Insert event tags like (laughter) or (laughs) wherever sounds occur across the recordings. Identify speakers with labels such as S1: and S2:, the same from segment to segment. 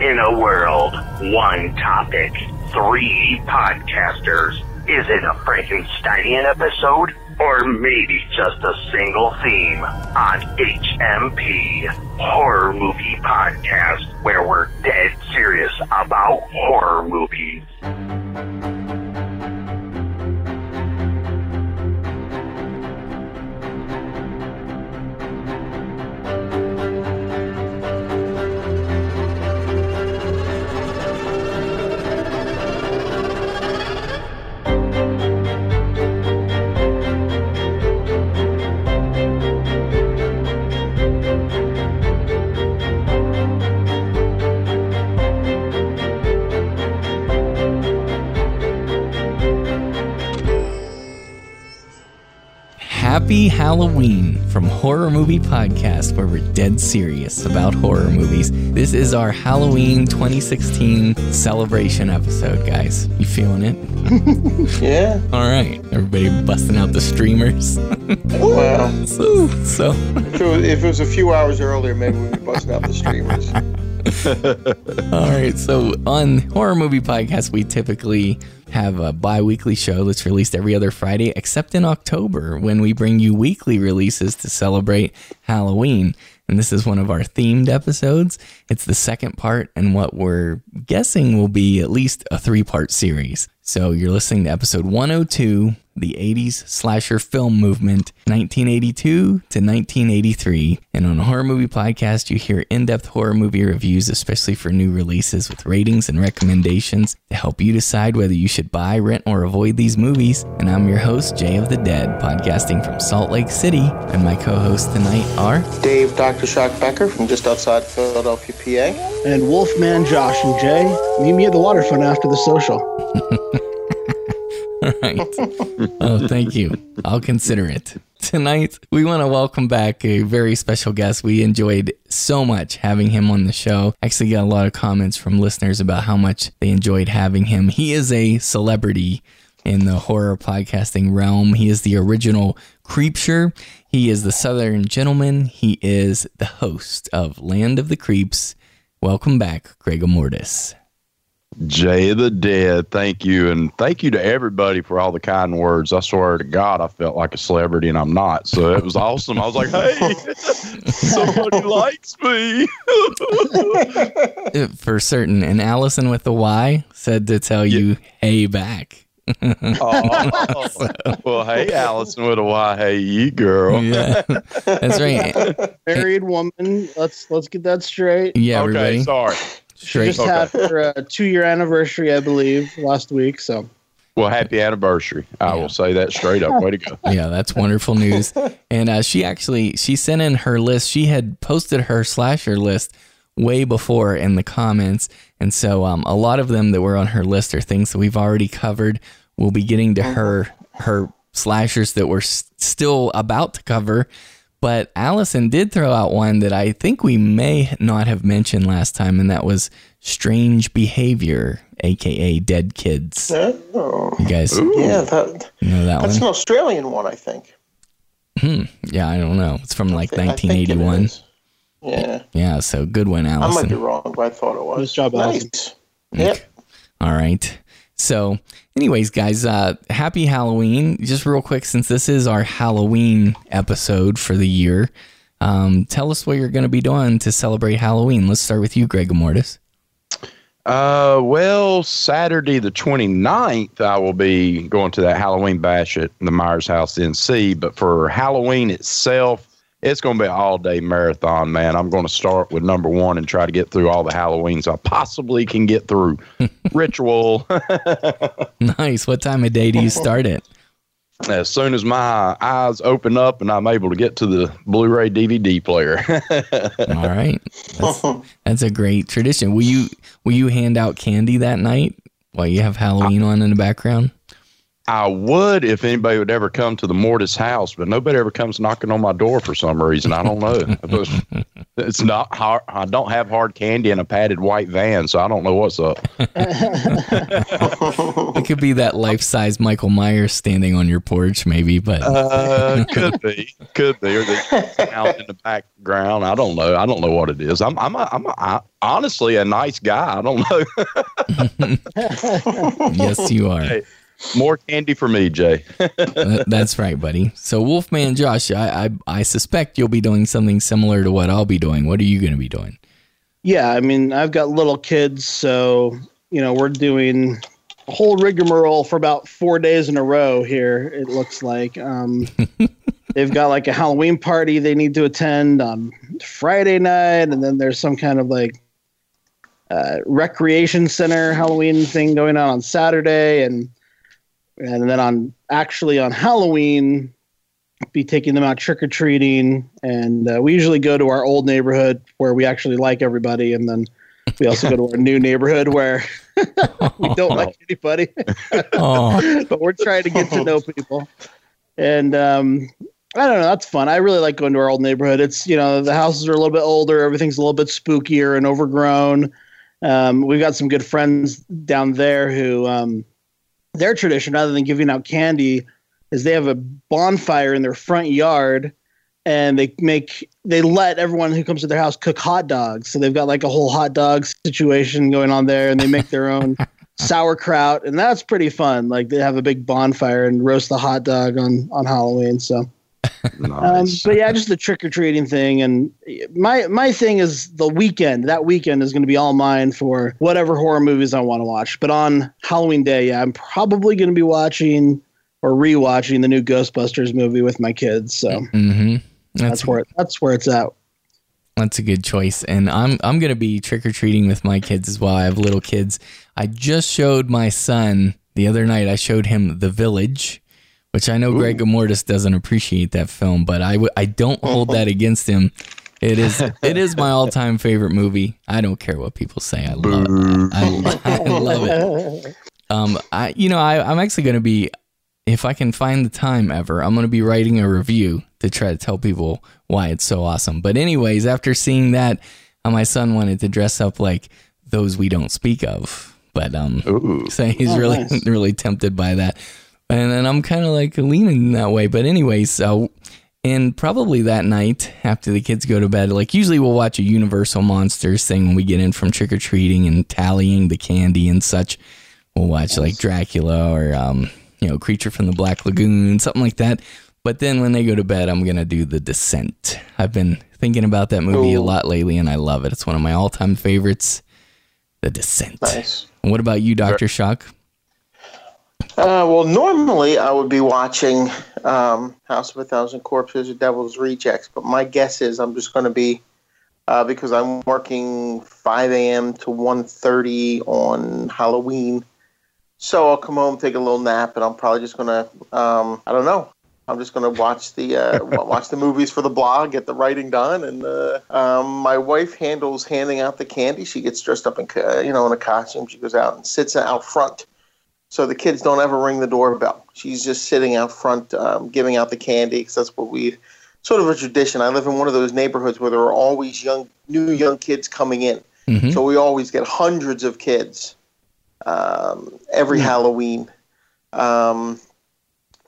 S1: In a world, one topic, three podcasters. Is it a Frankensteinian episode? Or maybe just a single theme on HMP Horror Movie Podcast, where we're dead serious about horror movies.
S2: Happy Halloween from Horror Movie Podcast, where we're dead serious about horror movies. This is our Halloween 2016 celebration episode, guys. You feeling it? (laughs)
S3: Yeah.
S2: All right, everybody busting out the streamers.
S3: Well, (laughs)
S2: so, so
S3: if it, was, if it was a few hours earlier, maybe we'd be busting out the streamers. (laughs)
S2: All right. So on Horror Movie Podcast, we typically have a bi weekly show that's released every other Friday, except in October when we bring you weekly releases to celebrate Halloween. And this is one of our themed episodes. It's the second part, and what we're guessing will be at least a three part series. So you're listening to episode 102 the 80s slasher film movement, 1982 to 1983. And on a horror movie podcast, you hear in depth horror movie reviews, especially for new releases, with ratings and recommendations to help you decide whether you should buy, rent, or avoid these movies. And I'm your host, Jay of the Dead, podcasting from Salt Lake City. And my co hosts tonight are
S3: Dave Dr. Shock Becker from just outside Philadelphia, PA.
S4: and Wolfman Josh and Jay. Meet me at the waterfront after the social. (laughs)
S2: All right. oh, thank you. I'll consider it. Tonight, we want to welcome back a very special guest. We enjoyed so much having him on the show. Actually, got a lot of comments from listeners about how much they enjoyed having him. He is a celebrity in the horror podcasting realm. He is the original Creepsure. He is the Southern Gentleman. He is the host of Land of the Creeps. Welcome back, Greg Mortis.
S5: Jay of the Dead, thank you. And thank you to everybody for all the kind words. I swear to God, I felt like a celebrity and I'm not. So it was awesome. I was like, hey, (laughs) somebody likes me. (laughs)
S2: For certain. And Allison with the Y said to tell you, hey, back.
S5: Oh, well, hey, Allison with a Y. Hey, you girl.
S2: Yeah, that's right. (laughs)
S4: Married woman. Let's let's get that straight.
S2: Yeah,
S5: okay,
S2: everybody.
S5: sorry.
S4: She
S2: Straight.
S4: just had her uh, two year anniversary, I believe, last week. So
S5: Well, happy anniversary. I will say that straight up. Way to go. (laughs)
S2: Yeah, that's wonderful news. And uh, she actually she sent in her list. She had posted her slasher list way before in the comments, and so um, a lot of them that were on her list are things that we've already covered. We'll be getting to her her slashers that we're s- still about to cover. But Allison did throw out one that I think we may not have mentioned last time, and that was strange behavior, aka dead kids.
S3: Oh,
S2: You guys
S3: yeah, that,
S2: know that
S3: that's
S2: one?
S3: an Australian one, I think. Hmm.
S2: Yeah, I don't know. It's from like
S3: I think it
S2: 1981.
S3: is. Yeah,
S2: Yeah, so good one, Allison.
S3: I might be wrong, but I thought it was.
S4: Nice job, Allison.
S3: nice. Yep.
S2: All right. So, anyways, guys, uh, happy Halloween. Just real quick, since this is our Halloween episode for the year, um, tell us what you're going to be doing to celebrate Halloween. Let's start with you, Greg Mortis.
S5: Uh, well, Saturday the 29th, I will be going to that Halloween bash at the Myers House NC. But for Halloween itself, it's going to be an all day marathon, man. I'm going to start with number one and try to get through all the Halloweens I possibly can get through. (laughs) Ritual. (laughs)
S2: Nice. What time of day do you start it?
S5: as soon as my eyes open up and I'm able to get to the Blu ray DVD player. (laughs)
S2: All right. That's, that's a great tradition. Will you will you hand out candy that night while you have Halloween on in the background?
S5: I would if anybody would ever come to the Mortis house, but nobody ever comes knocking on my door for some reason. I don't know. (laughs) it's not hard. I don't have hard candy in a padded white van, so I don't know what's up. (laughs)
S2: It could be that life size Michael Myers standing on your porch, maybe, but
S5: Uh, could be, could be, or the sound in the background. I don't know. I don't know what it is. I'm, I'm, a, I'm a, I, honestly a nice guy. I don't know. (laughs)
S2: yes, you are.
S5: Hey. More candy for me, Jay.
S2: That's right, buddy. So, Wolfman Josh, I, I I suspect you'll be doing something similar to what I'll be doing. What are you going to be doing?
S4: Yeah, I mean, I've got little kids, so you know, we're doing a whole rigmarole for about four days in a row here. It looks like um, (laughs) they've got like a Halloween party they need to attend on Friday night, and then there's some kind of like uh, recreation center Halloween thing going on on Saturday, and and then on actually on Halloween, be taking them out trick or treating, and uh, we usually go to our old neighborhood where we actually like everybody, and then we also go to our new neighborhood where (laughs) we don't like (laughs) anybody,
S2: Oh, (laughs)
S4: but we're trying to get to know people. And um, I don't know, that's fun. I really like going to our old neighborhood. It's you know the houses are a little bit older, everything's a little bit spookier and overgrown. Um, we've got some good friends down there who um, their tradition, rather than giving out candy, is they have a bonfire in their front yard and they make they let everyone who comes to their house cook hot dogs. So they've got like a whole hot dog situation going on there and they make their own (laughs) sauerkraut and that's pretty fun. Like they have a big bonfire and roast the hot dog on on Halloween. So um, but yeah, just the trick or treating thing, and my my thing is the weekend. That weekend is going to be all mine for whatever horror movies I want to watch. But on Halloween day, yeah, I'm probably going to be watching or rewatching the new Ghostbusters movie with my kids. So
S2: hmm
S4: that's
S2: That's
S4: where that's where it's at.
S2: That's a good choice. And I'm I'm gonna be trick or treating with my kids as well. I have little kids. I just showed my son the other night. I showed him The Village, which I know Greg Mortis doesn't appreciate that film, but I w- I don't hold that (laughs) against him. It is it is my (laughs) all time favorite movie. I don't care what people say. I love it. I, (laughs) I love it. Um, I you know I I'm actually gonna be if I can find the time ever, I'm going to be writing a review to try to tell people why it's so awesome. But, anyways, after seeing that, uh, my son wanted to dress up like those we don't speak of. But, um,
S5: Ooh.
S2: so he's
S4: Oh,
S2: really,
S4: nice.
S2: really tempted by that. And then I'm kind of like leaning that way. But, anyways, so, and probably that night after the kids go to bed, like usually we'll watch a Universal Monsters thing when we get in from trick or treating and tallying the candy and such. We'll watch like Dracula or, um, you know, Creature from the Black Lagoon, something like that. But then when they go to bed, I'm going to do The Descent. I've been thinking about that movie a lot lately and I love it. It's one of my all time favorites, The Descent.
S3: Nice.
S2: And what about you, Dr. Shock?
S3: Uh, well, normally I would be watching um, House of a Thousand Corpses or Devil's Rejects, but my guess is I'm just going to be uh, because I'm working 5 a.m. to 1:30 on Halloween. So I'll come home, take a little nap, and I'm probably just going to um, I don't know. I'm just going to watch the uh, (laughs) watch the movies for the blog, get the writing done, and uh, um, my wife handles handing out the candy. She gets dressed up in you know in a costume. She goes out and sits out front so the kids don't ever ring the doorbell. She's just sitting out front um, giving out the candy because that's what we sort of a tradition. I live in one of those neighborhoods where there are always young, new young kids coming in.
S2: Mhm.
S3: So we always get hundreds of kids um, every Halloween. Um,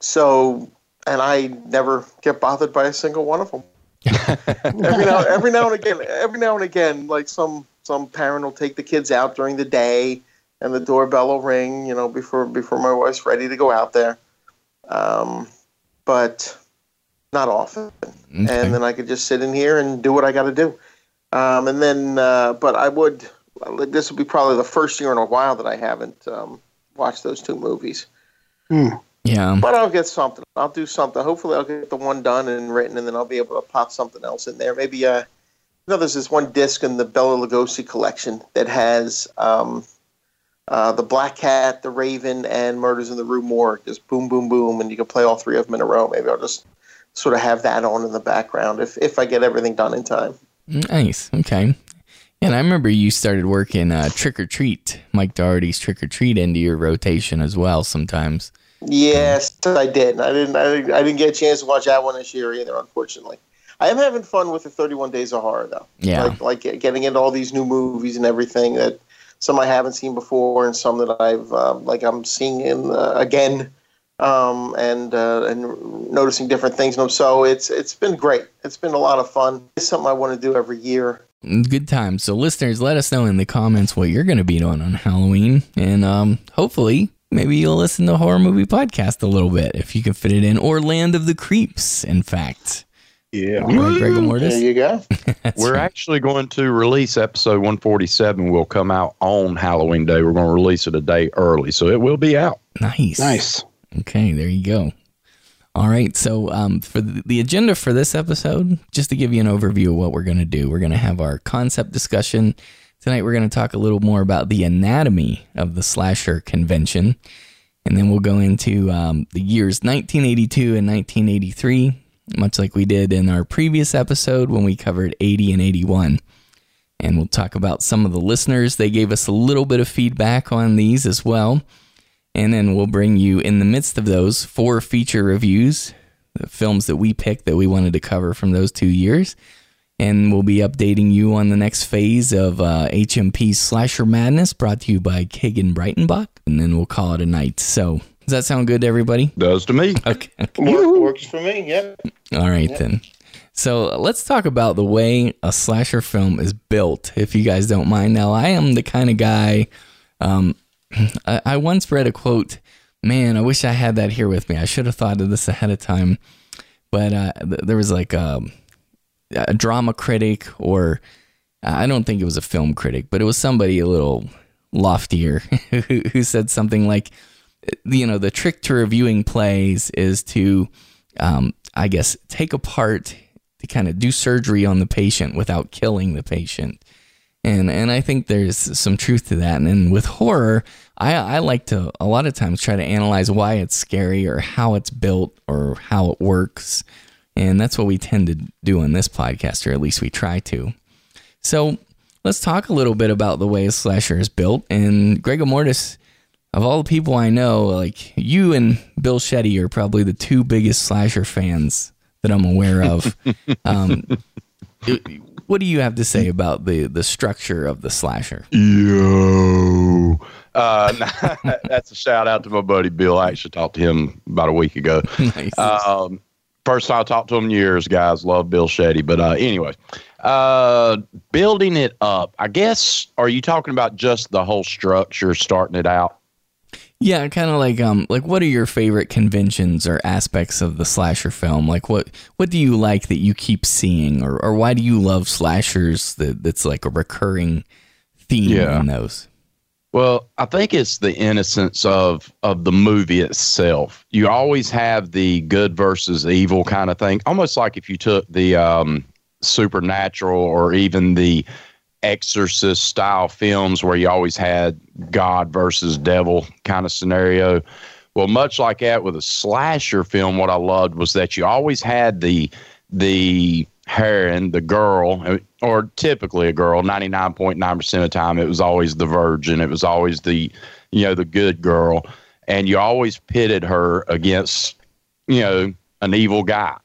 S3: so, and I never get bothered by a single one of them. (laughs) every now, every now and again, every now and again, like some some parent will take the kids out during the day, and the doorbell will ring. You know, before before my wife's ready to go out there. Um, but not often
S2: Okay.
S3: and then I could just sit in here and do what I got to do. Um, and then, uh, but I would. This will be probably the first year in a while that I haven't um, watched those two movies.
S2: Yeah.
S3: But I'll get something. I'll do something. Hopefully, I'll get the one done and written, and then I'll be able to pop something else in there. Maybe, uh, you know, there's this one disc in the Bela Lugosi collection that has um, uh, the Black Cat, the Raven, and Murders in the Rue Morgue. Just boom, boom, boom, and you can play all three of them in a row. Maybe I'll just sort of have that on in the background if if I get everything done in time.
S2: Nice. Okay. And I remember you started working uh, Trick or Treat, Mike Dougherty's Trick or Treat, into your rotation as well sometimes.
S3: Yes, I did. I didn't. I didn't, I didn't get a chance to watch that one this year either. Unfortunately, I am having fun with the 31 Days of Horror though.
S2: Yeah.
S3: like, like getting into all these new movies and everything that some I haven't seen before and some that I've um, like I'm seeing in uh, again um, and uh, and noticing different things. So it's it's been great. It's been a lot of fun. It's something I want to do every year.
S2: Good times. So, listeners, let us know in the comments what you're going to be doing on Halloween, and um, hopefully, maybe you'll listen to horror movie podcast a little bit if you can fit it in, or Land of the Creeps. In fact,
S4: Yeah.
S2: right, Greg
S3: There you go. (laughs)
S5: We're
S2: right.
S5: actually going to release episode 147. Will come out on Halloween Day. We're going to release it a day early, so it will be out.
S2: nice,
S4: Nice.
S2: Okay, there you go. All right, so um, for the, the agenda for this episode, just to give you an overview of what we're going to do, we're going to have our concept discussion. Tonight, we're going to talk a little more about the anatomy of the slasher convention. And then we'll go into um, the years 1982 and 1983, much like we did in our previous episode when we covered 80 and 81. And we'll talk about some of the listeners. They gave us a little bit of feedback on these as well. And then we'll bring you in the midst of those four feature reviews, the films that we picked that we wanted to cover from those two years. And we'll be updating you on the next phase of uh, HMP Slasher Madness brought to you by Kagan Breitenbach. And then we'll call it a night. So, does that sound good to everybody?
S5: Does to me.
S2: Okay.
S3: Work, works for me. Yeah.
S2: All right, then. So let's talk about the way a slasher film is built, if you guys don't mind. Now, I am the kind of guy. Um, (clears throat) I, I once read a quote. Man, I wish I had that here with me. I should have thought of this ahead of time. But uh, th- there was like a, a drama critic, or I don't think it was a film critic, but it was somebody a little loftier (laughs) who, who said something like, you know, the trick to reviewing plays is to, um, I guess, take apart to kind of do surgery on the patient without killing the patient. And and I think there's some truth to that. And, and with horror, I, I like to a lot of times try to analyze why it's scary or how it's built or how it works. And that's what we tend to do on this podcast, or at least we try to. So let's talk a little bit about the way a slasher is built. And Gregor Mortis, of all the people I know, like you and Bill Shetty are probably the two biggest slasher fans that I'm aware of. (laughs) um, what do you have to say about the the structure of the slasher?
S5: Yo. Uh, (laughs) that's a shout out to my buddy Bill. I actually talked to him about a week ago. (laughs)
S2: Nice.
S5: Um, first time I talked to him in years, guys. Love Bill Shetty. But uh, anyway, uh, building it up. I guess. Are you talking about just the whole structure, starting it out?
S2: Yeah, kind of like um like what are your favorite conventions or aspects of the slasher film? Like what what do you like that you keep seeing or or why do you love slashers that that's like a recurring theme
S5: Yeah.
S2: in those?
S5: Well, I think it's the innocence of of the movie itself. You always have the good versus evil kind of thing, almost like if you took the um, supernatural or even the exorcist style films where you always had God versus devil kind of scenario. Well, much like that with a slasher film, what I loved was that you always had the the heroine, the girl, or typically a girl, ninety nine point nine percent of the time, it was always the virgin. It was always the you know the good girl, and you always pitted her against you know an evil guy.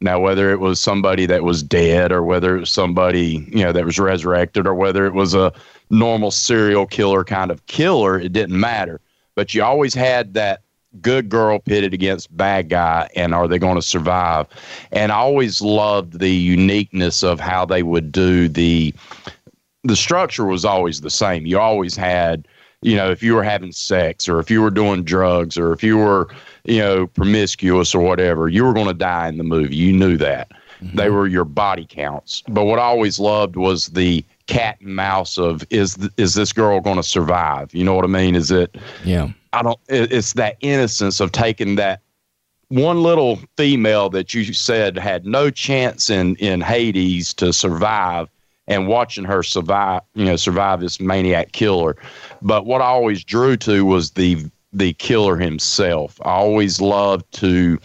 S5: Now, whether it was somebody that was dead, or whether it was somebody you know that was resurrected, or whether it was a normal serial killer kind of killer, it didn't matter. But you always had that good girl pitted against bad guy, and are they going to survive? And I always loved the uniqueness of how they would do the. The structure was always the same. You always had, you know, if you were having sex, or if you were doing drugs, or if you were, you know, promiscuous or whatever, you were going to die in the movie. You knew that. Mm-hmm. They were your body counts. But what I always loved was the cat and mouse of is th- is this girl going to survive? You know what I mean? Is it
S2: Yeah.
S5: I don't. it- It's that innocence of taking that one little female that you said had no chance in in Hades to survive, and watching her survive, you know, survive this maniac killer. But what I always drew to was the the killer himself. I always love to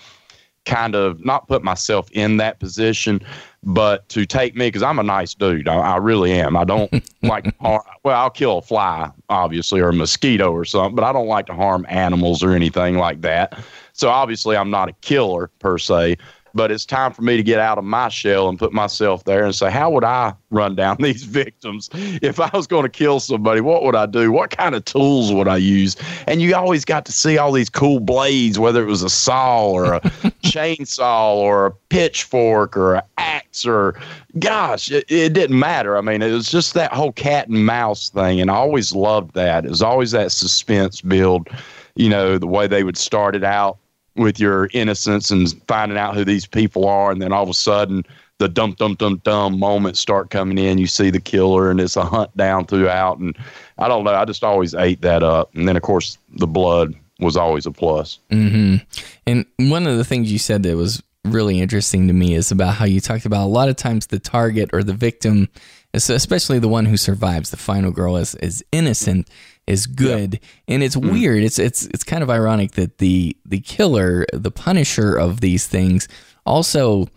S5: kind of not put myself in that position, But to take me, because I'm a nice dude, I, I really am. I don't (laughs) like well, I'll kill a fly, obviously, or a mosquito or something, but I don't like to harm animals or anything like that. So obviously, I'm not a killer per se but it's time for me to get out of my shell and put myself there and say, how would I run down (laughs) these victims? If I was going to kill somebody, what would I do? What kind of tools would I use? And you always got to see all these cool blades, whether it was a saw or a (laughs) chainsaw or a pitchfork or an axe or gosh, it, it didn't matter. I mean, it was just that whole cat and mouse thing. And I always loved that. It was always that suspense build, you know, the way they would start it out with your innocence and finding out who these people are, and then all of a sudden the dum dum dum dum moments start coming in. You see the killer, and it's a hunt down throughout. And I don't know, I just always ate that up. And then of course the blood was always a plus.
S2: Mm-hmm. And one of the things you said that was really interesting to me is about how you talked about a lot of times the target or the victim, especially the one who survives, the final girl is is innocent is good. Yeah. And it's mm. weird. It's it's it's kind of ironic that the the killer, the punisher of these things, also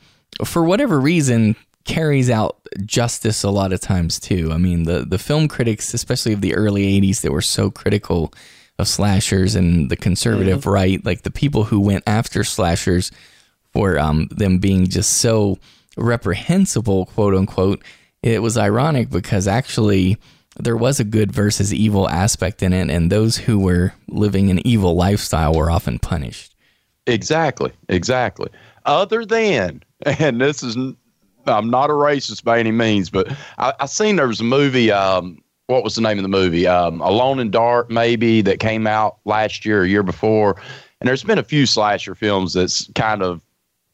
S2: for whatever reason carries out justice a lot of times too. I mean, the the film critics, especially of the early 80s that were so critical of slashers and the conservative mm-hmm. right, like the people who went after slashers for um, them being just so reprehensible, quote unquote. It was ironic because actually there was a good versus evil aspect in it, and those who were living an evil lifestyle were often punished.
S5: Exactly, exactly. Other than, (laughs) and this is, I'm not a racist by any means, but I, I seen there was a movie. Um, what was the name of the movie? Um, Alone in Dark, maybe that came out last year or year before. And there's been a few slasher films that's kind of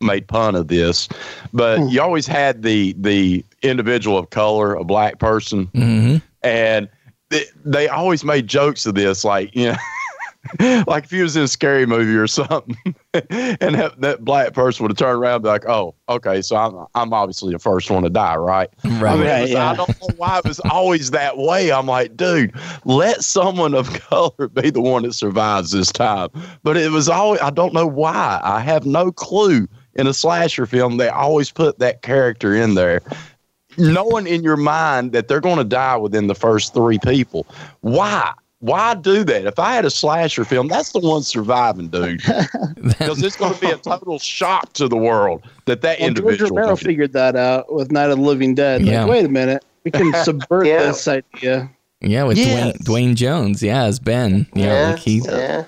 S5: made fun of this, but mm. you always had the the individual of color, a black person,
S2: mm-hmm
S5: and they, they always made jokes of this, like you know. (laughs) like if he was in a scary movie or something, (laughs) and that, that black person would have turned around and be like, "Oh, okay, so I'm I'm obviously the first one to die, right?"
S2: Right. I, mean,
S5: right, yeah. I don't know why it was always that way. I'm like, dude, let someone of (laughs) color be the one that survives this time. But it was always I don't know why. I have no clue. In a slasher film, they always put that character in there knowing in your mind that they're going to die within the first three people. Why? Why do that? If I had a slasher film, that's the one surviving, dude. (laughs) Because it's going to be a total shock to the world that that well, individual. George
S4: Romero figured that out with Night of the Living Dead. Yeah. Like, wait a minute, we can (laughs) subvert yeah. this idea.
S2: Yeah, with yes. Dwayne, Duane Jones. Yeah, as Ben. Yeah, yeah. like he.
S3: Yeah.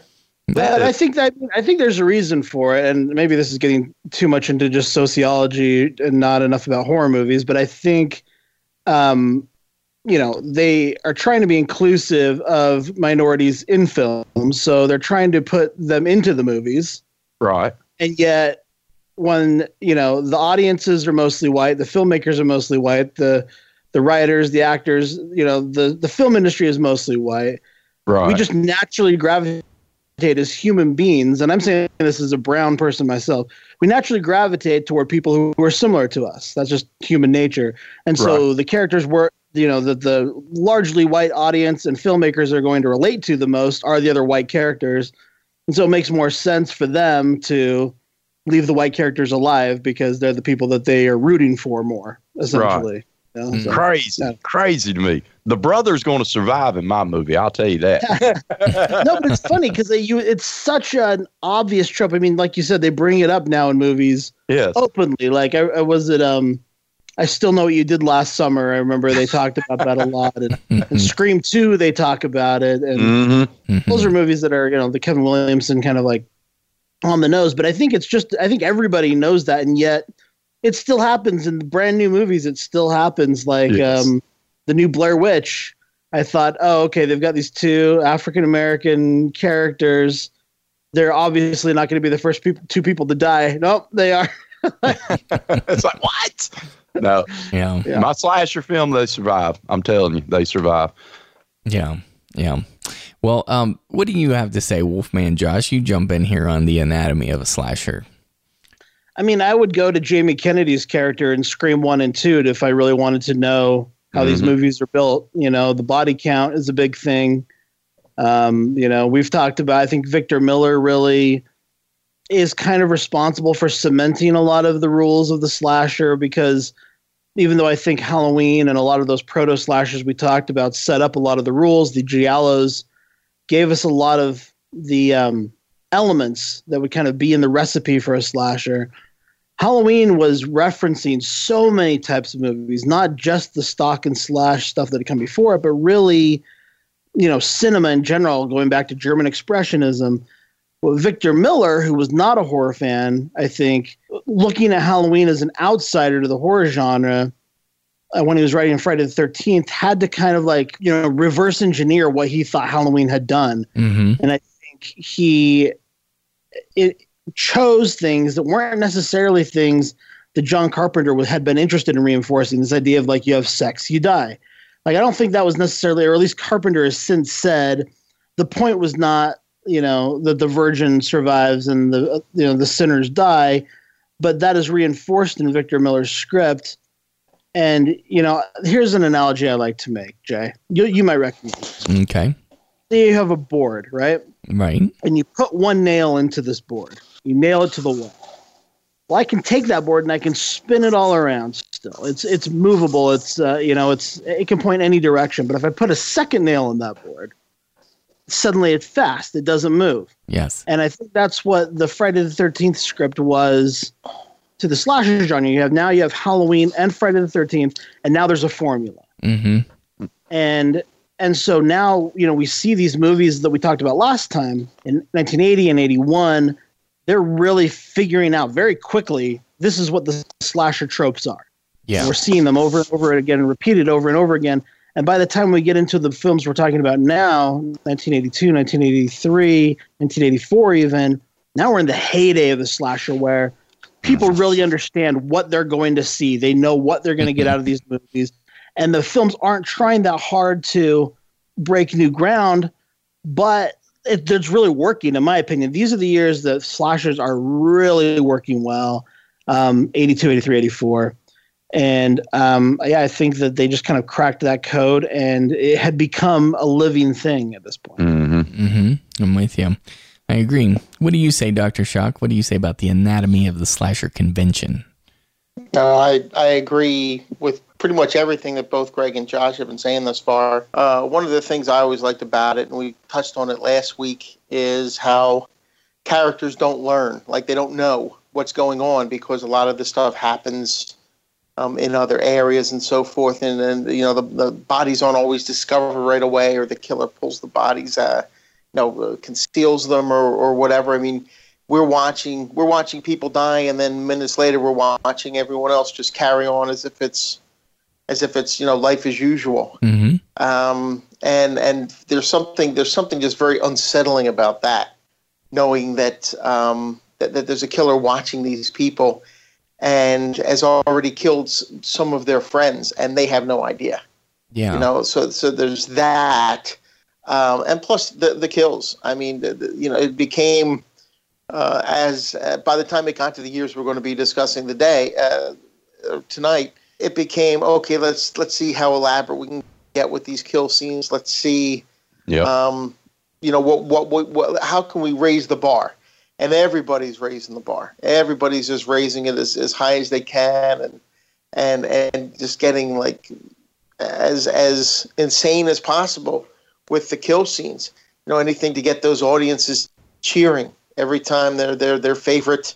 S4: But I think that I think there's a reason for it, and maybe this is getting too much into just sociology and not enough about horror movies. But I think, um, you know, they are trying to be inclusive of minorities in films, so they're trying to put them into the movies,
S5: right?
S4: And yet, when you know the audiences are mostly white, the filmmakers are mostly white, the the writers, the actors, you know, the the film industry is mostly white.
S5: Right.
S4: We just naturally gravitate as human beings, and I'm saying this as a brown person myself, we naturally gravitate toward people who, are similar to us. That's just human nature. And so right. the characters were, you know, the, the largely white audience and filmmakers are going to relate to the most are the other white characters. And so it makes more sense for them to leave the white characters alive because they're the people that they are rooting for more, essentially. Right.
S5: You know, so, crazy, yeah. crazy to me. The brother's going to survive in my movie. I'll tell you that. (laughs)
S4: no, but it's funny because you it's such an obvious trope. I mean, like you said, they bring it up now in movies.
S5: Yes.
S4: Openly, like I, I was it. Um, I still know what you did last summer. I remember they talked about that a lot. And, and (laughs) Scream Two, they talk about it, and
S5: mm-hmm.
S4: those are movies that are you know the Kevin Williamson kind of like on the nose. But I think it's just I think everybody knows that, and yet it still happens in brand new movies. It still happens, like yes. um, the new Blair Witch. I thought, oh, okay, they've got these two African American characters. They're obviously not going to be the first people, two people to die. Nope, they are. (laughs)
S5: it's like what? No,
S2: yeah.
S5: yeah. My slasher film, they survive. I'm telling you, they survive.
S2: Yeah, yeah. Well, um, what do you have to say, Wolfman Josh? You jump in here on the anatomy of a slasher.
S4: I mean, I would go to Jamie Kennedy's character in Scream One and Two if I really wanted to know how mm-hmm. these movies are built. You know, the body count is a big thing. Um, you know, we've talked about. I think Victor Miller really is kind of responsible for cementing a lot of the rules of the slasher because even though I think Halloween and a lot of those proto slashers we talked about set up a lot of the rules, the Giallos gave us a lot of the um, elements that would kind of be in the recipe for a slasher. Halloween was referencing so many types of movies, not just the stalk and slash stuff that had come before it, but really, you know, cinema in general, going back to German Expressionism. Well, Victor Miller, who was not a horror fan, I think, looking at Halloween as an outsider to the horror genre, uh, when he was writing Friday the Thirteenth, had to kind of like you know reverse engineer what he thought Halloween had done,
S2: Mm-hmm.
S4: and I think he it chose things that weren't necessarily things that John Carpenter had been interested in reinforcing. This idea of like you have sex, you die. Like I don't think that was necessarily, or at least Carpenter has since said, the point was not you know that the virgin survives and the you know the sinners die, but that is reinforced in Victor Miller's script. And you know, here's an analogy I like to make, Jay. You you might recognize.
S2: Okay.
S4: You have a board, right?
S2: Right.
S4: and you put one nail into this board. You nail it to the wall. Well, I can take that board and I can spin it all around. Still, it's it's movable. It's uh, you know it's it can point any direction. But if I put a second nail in that board, suddenly it's fast. It doesn't move.
S2: Yes.
S4: And I think that's what the Friday the Thirteenth script was to the slasher genre. You have now you have Halloween and Friday the Thirteenth, and now there's a formula
S2: Mm-hmm.
S4: and and so now you know we see these movies that we talked about last time in 1980 and 81 they're really figuring out very quickly this is what the slasher tropes are.
S2: Yeah.
S4: we're seeing them over and over again and repeated over and over again. And by the time we get into the films we're talking about now 1982 1983 1984 even now we're in the heyday of the slasher where people really understand what they're going to see. They know what they're going to get mm-hmm. out of these movies. And the films aren't trying that hard to break new ground, but it, it's really working, in my opinion. These are the years that slashers are really working well um, 82, 83, 84. And um, yeah, I think that they just kind of cracked that code and it had become a living thing at this point.
S5: hmm
S2: Mm-hmm. I'm with you. I agree. What do you say, Dr. Shock? What do you say about the anatomy of the slasher convention?
S3: No, I, I agree with pretty much everything that both Greg and Josh have been saying thus far. Uh, one of the things I always liked about it, and we touched on it last week, is how characters don't learn. Like they don't know what's going on because a lot of the stuff happens um, in other areas and so forth. And then, you know, the, the bodies aren't always discovered right away, or the killer pulls the bodies, uh, you know, uh, conceals them or, or whatever. I mean, we're watching we're watching people die and then minutes later we're watching everyone else just carry on as if it's as if it's you know life as usual
S2: Mm-hmm.
S3: um, and and there's something there's something just very unsettling about that knowing that um, that, that there's a killer watching these people and has already killed some of their friends and they have no idea
S2: Yeah.
S3: you know so so there's that um, and plus the the kills i mean the, the, you know it became uh, as uh, by the time it got to the years we're going to be discussing today uh, uh, tonight it became okay let's let's see how elaborate we can get with these kill scenes. Let's see
S5: Yeah.
S3: um, you know what, what what what how can we raise the bar? And everybody's raising the bar. Everybody's just raising it as, as high as they can and and and just getting like as as insane as possible with the kill scenes. You know anything to get those audiences cheering every time their their their favorite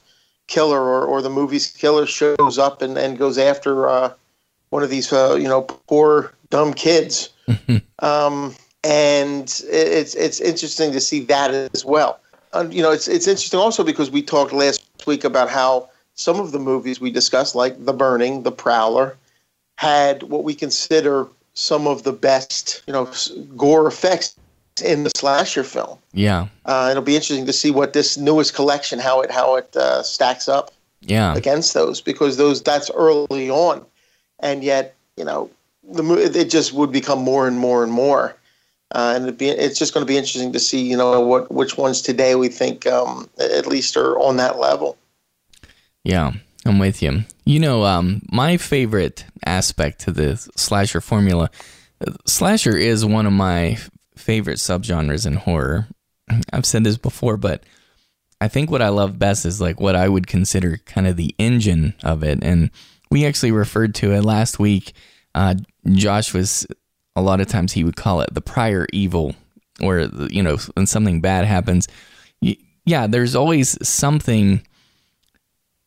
S3: killer or, or the movie's killer shows up and, and goes after uh, one of these uh, you know poor dumb kids (laughs) um, and it- it's it's interesting to see that as well. Uh, you know, it's it's interesting also because we talked last week about how some of the movies we discussed, like The Burning, The Prowler, had what we consider some of the best, you know, gore effects in the slasher film.
S2: Yeah.
S3: Uh, it'll be interesting to see what this newest collection how it how it uh, stacks up
S2: Yeah.
S3: against those because those that's early on, and yet you know the it just would become more and more and more, uh, and it'd be, it's just going to be interesting to see you know what which ones today we think um, at least are on that level.
S2: Yeah, I'm with you. You know, um, my favorite aspect to the slasher formula, uh, slasher is one of my favorite subgenres in horror. (clears throat) I've said this before, but I think what I love best is like what I would consider kind of the engine of it. And we actually referred to it last week. Uh, Josh was a lot of times he would call it the prior evil, or you know when something bad happens. Yeah, there's always something.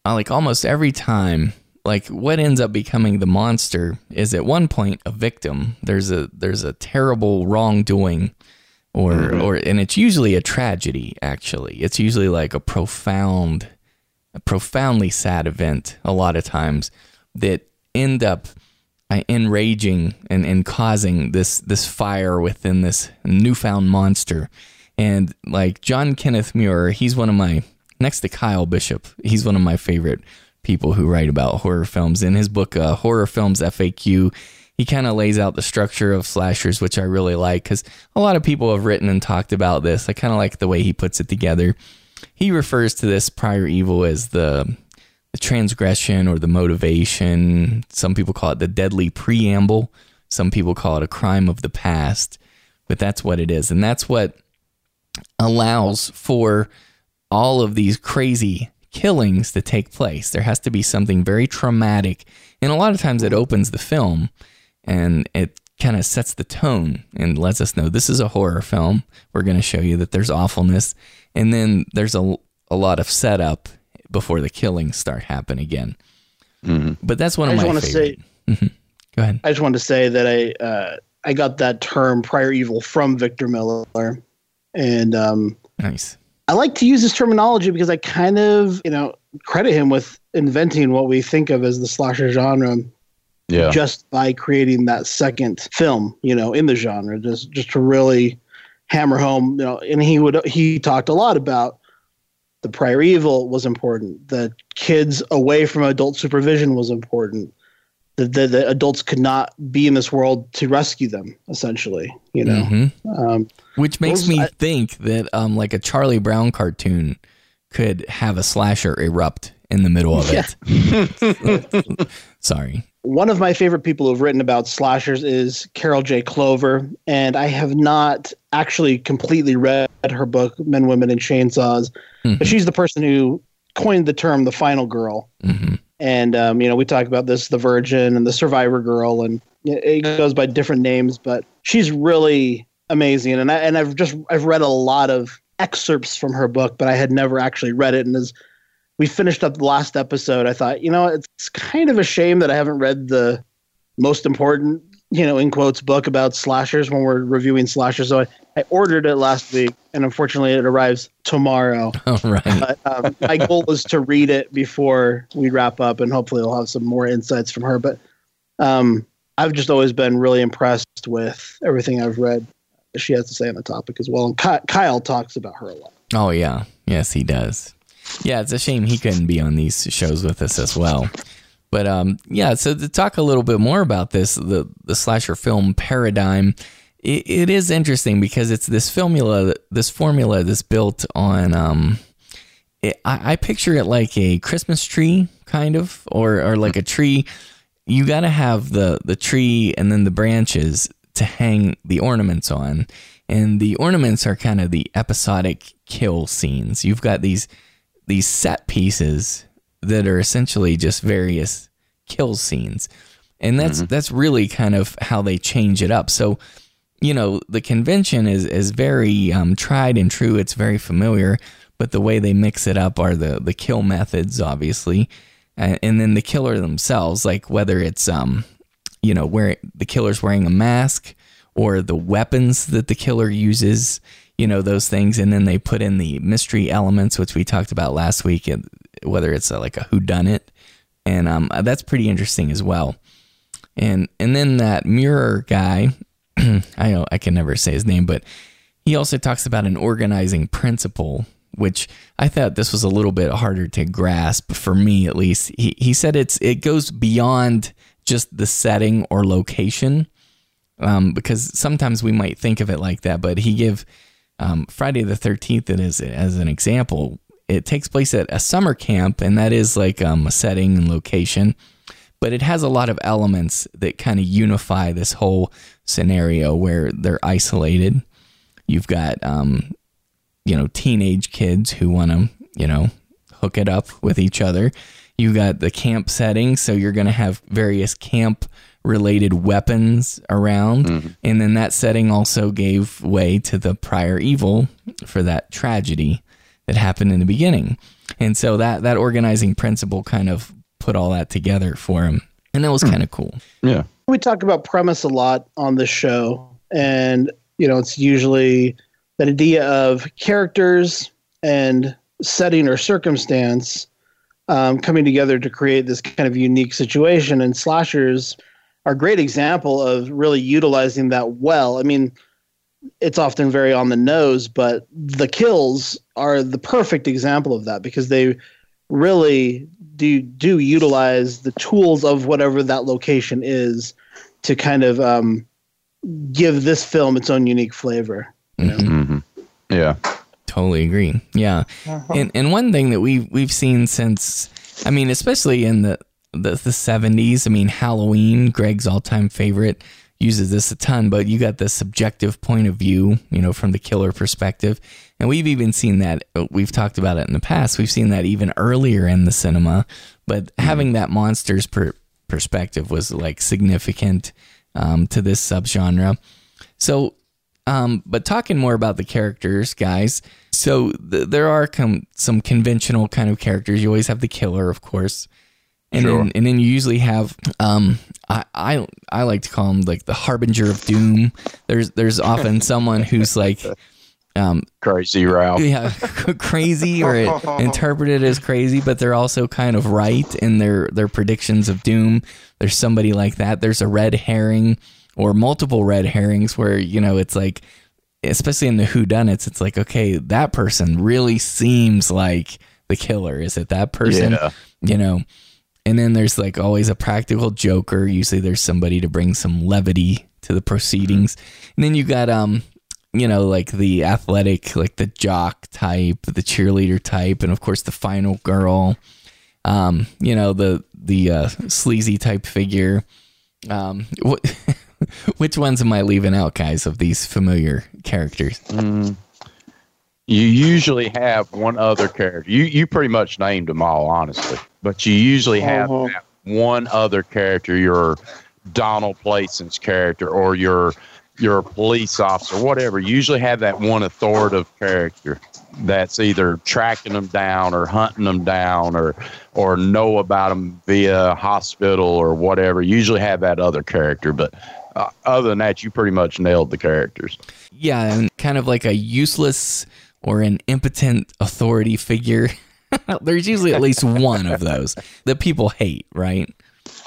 S2: Uh, like almost every time, like what ends up becoming the monster is at one point a victim. There's a there's a terrible wrongdoing or mm-hmm. or and it's usually a tragedy actually it's usually like a profound a profoundly sad event a lot of times that end up uh, enraging and, and causing this this fire within this newfound monster and like john kenneth muir he's one of my next to kyle bishop he's one of my favorite people who write about horror films in his book uh, horror films faq he kind of lays out the structure of slashers, which I really like because a lot of people have written and talked about this. I kind of like the way he puts it together. He refers to this prior evil as the, the transgression or the motivation. Some people call it the deadly preamble. Some people call it a crime of the past, but that's what it is. And that's what allows for all of these crazy killings to take place. There has to be something very traumatic. And a lot of times it opens the film and it kind of sets the tone and lets us know this is a horror film. We're going to show you that there's awfulness, and then there's a, a lot of setup before the killings start happening again. Mm-hmm. But that's one of I my favorite. Say, mm-hmm. Go ahead.
S4: I just want to say that I uh, I got that term prior evil from Victor Miller, and um,
S2: nice.
S4: I like to use this terminology because I kind of you know credit him with inventing what we think of as the slasher genre yeah. just by creating that second film, you know, in the genre, just just to really hammer home, you know, and he would he talked a lot about the prior evil was important, the kids away from adult supervision was important. The, the, the adults could not be in this world to rescue them, essentially. You know, mm-hmm.
S2: um, which makes me I, think that um, like a Charlie Brown cartoon could have a slasher erupt in the middle of yeah. it. (laughs) Sorry
S4: one of my favorite people who've written about slashers is Carol J. Clover, and I have not actually completely read her book Men, Women, and Chainsaws, mm-hmm. but she's the person who coined the term "the final girl." Mm-hmm. And um, you know, we talk about this, the Virgin and the Survivor Girl, and it goes by different names, but she's really amazing. And I and I've just I've read a lot of excerpts from her book, but I had never actually read it, and as we finished up the last episode, I thought, you know, it's kind of a shame that I haven't read the most important, you know, in quotes, book about slashers when we're reviewing slashers. So I, I ordered it last week, and unfortunately, it arrives tomorrow. (laughs)
S2: All right. But,
S4: um, my goal is to read it before we wrap up, and hopefully, we'll have some more insights from her. But um, I've just always been really impressed with everything I've read she has to say on the topic as well. And Kyle talks about her a lot.
S2: Oh yeah, yes, he does. Yeah, it's a shame he couldn't be on these shows with us as well. But um, yeah, so to talk a little bit more about this, the the slasher film paradigm, it, it is interesting because it's this formula, this formula that's built on. Um, it, I, I picture it like a Christmas tree, kind of, or or like a tree. You got to have the the tree and then the branches to hang the ornaments on, and the ornaments are kind of the episodic kill scenes. You've got these these set pieces that are essentially just various kill scenes. And that's mm-hmm. that's really kind of how they change it up. So, you know, the convention is is very um, tried and true. It's very familiar, but the way they mix it up are the the kill methods, obviously, and, and then the killer themselves, like whether it's um, you know, where the killer's wearing a mask or the weapons that the killer uses you know those things and then they put in the mystery elements which we talked about last week whether it's a, like a who done it. And um, that's pretty interesting as well. And and then that mirror guy (clears throat) i know i can never say his name but he also talks about an organizing principle which i thought this was a little bit harder to grasp for me at least. He, he said it's it goes beyond just the setting or location um, because sometimes we might think of it like that but he give um, Friday the 13th, it is, as an example, it takes place at a summer camp, and that is like um, a setting and location, but it has a lot of elements that kind of unify this whole scenario where they're isolated. You've got, um, you know, teenage kids who want to you know, hook it up with each other. You've got the camp setting, so you're going to have various camp related weapons around. And then that setting also gave way to the prior evil for that tragedy that happened in the beginning. And so that, that organizing principle kind of put all that together for him. And that was kind of cool.
S5: Yeah.
S4: we talk about premise a lot on this show and you know it's usually that idea of characters and setting or circumstance um, coming together to create this kind of unique situation and slashers are a great example of really utilizing that well i mean it's often very on the nose but the kills are the perfect example of that because they really do do utilize the tools of whatever that location is to kind of um, give this film its own unique flavor.
S5: hmm Yeah.
S2: Totally agree. Yeah. And and one thing that we we've seen since I mean, especially in the the, the 70s, I mean, Halloween, Greg's all-time favorite, uses this a ton, but you got the subjective point of view, you know, from the killer perspective. And we've even seen that uh, we've talked about it in the past. We've seen that even earlier in the cinema, but having that monsters per, perspective was like significant um, to this subgenre. So um, but talking more about the characters, guys. So th- there are com- some conventional kind of characters. You always have the killer, of course, and
S5: Sure.
S2: then and then you usually have um, I, I I like to call them like the harbinger of doom. There's there's often (laughs) someone who's like um,
S5: Crazy Ralph.
S2: yeah, (laughs) crazy or (laughs) interpreted as crazy, but they're also kind of right in their their predictions of doom. There's somebody like that. There's a red herring or multiple red herrings where you know it's like, especially in the whodunits, it's like okay, that person really seems like the killer. Is it that person?
S5: Yeah.
S2: You know. And then there's like always a practical joker. Usually there's somebody to bring some levity to the proceedings. And then you got um you know, like the athletic, like the jock type, the cheerleader type, and of course the final girl. Um, you know, the the uh, sleazy type figure. Um, what, (laughs) which ones am I leaving out, guys, of these familiar characters?
S5: You usually have one other character. You you pretty much named them all, honestly. But you usually have that one other character, your Donald Pleasence's character, or your your police officer, whatever. You usually have that one authoritative character that's either tracking them down or hunting them down or or know about them via hospital or whatever. You usually have that other character, but uh, other than that, you pretty much nailed the characters.
S2: Yeah, and kind of like a useless or an impotent authority figure. (laughs) There's usually at (laughs) least one of those that people hate, right?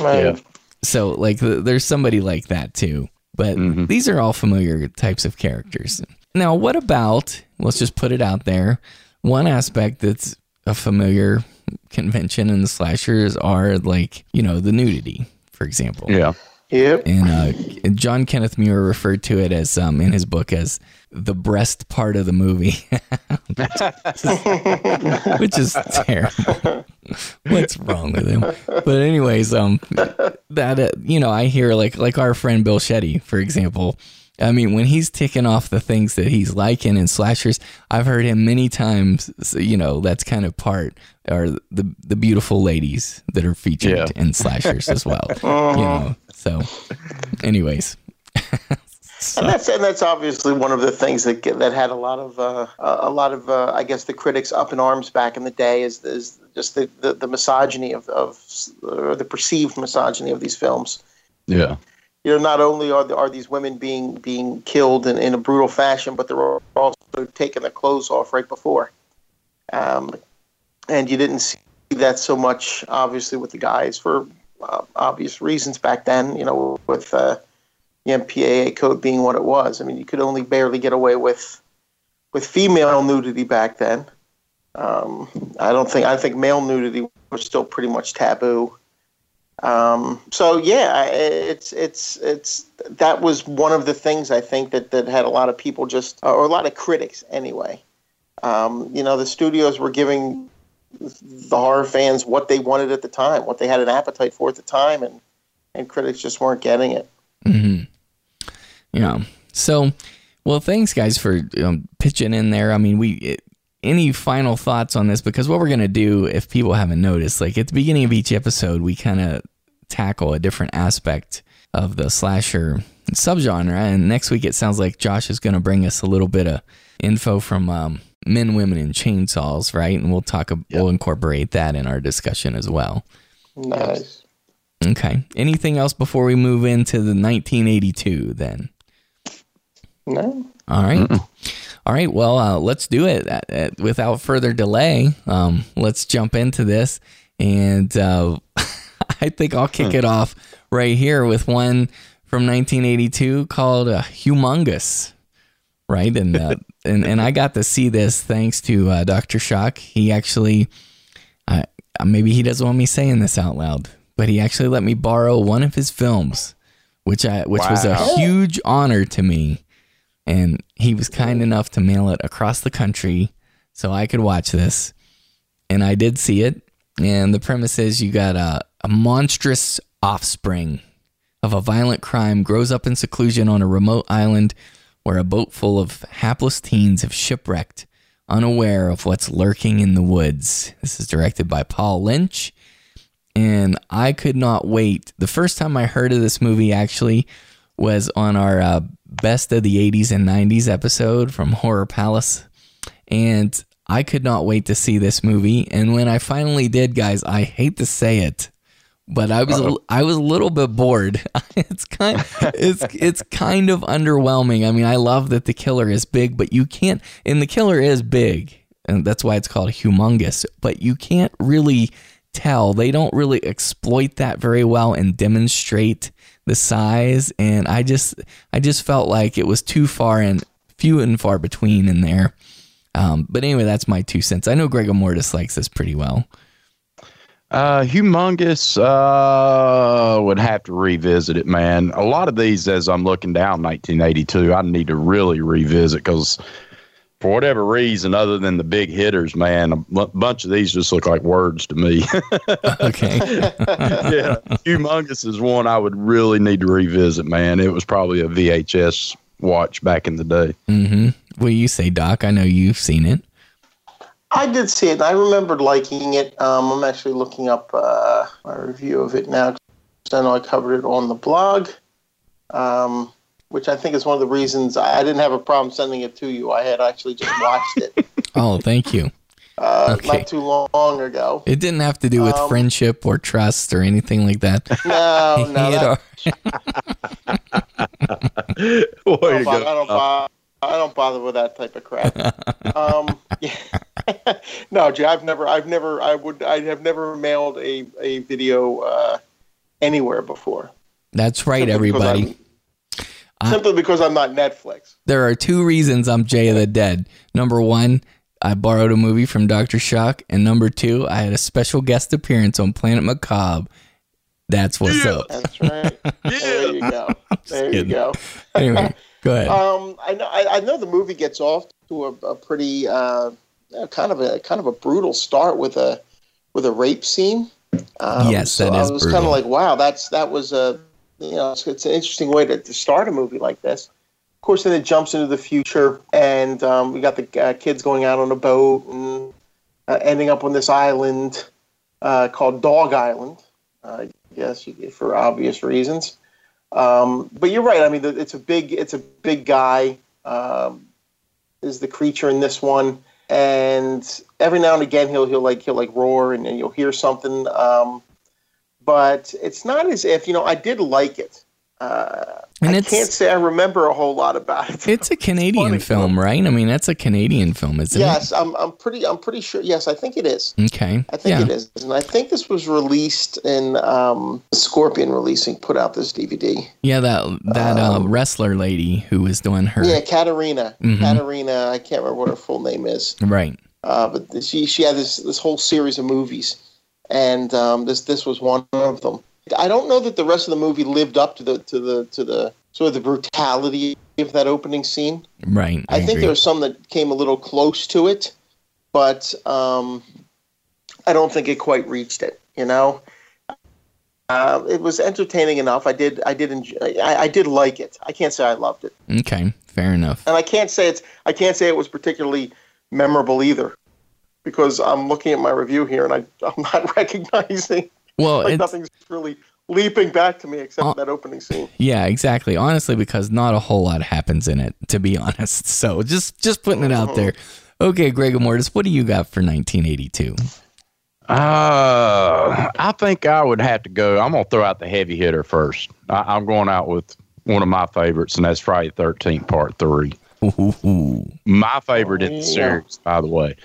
S3: Right.
S5: Yeah.
S2: So like th- there's somebody like that too. But
S5: Mhm.
S2: these are all familiar types of characters. Now, what about let's just put it out there. One aspect that's a familiar convention in the slashers are like, you know, the nudity, for example.
S5: Yeah.
S3: Yep.
S2: And uh, John Kenneth Muir referred to it as um, in his book as the breast part of the movie, (laughs) which is terrible. What's wrong with him? But anyways, um, that uh, you know, I hear like like our friend Bill Shetty, for example. I mean, when he's ticking off the things that he's liking in slashers, I've heard him many times. so, You know, that's kind of part are the the beautiful ladies that are featured
S5: Yeah.
S2: in slashers as well. You (laughs) know, so anyways, (laughs) So-
S3: And that's and that's obviously one of the things that that had a lot of uh, a lot of uh, I guess the critics up in arms back in the day is, is just the, the, the misogyny of, of or the perceived misogyny of these films.
S5: Yeah.
S3: You know, not only are the, are these women being being killed in, in a brutal fashion, but they're also taking their clothes off right before. Um, and you didn't see that so much, obviously, with the guys for uh, obvious reasons back then. You know, with uh, the MPAA code being what it was. I mean, you could only barely get away with with female nudity back then. Um, I don't think I think male nudity was still pretty much taboo. Um, so yeah, it's it's it's that was one of the things I think that that had a lot of people just or a lot of critics anyway. Um, you know, the studios were giving the horror fans what they wanted at the time, what they had an appetite for at the time, and and critics just weren't getting it.
S2: hmm Yeah. So, well, thanks guys for um, pitching in there. I mean, we it, any final thoughts on this? Because what we're gonna do, if people haven't noticed, like at the beginning of each episode, we kind of tackle a different aspect of the slasher subgenre. And next week, it sounds like Josh is gonna bring us a little bit of info from um, Men, Women, and Chainsaws, right? And we'll talk. We'll incorporate that in our discussion as well.
S3: Nice.
S2: Okay. Anything else before we move into the 1982? Then.
S3: No.
S2: All right. All right. Well, uh, let's do it. Uh, uh, without further delay, um, let's jump into this. And uh, (laughs) I think I'll kick it off right here with one from 1982 called uh, Humongous. Right. And, uh, (laughs) and, and I got to see this thanks to uh, Dr. Shock. He actually, uh, maybe he doesn't want me saying this out loud, but he actually let me borrow one of his films, which I, which was a huge honor to me and he was kind enough to mail it across the country so I could watch this. And I did see it. And the premise is you got a, a monstrous offspring of a violent crime grows up in seclusion on a remote island where a boat full of hapless teens have shipwrecked, unaware of what's lurking in the woods. This is directed by Paul Lynch. And I could not wait. The first time I heard of this movie actually was on our uh, best of the 80s and 90s episode from Horror Palace. And I could not wait to see this movie. And when I finally did, guys, I hate to say it, but I was a, I was a little bit bored. (laughs) it's kind it's it's kind of underwhelming. I mean, I love that the killer is big, but you can't and the killer is big. And that's why it's called humongous, but you can't really tell. They don't really exploit that very well and demonstrate the size and I just I just felt like it was too far and few and far between in there. Um, but anyway, that's my two cents. I know Gregor Mortis likes this pretty well.
S5: Uh, humongous. Uh, would have to revisit it, man. A lot of these, as I'm looking down 1982, I need to really revisit because, for whatever reason, other than the big hitters, man, a bunch of these just look like words to me. (laughs)
S2: Okay. (laughs)
S5: yeah, humongous is one I would really need to revisit, man. It was probably a VHS watch back in the day.
S2: mm-hmm. What do you say, Doc? I know you've seen it.
S3: I did see it. and I remembered liking it. Um, I'm actually looking up uh, my review of it now. I know I covered it on the blog, um, which I think is one of the reasons I, I didn't have a problem sending it to you. I had actually just watched it (laughs)
S2: Oh, thank you.
S3: uh,
S2: Okay.
S3: not too long ago.
S2: It didn't have to do with
S3: Um,
S2: friendship or trust or anything like that. (laughs)
S3: No, (laughs) no,
S2: He had
S3: that,
S2: al-
S3: I, don't, bo- I, don't bo- I don't bother with that type of crap. um, yeah. no, Jay, I've never, I've never, I would, I have never mailed a a video uh, anywhere before.
S2: That's right,
S3: Simply
S2: everybody.
S3: I'm- Simply because I'm not Netflix.
S2: There are two reasons I'm Jay of the Dead. Number one, I borrowed a movie from Dr. Shock. And number two, I had a special guest appearance on Planet Macabre. That's what's up.
S3: That's right. (laughs) There you go. There you go.
S2: Anyway, go ahead.
S3: Um, I know. I, I know the movie gets off to a, a pretty uh, uh, kind of a kind of a brutal start with a with a rape scene. Um,
S2: Yes,
S3: so
S2: that
S3: I was kind of like, wow, that's that was a you know it's, it's an interesting way to, to start a movie like this. Of course, then it jumps into the future, and um, we got the uh, kids going out on a boat and uh, ending up on this island uh, called Dog Island. Uh, yes, for obvious reasons. Um, but you're right. I mean, it's a big, it's a big guy. Um, is the creature in this one, and every now and again he'll he'll like he'll like roar and, and you'll hear something. Um, but it's not as if you know. I did like it. Uh,
S2: And
S3: I can't say I remember a whole lot about it.
S2: It's a Canadian
S3: funny.
S2: film, right? I mean, that's a Canadian film, isn't it?
S3: yes, I'm, I'm pretty I'm pretty sure. Yes, I think it is.
S2: it? Okay.
S3: I think
S2: yeah.
S3: it is, and I think this was released in um, Scorpion releasing put out this DVD.
S2: Yeah, that that uh, wrestler lady who was doing her.
S3: Um, Yeah, Katarina.
S2: Mhm.
S3: Katarina. I can't remember what her full name is,
S2: Right.
S3: uh, but she she had this this whole series of movies, and um, this this was one of them. I don't know that the rest of the movie lived up to the to the to the sort of the brutality of that opening scene.
S2: Right.
S3: I, think
S2: agree.
S3: there was some that came a little close to it, but um, I don't think it quite reached it. You know, uh, it was entertaining enough. I did, I did, enjoy, I, I did like it. I can't say I loved it,
S2: Okay. Fair enough.
S3: and I can't say it's, I can't say it was particularly memorable either, because I'm looking at my review here and I, (laughs) I'm not recognizing
S2: Well,
S3: like nothing's really leaping back to me except
S2: Uh,
S3: that opening scene.
S2: yeah, exactly. Honestly, because not a whole lot happens in it, to be (laughs) honest. So just just putting it out there. Okay, Greg Mortis, what do you got for 1982?
S5: Uh, I think I would have to go. I'm gonna throw out the heavy hitter first. I, I'm going out with one of my favorites, and that's Friday the Thirteenth Part Three.
S2: Ooh,
S5: My favorite in the series, by the way.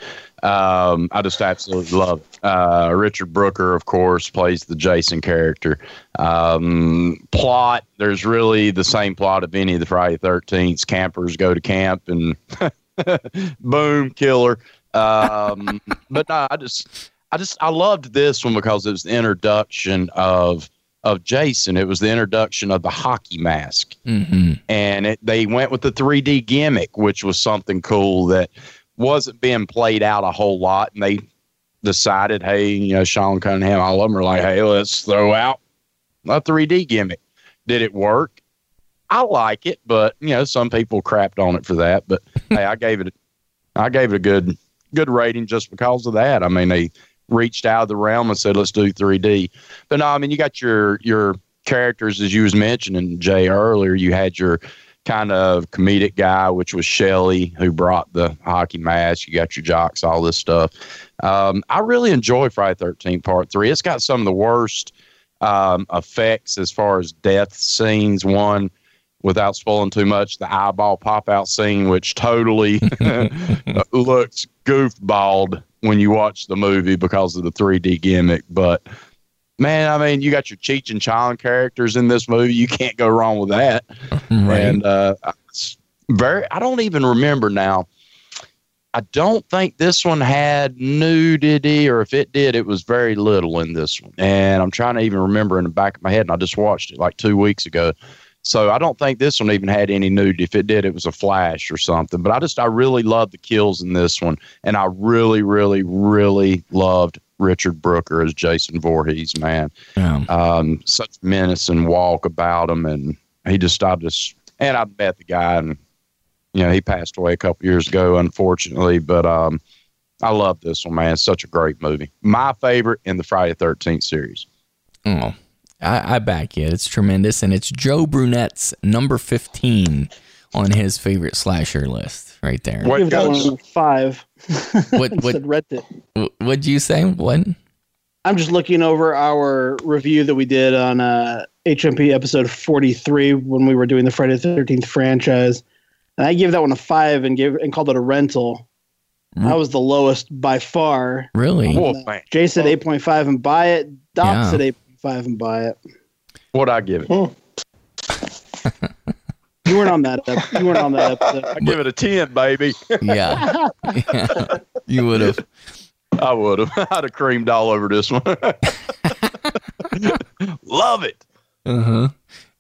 S5: Um, I just absolutely love it. Uh, Richard Brooker, of course, plays the Jason character. Um, plot, there's really the same plot of any of the Friday the 13th. Campers go to camp and (laughs) boom, killer. Um, (laughs) but no, I just, I just, I loved this one because it was the introduction of, of Jason. It was the introduction of the hockey mask
S2: hmm
S5: and it, they went with the 3D gimmick, which was something cool that wasn't being played out a whole lot. And they decided, hey, you know, Sean Cunningham, all of them are like, hey, let's throw out a 3D gimmick. Did it work? I like it, but you know, some people crapped on it for that. But hey, I gave it, I gave it a good, good rating just because of that. I mean, they reached out of the realm and said, let's do 3D. But no, I mean, you got your your characters as you was mentioning Jay earlier. You had your kind of comedic guy, which was Shelley, who brought the hockey mask. You got your jocks, all this stuff. Um, I really enjoy Friday Thirteenth Part Three. It's got some of the worst um, effects as far as death scenes. One, without spoiling too much, the eyeball pop out scene, which totally (laughs) looks goofballed when you watch the movie because of the 3D gimmick. But man, I mean, you got your Cheech and Chong characters in this movie. You can't go wrong with that. (laughs)
S2: right.
S5: And uh, very, I don't even remember now. I don't think this one had nudity, or if it did, it was very little in this one. And I'm trying to even remember in the back of my head, and I just watched it like two weeks ago. So I don't think this one even had any nudity. If it did, it was a flash or something. But I just, I really loved the kills in this one. And I really, really, really loved Richard Brooker as Jason Voorhees, man
S2: Yeah.
S5: um, such menace and walk about him, and he just I just and I met the guy, and you know he passed away a couple years ago, unfortunately. But um, I love this one, man. It's such a great movie. My favorite in the Friday Thirteenth series.
S2: Oh, I, I back it. It's tremendous, and it's Joe Brunette's number 15 on his favorite slasher list right there.
S5: What
S4: Give that one five. (laughs)
S2: What- (laughs)
S4: It
S2: what-
S4: said Reddit.
S2: Wh- What'd you say? What?
S4: I'm just looking over our review that we did on uh, HMP episode 43 when we were doing the Friday the 13th franchise, and I gave that one a five and gave and called it a rental. That was the lowest by far.
S2: Really?
S5: Oh man,
S4: Jay said 8.5 and buy it. Doc
S2: Yeah.
S4: Said 8.5 and buy it.
S5: what I give it? (laughs)
S4: You weren't on that. ep- You weren't on that episode.
S5: I give it a ten, baby.
S2: Yeah. yeah. (laughs) You would have.
S5: I would have. (laughs) I'd have creamed all over this one. love it.
S2: Uh huh.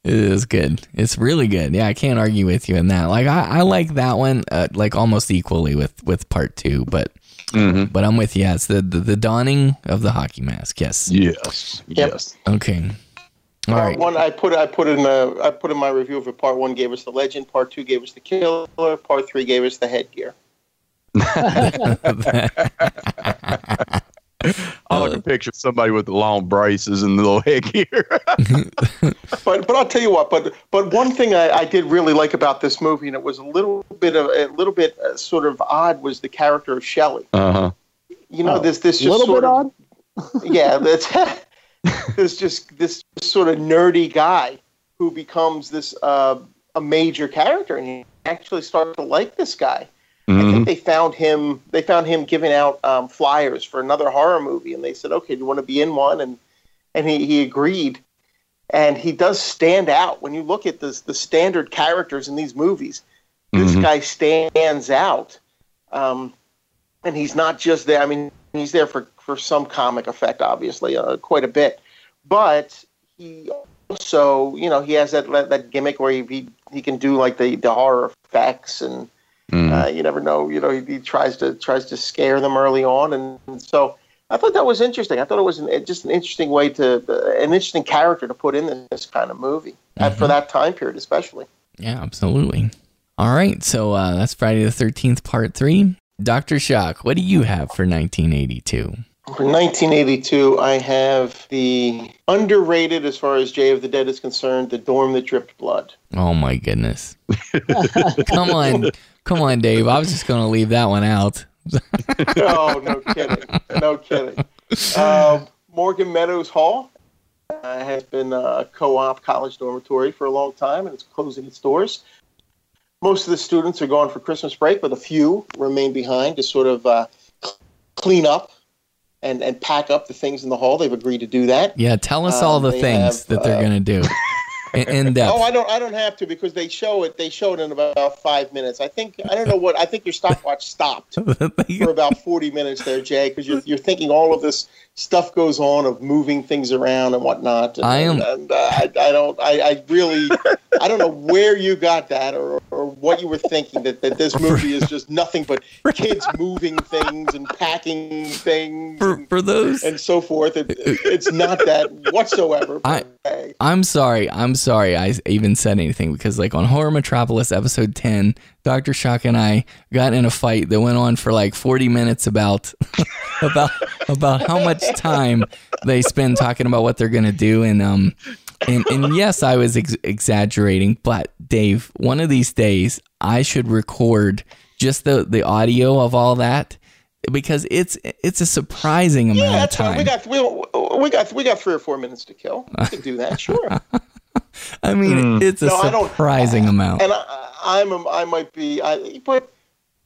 S2: It is good. It's really good. Yeah, I can't argue with you in that. Like I, I like that one uh, like almost equally with with part two, but
S5: Mm-hmm.
S2: but I'm with you. Yeah, it's the, the the dawning of the hockey mask. Yes.
S5: Yes.
S3: Yep.
S5: Yes.
S2: Okay. All
S3: Part
S2: right.
S3: one, I put I put in a, I put in my review of it. Part one gave us the legend. Part two gave us the killer. Part three gave us the headgear. (laughs) (laughs) (laughs)
S5: All I can picture is somebody with the long braces and the little (laughs) headgear. (laughs)
S3: But but I'll tell you what. But but one thing I, I did really like about this movie, and it was a little bit of a little bit uh, sort of odd, was the character of Shelley.
S5: Uh huh.
S3: You know,
S4: Oh,
S3: this this just
S4: little
S3: sort
S4: bit
S3: of,
S4: odd. (laughs)
S3: yeah, that's this just this sort of nerdy guy who becomes this uh, a major character, and you actually start to like this guy. I
S5: Mm-hmm.
S3: think they found him. They found him giving out um, flyers for another horror movie, and they said, "Okay, do you want to be in one?" And and he, he agreed. And he does stand out when you look at this, the standard characters in these movies. This
S5: Mhm.
S3: guy stands out, um, and he's not just there. I mean, he's there for for some comic effect, obviously, uh, quite a bit, but he also, you know, he has that that, that gimmick where he, he he can do like the the horror effects and
S5: Mm-hmm.
S3: uh, you never know. You know, he, he tries to tries to scare them early on, and, and so I thought that was interesting. I thought it was an, just an interesting way to uh, an interesting character to put in this, this kind of movie uh, for that time period, especially.
S2: Yeah, absolutely. All right, so uh, that's Friday the Thirteenth Part Three. Dr. Shock, what do you have for 1982?
S3: For 1982, I have the underrated, as far as Jay of the Dead is concerned, the Dorm That Dripped Blood.
S2: Oh my goodness. (laughs) come on. Come on, Dave. I was just going to leave that one out. (laughs)
S3: oh, no kidding. No kidding. Uh, Morgan Meadows Hall uh, has been a co op college dormitory for a long time, and it's closing its doors. Most of the students are gone for Christmas break, but a few remain behind to sort of uh, clean up and, and pack up the things in the hall. They've agreed to do that.
S2: Yeah, tell us all
S3: Um,
S2: the things
S3: have,
S2: that they're
S3: uh,
S2: going to do. (laughs) In, in (laughs) depth.
S3: Oh, I don't. I don't have to because they show it. They show it in about five minutes. I think. I don't know what. I think your stopwatch stopped (laughs) for about forty minutes there, Jay, because you're you're thinking all of this stuff goes on of moving things around and whatnot. And,
S2: I am-
S3: And, uh, I, I don't. I, I really. I don't know where you got that or, or what you were thinking that, that this (laughs) movie is just nothing but (laughs) kids moving things and packing things
S2: for,
S3: and,
S2: for those.
S3: and so forth. It, it's not that whatsoever. (laughs)
S2: I- I'm sorry. I'm sorry I even said anything because, like, on Horror Metropolis episode 10, Dr. Shock and I got in a fight that went on for like 40 minutes about (laughs) about about how much time they spend talking about what they're going to do and um and, and yes, I was ex- exaggerating, but Dave, one of these days I should record just the the audio of all that because it's it's a surprising amount
S3: Yeah,
S2: of
S3: that's fine.
S2: time.
S3: We got we, we got we got three or four minutes to kill. We can do that, sure. (laughs)
S2: I mean, it's a
S3: No, I
S2: surprising amount.
S3: and I, I'm a, I might be, I, but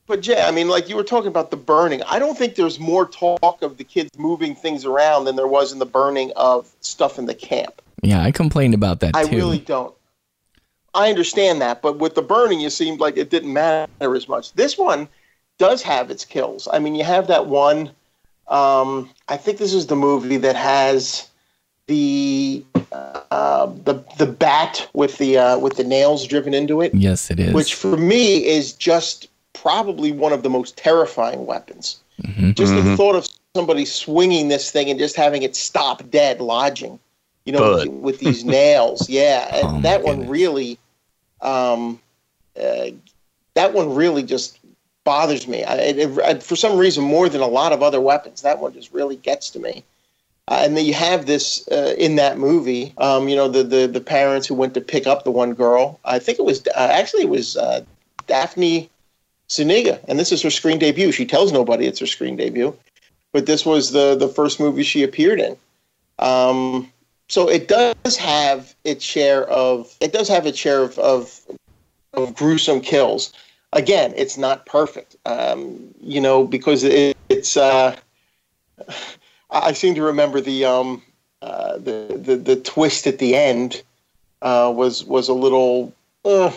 S3: but Jay, I mean, like you were talking about the burning. I don't think there's more talk of the kids moving things around than there was in the burning of stuff in the camp.
S2: Yeah, I complained about that
S3: I
S2: too.
S3: really don't. I understand that, but with the burning, it seemed like it didn't matter as much. This one does have its kills. I mean, you have that one. Um, I think this is the movie that has the uh, the the bat with the uh, with the nails driven into it,
S2: yes, it is.
S3: which for me is just probably one of the most terrifying weapons.
S2: Mhm.
S3: Just the thought of somebody swinging this thing and just having it stop dead, lodging, you know, with, with these (laughs) nails. Yeah,
S2: Oh, my
S3: that one
S2: goodness.
S3: really, um, uh, that one really just bothers me. I, it, it- for some reason, more than a lot of other weapons, that one just really gets to me. Uh, and then you have this uh, in that movie. Um, you know, the, the the parents who went to pick up the one girl. I think it was uh, actually it was uh, Daphne Zuniga, and this is her screen debut. She tells nobody it's her screen debut, but this was the the first movie she appeared in. Um, so it does have its share of it does have its share of of, of gruesome kills. Again, it's not perfect, um, you know, because it, it's. Uh, I seem to remember the um, uh, the, the the twist at the end uh, was was a little. Uh,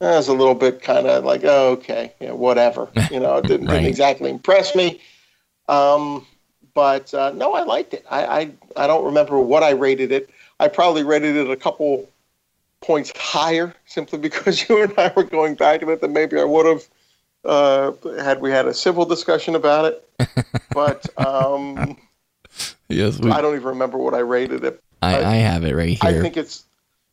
S3: was a little bit kind of like, oh, okay, yeah, whatever. (laughs) You know, it didn't,
S2: Right.
S3: didn't exactly impress me. Um, but uh, no, I liked it. I, I I don't remember what I rated it. I probably rated it a couple points higher simply because (laughs) you and I were going back at it than maybe I would have uh, had we had a civil discussion about it. (laughs) But um,
S2: yes, we,
S3: I don't even remember what I rated it.
S2: I, I have it right here.
S3: I think it's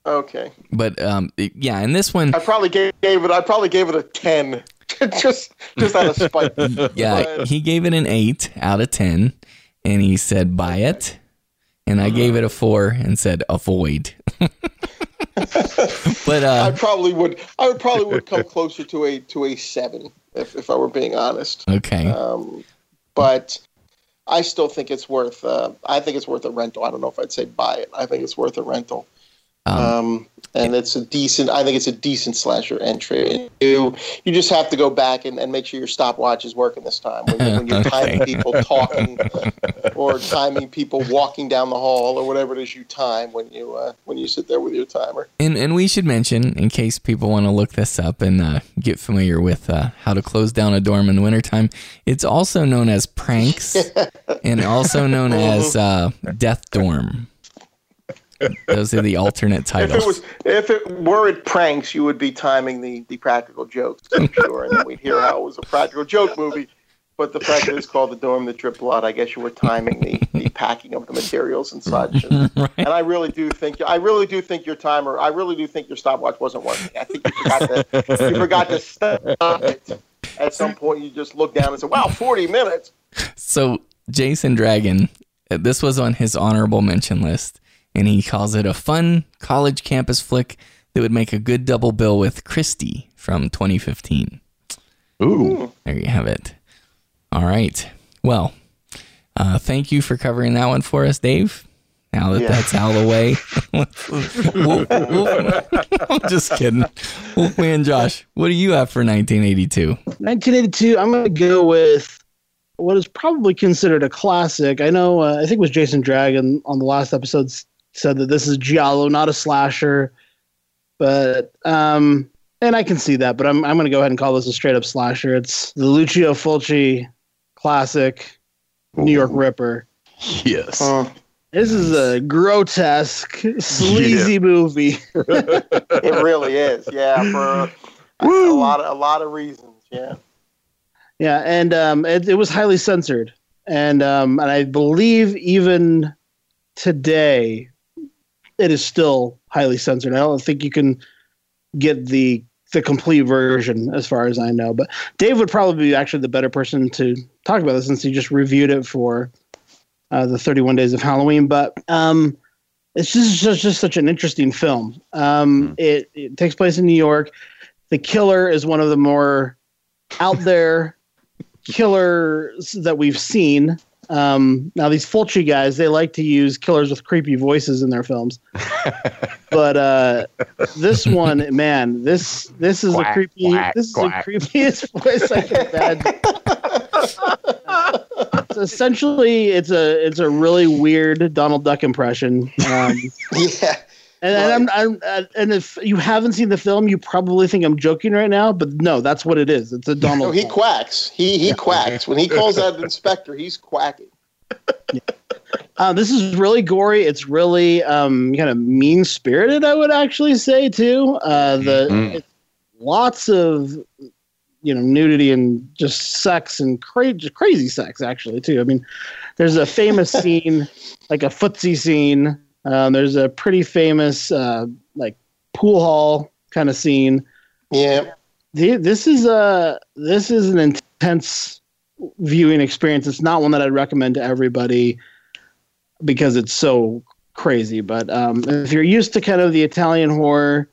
S3: okay.
S2: but um, yeah, and this one,
S3: I probably gave, gave it. I probably gave it a ten, (laughs) just just out of spite. (laughs)
S2: yeah,
S3: But-
S2: he gave it an eight out of ten, and he said buy it, and I gave it a four and said avoid. but
S3: I
S2: uh,
S3: probably would. I would probably would come closer to a to a seven if if I were being honest.
S2: okay,
S3: Um, but I still think it's worth. Uh, I think it's worth a rental. I don't know if I'd say buy it. I think it's worth a rental.
S2: Um,
S3: Um, and it's a decent. I think it's a decent slasher entry. You you just have to go back and, and make sure your stopwatch is working this time when, you- when you're (laughs) timing people talking or timing people walking down the hall or whatever it is you time when you uh, when you sit there with your timer.
S2: and and we should mention in case people want to look this up and uh, get familiar with uh, how to close down a dorm in the wintertime, it's also known as pranks (laughs) and also known as uh, death dorm. Those are the alternate
S3: If
S2: titles.
S3: it was, if it were it pranks, you would be timing the, the practical jokes, I'm (laughs) sure, and then we'd hear how it was a practical joke movie. But the fact that it's called the dorm that dripped blood, I guess you were timing the, the (laughs) packing of the materials and such. (laughs) And, and I really do think I really do think your timer, I really do think your stopwatch wasn't working. I think you forgot to you forgot to stop it at some point you just look down and say, "Wow, forty minutes."
S2: So Jason Dragon, this was on his honorable mention list, and he calls it a fun college campus flick that would make a good double bill with Kristy from 2015.
S5: Ooh.
S2: There you have it. All right. Well, uh, thank you for covering that one for us, Dave. Now that
S3: Yeah.
S2: that's out of the way, (laughs) Wolf- Wolf- I'm just kidding. Wolfman Josh, what do you have for 1982?
S4: 1982. I'm going to go with what is probably considered a classic. I know. Uh, I think it was Jason Dragon on the last episode s- said that this is giallo, not a slasher. But um, and I can see that. But I'm I'm going to go ahead and call this a straight up slasher. It's the Lucio Fulci classic, New York Ripper.
S5: Yes.
S3: Uh,
S4: This is a grotesque, sleazy movie. (laughs)
S3: it really is. Yeah, for a, a lot of a lot of reasons. Yeah.
S4: Yeah, and um, it, it was highly censored, and um, and I believe even today, it is still highly censored. I don't think you can get the the complete version, as far as I know. But Dave would probably be actually the better person to talk about this since he just reviewed it for uh, the 31 Days of Halloween. But um, it's just, just just such an interesting film. Um, it, it takes place in New York. The killer is one of the more out there (laughs) killers that we've seen. Um, now these Fulci guys, they like to use killers with creepy voices in their films. (laughs) but uh, this one, man, this this is
S5: Quack,
S4: the creepy.
S5: quack,
S4: this is the creepiest (laughs) voice I can imagine. (laughs) so essentially, it's a it's a really weird Donald Duck impression. Um,
S3: Yeah.
S4: And, and I'm, I'm uh, and if you haven't seen the film, you probably think I'm joking right now, but no, that's what it is. It's a Donald.
S3: No, he quacks. He he quacks when he calls out an inspector. He's quacking.
S4: Uh, this is really gory. It's really um, kind of mean spirited, I would actually say too. Uh, the
S5: Mhm.
S4: lots of you know nudity and just sex and crazy crazy sex actually too. I mean, there's a famous (laughs) scene like a footsie scene. Um, there's a pretty famous uh, like pool hall kind of scene.
S3: Yeah.
S4: The, this is a this is an intense viewing experience. It's not one that I'd recommend to everybody because it's so crazy. But um, if you're used to kind of the Italian horror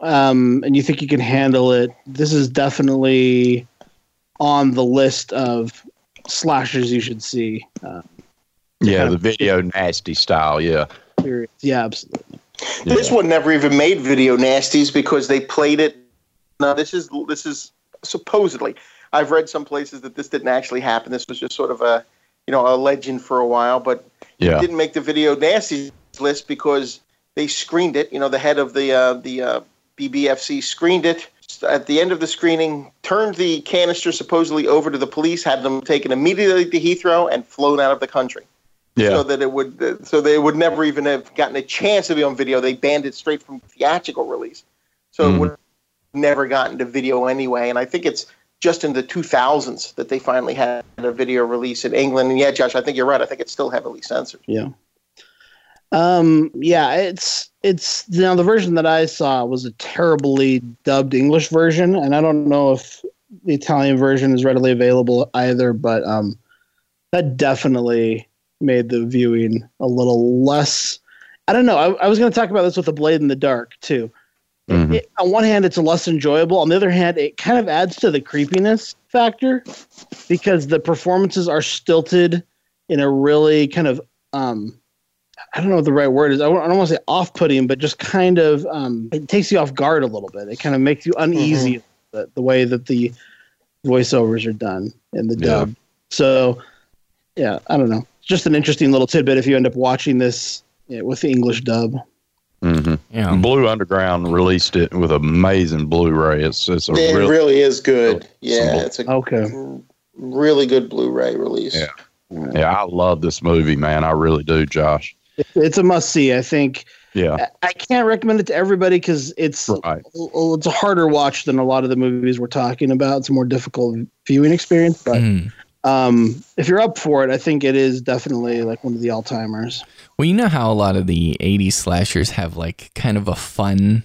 S4: um, and you think you can handle it, this is definitely on the list of slashers you should see. Uh,
S5: Yeah, the video nasty style. Yeah.
S4: period. yeah, absolutely.
S3: This one never even made video nasties because they played it. No, this is this is supposedly. I've read some places that this didn't actually happen. This was just sort of a, you know, a legend for a while. But
S5: Yeah.
S3: it didn't make the video nasties list because they screened it. You know, the head of the uh, the uh, BBFC screened it at the end of the screening, turned the canister supposedly over to the police, had them taken immediately to Heathrow and flown out of the country
S5: Yeah.
S3: so that it would so they would never even have gotten a chance to be on video. They banned it straight from theatrical release, so
S5: Mhm.
S3: it would never gotten to video anyway. And I think it's just in the 2000s that they finally had a video release in England. And yeah, Josh, I think you're right. I think it's still heavily censored.
S4: Yeah. Um, yeah, it's it's now the version that I saw was a terribly dubbed English version, and I don't know if the Italian version is readily available either, but um, that definitely made the viewing a little less. I don't know. I, I was going to talk about this with a Blade in the Dark too.
S5: Mhm.
S4: It- on one hand, it's less enjoyable. On the other hand, it kind of adds to the creepiness factor because the performances are stilted in a really kind of um, I don't know what the right word is. I don't, I don't want to say off-putting, but just kind of um, it takes you off guard a little bit. It kind of makes you uneasy the, the way that the voiceovers are done in the
S5: Yeah.
S4: dub. So, yeah, I don't know. Just an interesting little tidbit if you end up watching this yeah, with the English dub.
S5: hmm
S2: Yeah.
S5: Blue Underground released it with amazing Blu-ray. It's it's a
S3: It
S5: real
S3: really is good. Yeah,
S5: Some-
S3: it's a
S4: Okay.
S3: really good Blu-ray release.
S5: Yeah. yeah. I love this movie, man. I really do, Josh.
S4: It's a must see. I think
S5: Yeah,
S4: I- I can't recommend it to everybody because it's
S5: right.
S4: it's a harder watch than a lot of the movies we're talking about. It's a more difficult viewing experience, but
S2: Mm.
S4: Um, if you're up for it, I think it is definitely like one of the all timers.
S2: Well, you know how a lot of the 80s slashers have like kind of a fun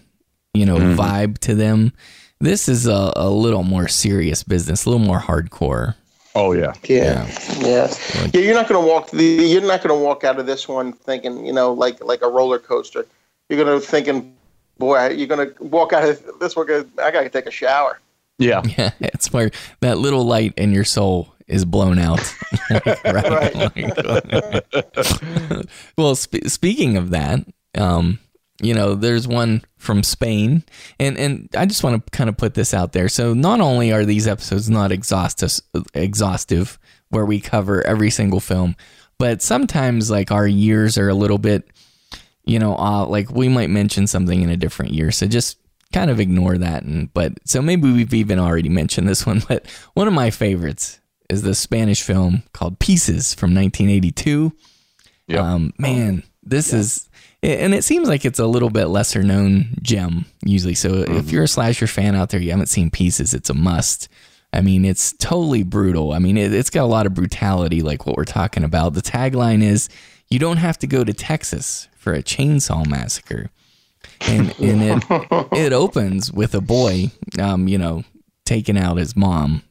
S2: you know, vibe to them. This is a, a little more serious business, a little more hardcore.
S5: Oh yeah.
S3: Yeah, yeah, yeah. You're not going to walk. The, you're not going to walk out of this one thinking, you know, like like a roller coaster. You're going to thinking, boy, you're going to walk out of this one. Gonna, I got to take a shower.
S5: Yeah. (laughs)
S2: Yeah, it's where that little light in your soul is blown out. (laughs) (laughs) right. (laughs) well, sp- speaking of that, um, you know, there's one from Spain, and and I just want to kind of put this out there. So not only are these episodes not exhaustive, exhaustive, where we cover every single film, but sometimes like our years are a little bit, you know, uh, like we might mention something in a different year. So just kind of ignore that. And but so maybe we've even already mentioned this one, but one of my favorites is the Spanish film called Pieces from 1982.
S5: Yep.
S2: Um, man, this is, and it seems like it's a little bit lesser known gem usually. So if you're a slasher fan out there, you haven't seen Pieces, it's a must. I mean, it's totally brutal. I mean, it, it's got a lot of brutality, like what we're talking about. The tagline is, "You don't have to go to Texas for a chainsaw massacre," and and it (laughs) it opens with a boy, um, you know, taking out his mom,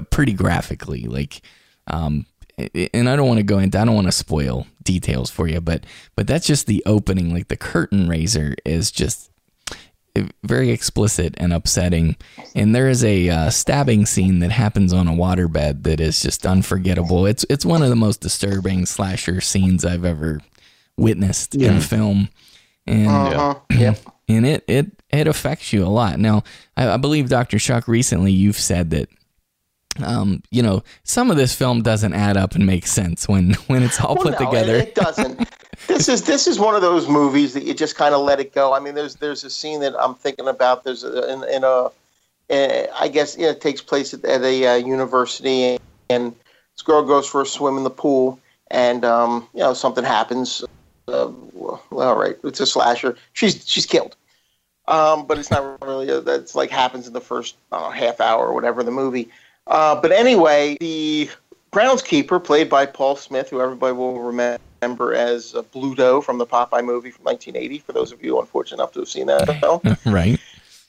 S2: pretty graphically, like, um, and I don't want to go into, I don't want to spoil details for you, but but that's just the opening. Like the curtain raiser is just very explicit and upsetting. And there is a uh, stabbing scene that happens on a waterbed that is just unforgettable. It's it's one of the most disturbing slasher scenes I've ever witnessed in film. And
S3: Uh-huh. Yep.
S2: and it it it affects you a lot. Now, I, I believe Dr. Shock recently you've said that um, you know, some of this film doesn't add up and make sense when (laughs) when it's all
S3: Well,
S2: put
S3: no,
S2: together.
S3: It, it doesn't. this is this is one of those movies that you just kind of let it go. I mean, there's there's a scene that I'm thinking about. There's a, in, in a, uh, I guess you know, it takes place at, at a uh, university, and this girl goes for a swim in the pool, and um, you know something happens. Uh, well, all right, it's a slasher. She's she's killed. Um, but it's not really. A, that's like happens in the first know, half hour or whatever the movie. Uh, but anyway, the groundskeeper, played by Paul Smith, who everybody will remember as uh, Bluto from the Popeye movie from 1980. For those of you unfortunate enough to have seen that film, (laughs)
S2: right.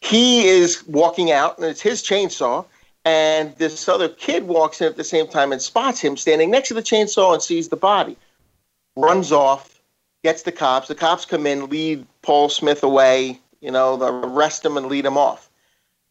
S3: he is walking out, and it's his chainsaw. And this other kid walks in at the same time and spots him standing next to the chainsaw and sees the body. Runs off, gets the cops. The cops come in, lead Paul Smith away, you know, arrest him and lead him off.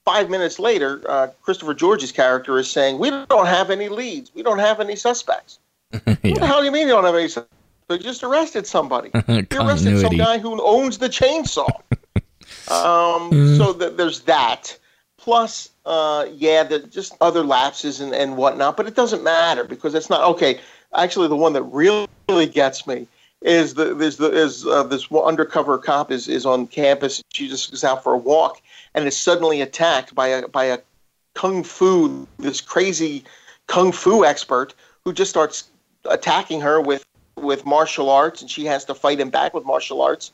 S3: Five minutes later, uh, Christopher George's character is saying, We don't have any leads. We don't have any suspects. (laughs) What the hell do you mean you don't have any suspects? They just arrested somebody. (laughs) You arrested some guy who owns the chainsaw. (laughs) um, So th- there's that. Plus, uh, yeah, the, just other lapses and, and whatnot, but it doesn't matter because it's not okay. Actually, the one that really, really gets me is the is the is uh, this undercover cop is is on campus. She just goes out for a walk and is suddenly attacked by a by a kung fu this crazy kung fu expert who just starts attacking her with with martial arts, and she has to fight him back with martial arts.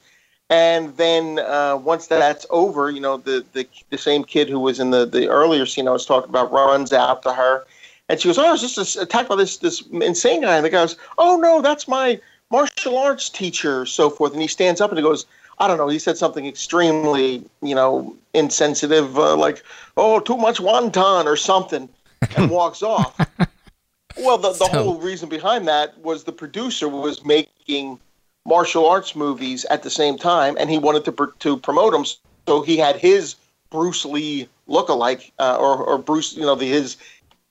S3: And then uh, once that's over, you know, the, the the same kid who was in the, the earlier scene I was talking about runs out to her, and she goes, "Oh, I was just attacked by this this insane guy." And the guy goes, "Oh no, that's my martial arts teacher," so forth. And he stands up and he goes, "I don't know." He said something extremely, you know, insensitive, uh, like, "Oh, too much wonton" or something, and (laughs) walks off. Well, the, the
S2: So-
S3: whole reason behind that was the producer was making martial arts movies at the same time, and he wanted to pr- to promote them. So he had his Bruce Lee lookalike, uh, or or Bruce, you know, the, his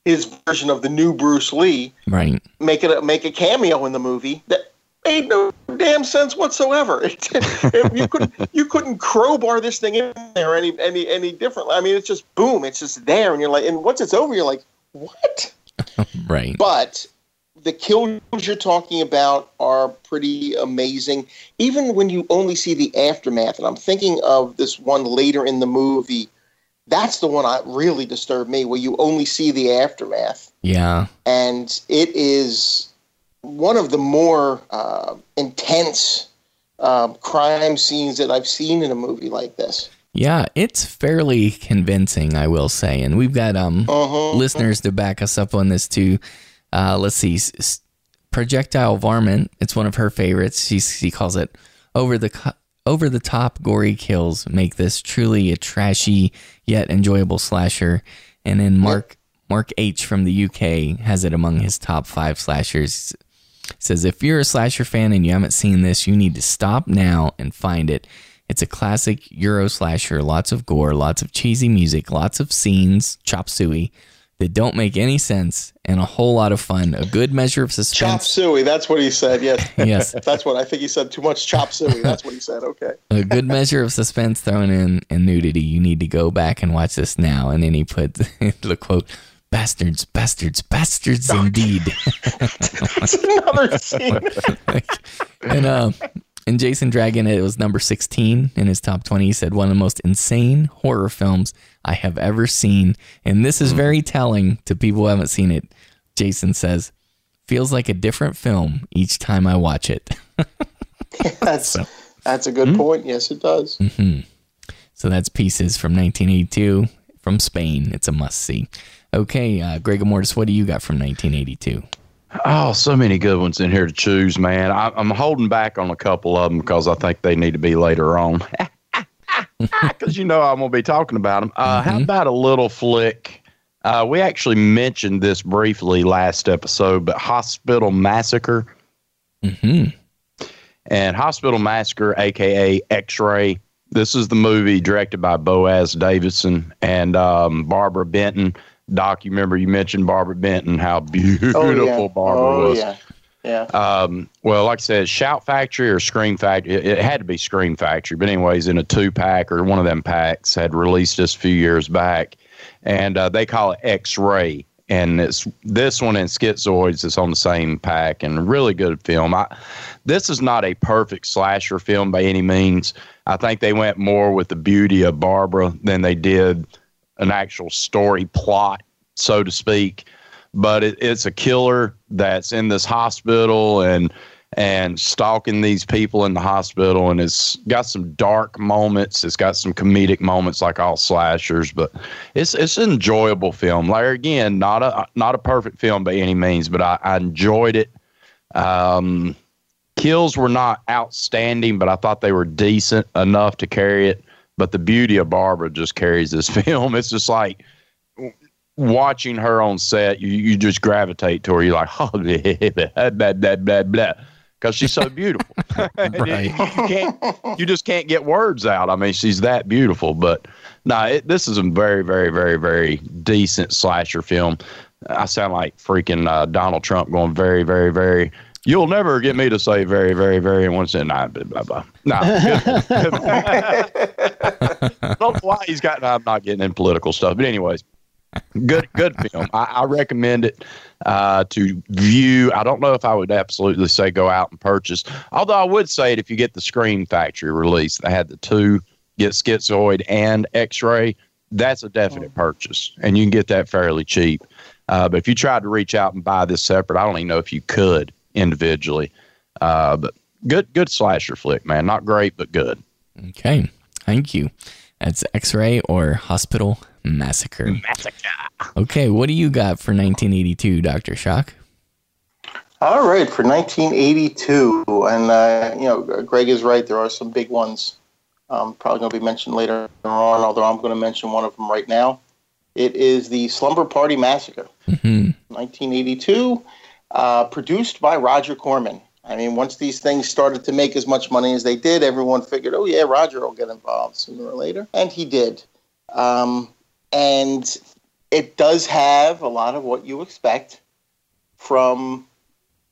S3: his version of the new Bruce Lee,
S2: Right.
S3: make it a, make a cameo in the movie that made no damn sense whatsoever. (laughs) It, it- you couldn't you couldn't crowbar this thing in there any any any differently. I mean, it's just boom, it's just there, and you're like, and once it's over, you're like, what? (laughs)
S2: Right.
S3: But the kills you're talking about are pretty amazing. Even when you only see the aftermath, and I'm thinking of this one later in the movie, that's the one that really disturbed me, where you only see the aftermath.
S2: Yeah.
S3: And it is one of the more uh, intense uh, crime scenes that I've seen in a movie like this.
S2: Yeah, it's fairly convincing, I will say. And we've got um
S3: Uh-huh.
S2: listeners to back us up on this too. Uh, let's see, projectile varmint. It's one of her favorites. She she calls it over the co- over the top gory kills make this truly a trashy yet enjoyable slasher. And then Mark Mark H from the UK has it among his top five slashers. Says if you're a slasher fan and you haven't seen this, you need to stop now and find it. It's a classic Euro slasher, lots of gore, lots of cheesy music, lots of scenes, chop suey, that don't make any sense, and a whole lot of fun. A good measure of suspense.
S3: Chop suey. That's what he said. Yes. (laughs)
S2: Yes. (laughs)
S3: That's what I think he said. Too much chop suey. That's what he said. Okay.
S2: a good measure of suspense thrown in and nudity. You need to go back and watch this now. And then he put (laughs) the quote, bastards, bastards, bastards indeed. (laughs)
S3: That's another scene. (laughs)
S2: and um and Jason Dragon, it was number 16 in his top 20. He said, one of the most insane horror films I have ever seen. And this is hmm. very telling to people who haven't seen it. Jason says, feels like a different film each time I watch it. (laughs)
S3: That's that's a good hmm? point. Yes, it does. Mm-hmm.
S2: So that's Pieces from 1982 from Spain. It's a must see. Okay, uh, Greg Mortis, what do you got from 1982?
S5: Oh, so many good ones in here to choose, man. I, I'm holding back on a couple of them because I think they need to be later on. (laughs) Because you know I'm going to be talking about them. Uh, How about a little flick? Uh, we actually mentioned this briefly last episode, but Hospital Massacre.
S2: hmm
S5: And Hospital Massacre, aka X Ray. This is the movie directed by Boaz Davidson and um, Barbara Benton. Doc, you remember you mentioned Barbara Benton, how (laughs) beautiful
S3: Oh yeah.
S5: Barbara
S3: oh
S5: was.
S3: yeah. Yeah.
S5: Um, well, like I said, Shout Factory or Scream Factory. It, it had to be Scream Factory, but anyways, in a two pack or one of them packs, had released this a few years back, and uh, they call it X Ray. And it's this one and Schizoids is on the same pack, and really good film. I, this is not a perfect slasher film by any means. I think they went more with the beauty of Barbara than they did an actual story plot, so to speak. But it, it's a killer that's in this hospital and and stalking these people in the hospital. And it's got some dark moments. It's got some comedic moments like all slashers but it's it's an enjoyable film. Like again not a not a perfect film by any means but i, I enjoyed it. Um kills were not outstanding but i thought they were decent enough to carry it but the beauty of barbara just carries this (laughs) film it's just like watching her on set, you, you just gravitate to her. You're like, (laughs) oh, blah, blah, blah, blah, blah. Because she's so beautiful. (laughs)
S2: Right.
S5: you, can't, you just can't get words out. I mean, she's that beautiful. But no, it, this is a very, very, very, very decent slasher film. I sound like freaking uh, Donald Trump going very, very, very. You'll never get me to say very, very, very in one sentence. Nah, blah, blah, blah. Nah, good. I (laughs) don't know why he's got. I'm not getting in political stuff, but anyways, good good film. I, I recommend it uh, to view. I don't know if I would absolutely say go out and purchase. Although I would say it if you get the Scream Factory release. They had the two get Schizoid and X Ray. That's a definite purchase, and you can get that fairly cheap. Uh, but if you tried to reach out and buy this separate, I don't even know if you could individually. Uh, but good good slasher flick, man. Not great, but good.
S2: Okay, thank you. That's X Ray or Hospital Massacre.
S5: Massacre.
S2: Okay, what do you got for 1982, Dr. Shock?
S3: All right, for 1982, and uh, you know, Greg is right. There are some big ones, um, probably going to be mentioned later on. Although I'm going to mention one of them right now. It is the Slumber Party Massacre,
S2: mm-hmm.
S3: 1982, uh, produced by Roger Corman. I mean, once these things started to make as much money as they did, everyone figured, oh yeah, Roger will get involved sooner or later, and he did. Um, and it does have a lot of what you expect from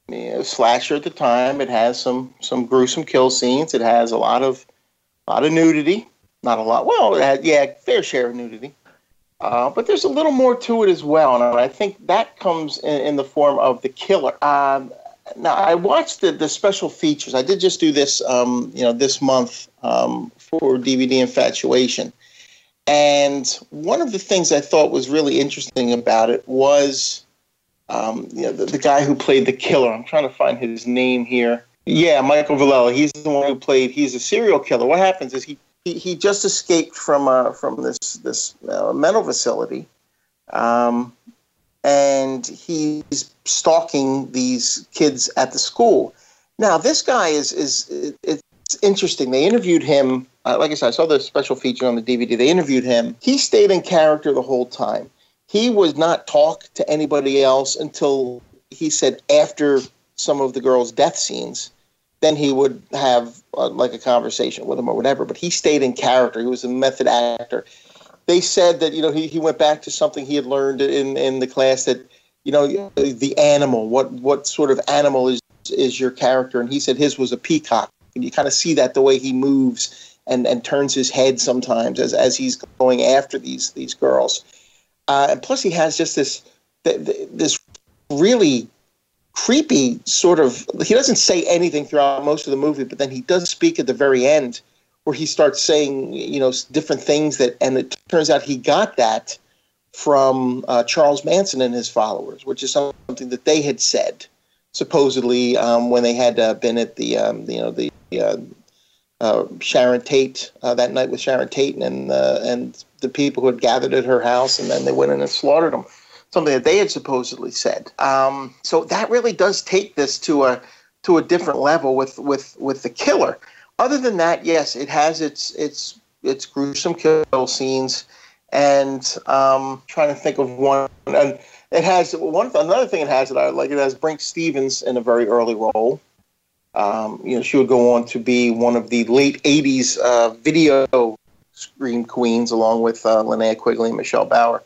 S3: you know, slasher at the time. It has some some gruesome kill scenes. It has a lot of a lot of nudity. Not a lot. Well, it had yeah, fair share of nudity. Uh, but there's a little more to it as well, and I think that comes in, in the form of the killer. Um, now, I watched the, the special features. I did just do this, um, you know, this month um, for DVD Infatuation, and one of the things I thought was really interesting about it was um, you know, the, the guy who played the killer. I'm trying to find his name here. Yeah, Michael Villella. He's the one who played. He's a serial killer. What happens is he he, he just escaped from uh, from this this uh, mental facility, um, and he's stalking these kids at the school. Now, this guy is is, is interesting. They interviewed him. Uh, like I said, I saw the special feature on the DVD. They interviewed him. He stayed in character the whole time. He was not talk to anybody else until he said after some of the girls' death scenes. Then he would have uh, like a conversation with them or whatever. But he stayed in character. He was a method actor. They said that you know he, he went back to something he had learned in in the class that you know the animal. What what sort of animal is is your character? And he said his was a peacock and you kind of see that the way he moves and, and turns his head sometimes as, as he's going after these these girls. Uh, and plus, he has just this this really creepy sort of. He doesn't say anything throughout most of the movie, but then he does speak at the very end, where he starts saying you know different things that, and it turns out he got that from uh, Charles Manson and his followers, which is something that they had said supposedly um, when they had uh, been at the um, you know the uh, uh, Sharon Tate uh, that night with Sharon Tate and uh, and the people who had gathered at her house, and then they went in and slaughtered them. Something that they had supposedly said. Um, so that really does take this to a to a different level with with with the killer. Other than that, yes, it has its its its gruesome kill scenes, and um, trying to think of one and it has one another thing it has that I like. It has Brinke Stevens in a very early role. Um, you know, she would go on to be one of the late '80s uh, video scream queens, along with uh, Linnea Quigley and Michelle Bauer.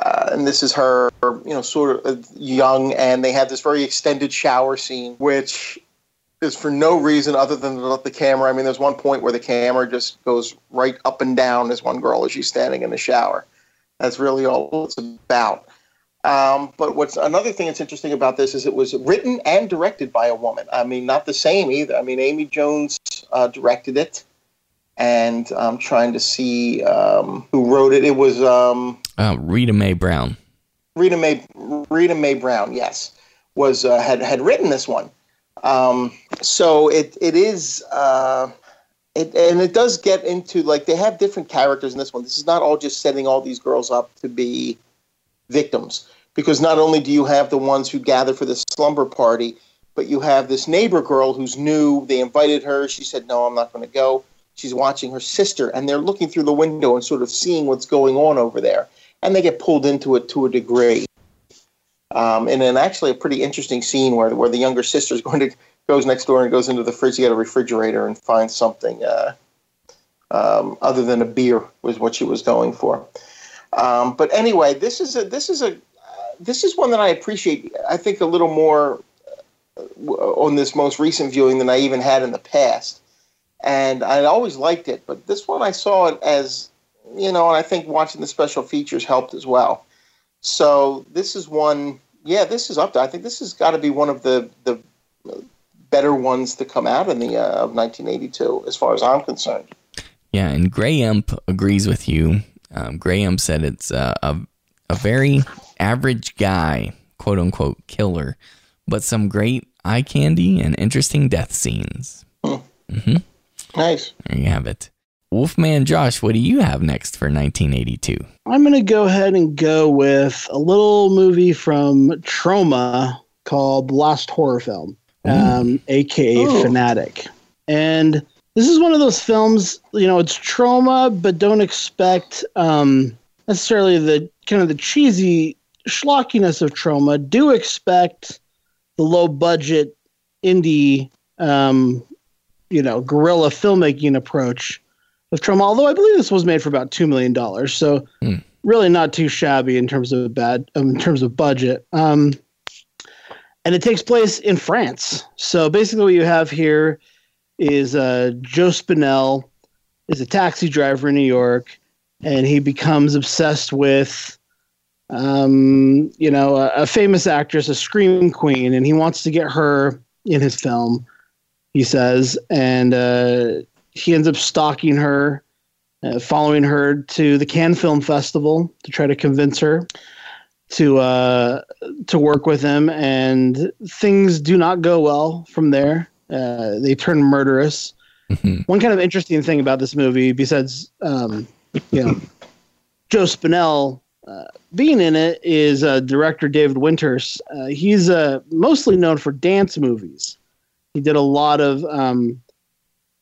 S3: Uh, and this is her, you know, sort of young, and they have this very extended shower scene, which is for no reason other than to let the camera. I mean, there's one point where the camera just goes right up and down as one girl as she's standing in the shower. That's really all it's about. Um, but what's another thing that's interesting about this is it was written and directed by a woman. I mean, not the same either. I mean, Amy Jones uh, directed it, and I'm trying to see um, who wrote it. It was um,
S2: uh, Rita Mae Brown.
S3: Rita Mae Rita Mae Brown, yes, was uh, had had written this one. Um, so it it is. Uh, it, and it does get into like they have different characters in this one. This is not all just setting all these girls up to be victims because not only do you have the ones who gather for the slumber party, but you have this neighbor girl who's new. They invited her. She said, No, I'm not going to go. She's watching her sister, and they're looking through the window and sort of seeing what's going on over there. And they get pulled into it to a degree. Um, and then actually a pretty interesting scene where, where the younger sister is going to goes next door and goes into the fridge to get a refrigerator and finds something uh, um, other than a beer was what she was going for. Um, but anyway, this is a this is a uh, this is one that I appreciate. I think a little more uh, on this most recent viewing than I even had in the past, and I always liked it. But this one I saw it as you know, and I think watching the special features helped as well. So this is one. Yeah, this is up to. I think this has got to be one of the the better ones to come out in the uh, of 1982, as far as I'm concerned.
S2: Yeah, and Gray Imp agrees with you um, Graham said it's uh, a, a very average guy, quote unquote, killer, but some great eye candy and interesting death scenes.
S3: Mm-hmm. Nice.
S2: There you have it. Wolfman Josh, what do you have next for 1982?
S4: I'm going to go ahead and go with a little movie from Troma called Last Horror Film, um, aka Ooh. Fanatic. And this is one of those films, you know, it's Troma, but don't expect um, necessarily the kind of the cheesy schlockiness of Troma. Do expect the low budget indie, um, you know, guerrilla filmmaking approach of Troma. Although I believe this was made for about two million dollars, so mm. really not too shabby in terms of bad um, in terms of budget. Um, and it takes place in France. So basically, what you have here is uh, Joe Spinell is a taxi driver in New York, and he becomes obsessed with, um, you know, a, a, famous actress, a scream queen, and he wants to get her in his film. He says, and uh, he ends up stalking her, uh, following her to the Cannes Film Festival to try to convince her to uh, to work with him, and things do not go well from there. Uh, they turn murderous. Mm-hmm. One kind of interesting thing about this movie, besides um, you know Joe Spinell uh, being in it, is uh, director David Winters. Uh, he's uh, mostly known for dance movies. He did a lot of um,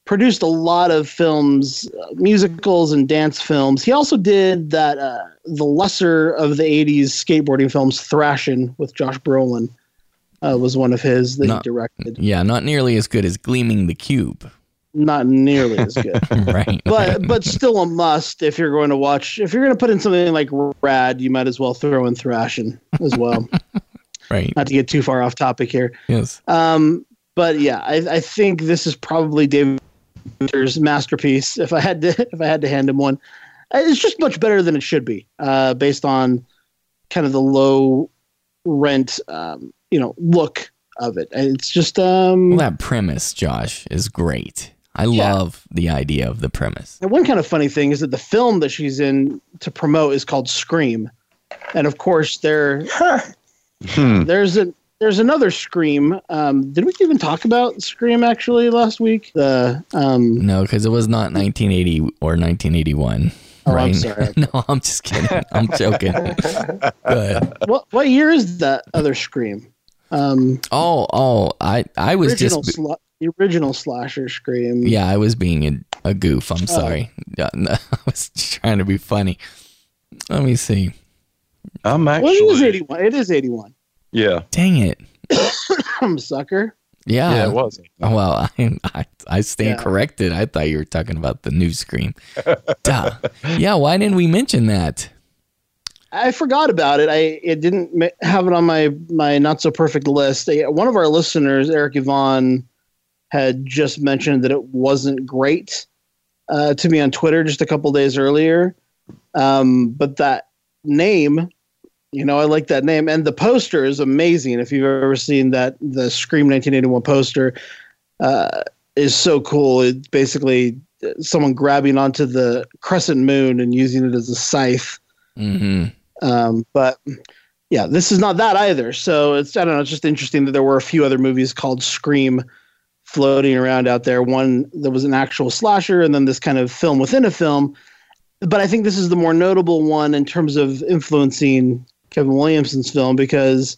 S4: produced a lot of films, uh, musicals and dance films. He also did that uh, the lesser of the '80s skateboarding films, Thrashin' with Josh Brolin. Uh, was one of his that
S2: Not-
S4: he directed.
S2: Yeah, not nearly as good as Gleaming the Cube.
S4: Not nearly as good. (laughs)
S2: right.
S4: but but still a must if you're going to watch. If you're going to put in something like Rad, you might as well throw in Thrashin' as well. (laughs)
S2: right.
S4: Not to get too far off topic here.
S2: Yes.
S4: Um, but yeah, I, I think this is probably David Fincher's masterpiece. If I had to, (laughs) if I had to hand him one, Uh, it's just much better than it should be, uh, based on kind of the low rent, um, you know, look of it. And It's just um,
S2: Well, that premise, Josh, is great. I
S4: Yeah.
S2: love the idea of the premise.
S4: And one kind of funny thing is that the film that she's in to promote is called Scream, and of course there
S5: Hmm.
S4: there's a there's another Scream. Um, did we even talk about Scream actually last week? The um,
S2: No, because it was not 1980 or 1981.
S4: Oh, I'm
S2: right? (laughs)
S4: sorry.
S2: no, I'm just kidding. I'm joking. (laughs)
S4: What what year is that other Scream? Um,
S2: Oh, oh, I, I was
S4: original
S2: just,
S4: sla- the original slasher Scream.
S2: yeah, I was being a, a goof.
S4: Oh.
S2: I'm sorry. Yeah, (laughs) no, I was trying to be funny. Let me see.
S5: I'm
S4: well, it is eighty one. It is eighty one.
S5: Yeah.
S2: Dang it.
S4: I'm (coughs) a sucker.
S2: Yeah.
S5: Yeah, it was.
S2: Well, (laughs) I, I, I stand
S4: Yeah.
S2: corrected. I thought you were talking about the new Scream. (laughs) Duh. Yeah, why didn't we mention that?
S4: I forgot about it. I it didn't have it on my my not so perfect list. One of our listeners, Eric Yvonne, had just mentioned that it wasn't great uh, to me on Twitter just a couple days earlier. Um, but that name, you know, I like that name, and the poster is amazing. If you've ever seen that, the Scream 1981 poster uh, is so cool. It's basically someone grabbing onto the crescent moon and using it as a scythe.
S2: hmm
S4: Um, but yeah, this is not that either. So it's I don't know. It's just interesting that there were a few other movies called Scream floating around out there. One that was an actual slasher, and then this kind of film within a film. But I think this is the more notable one in terms of influencing Kevin Williamson's film because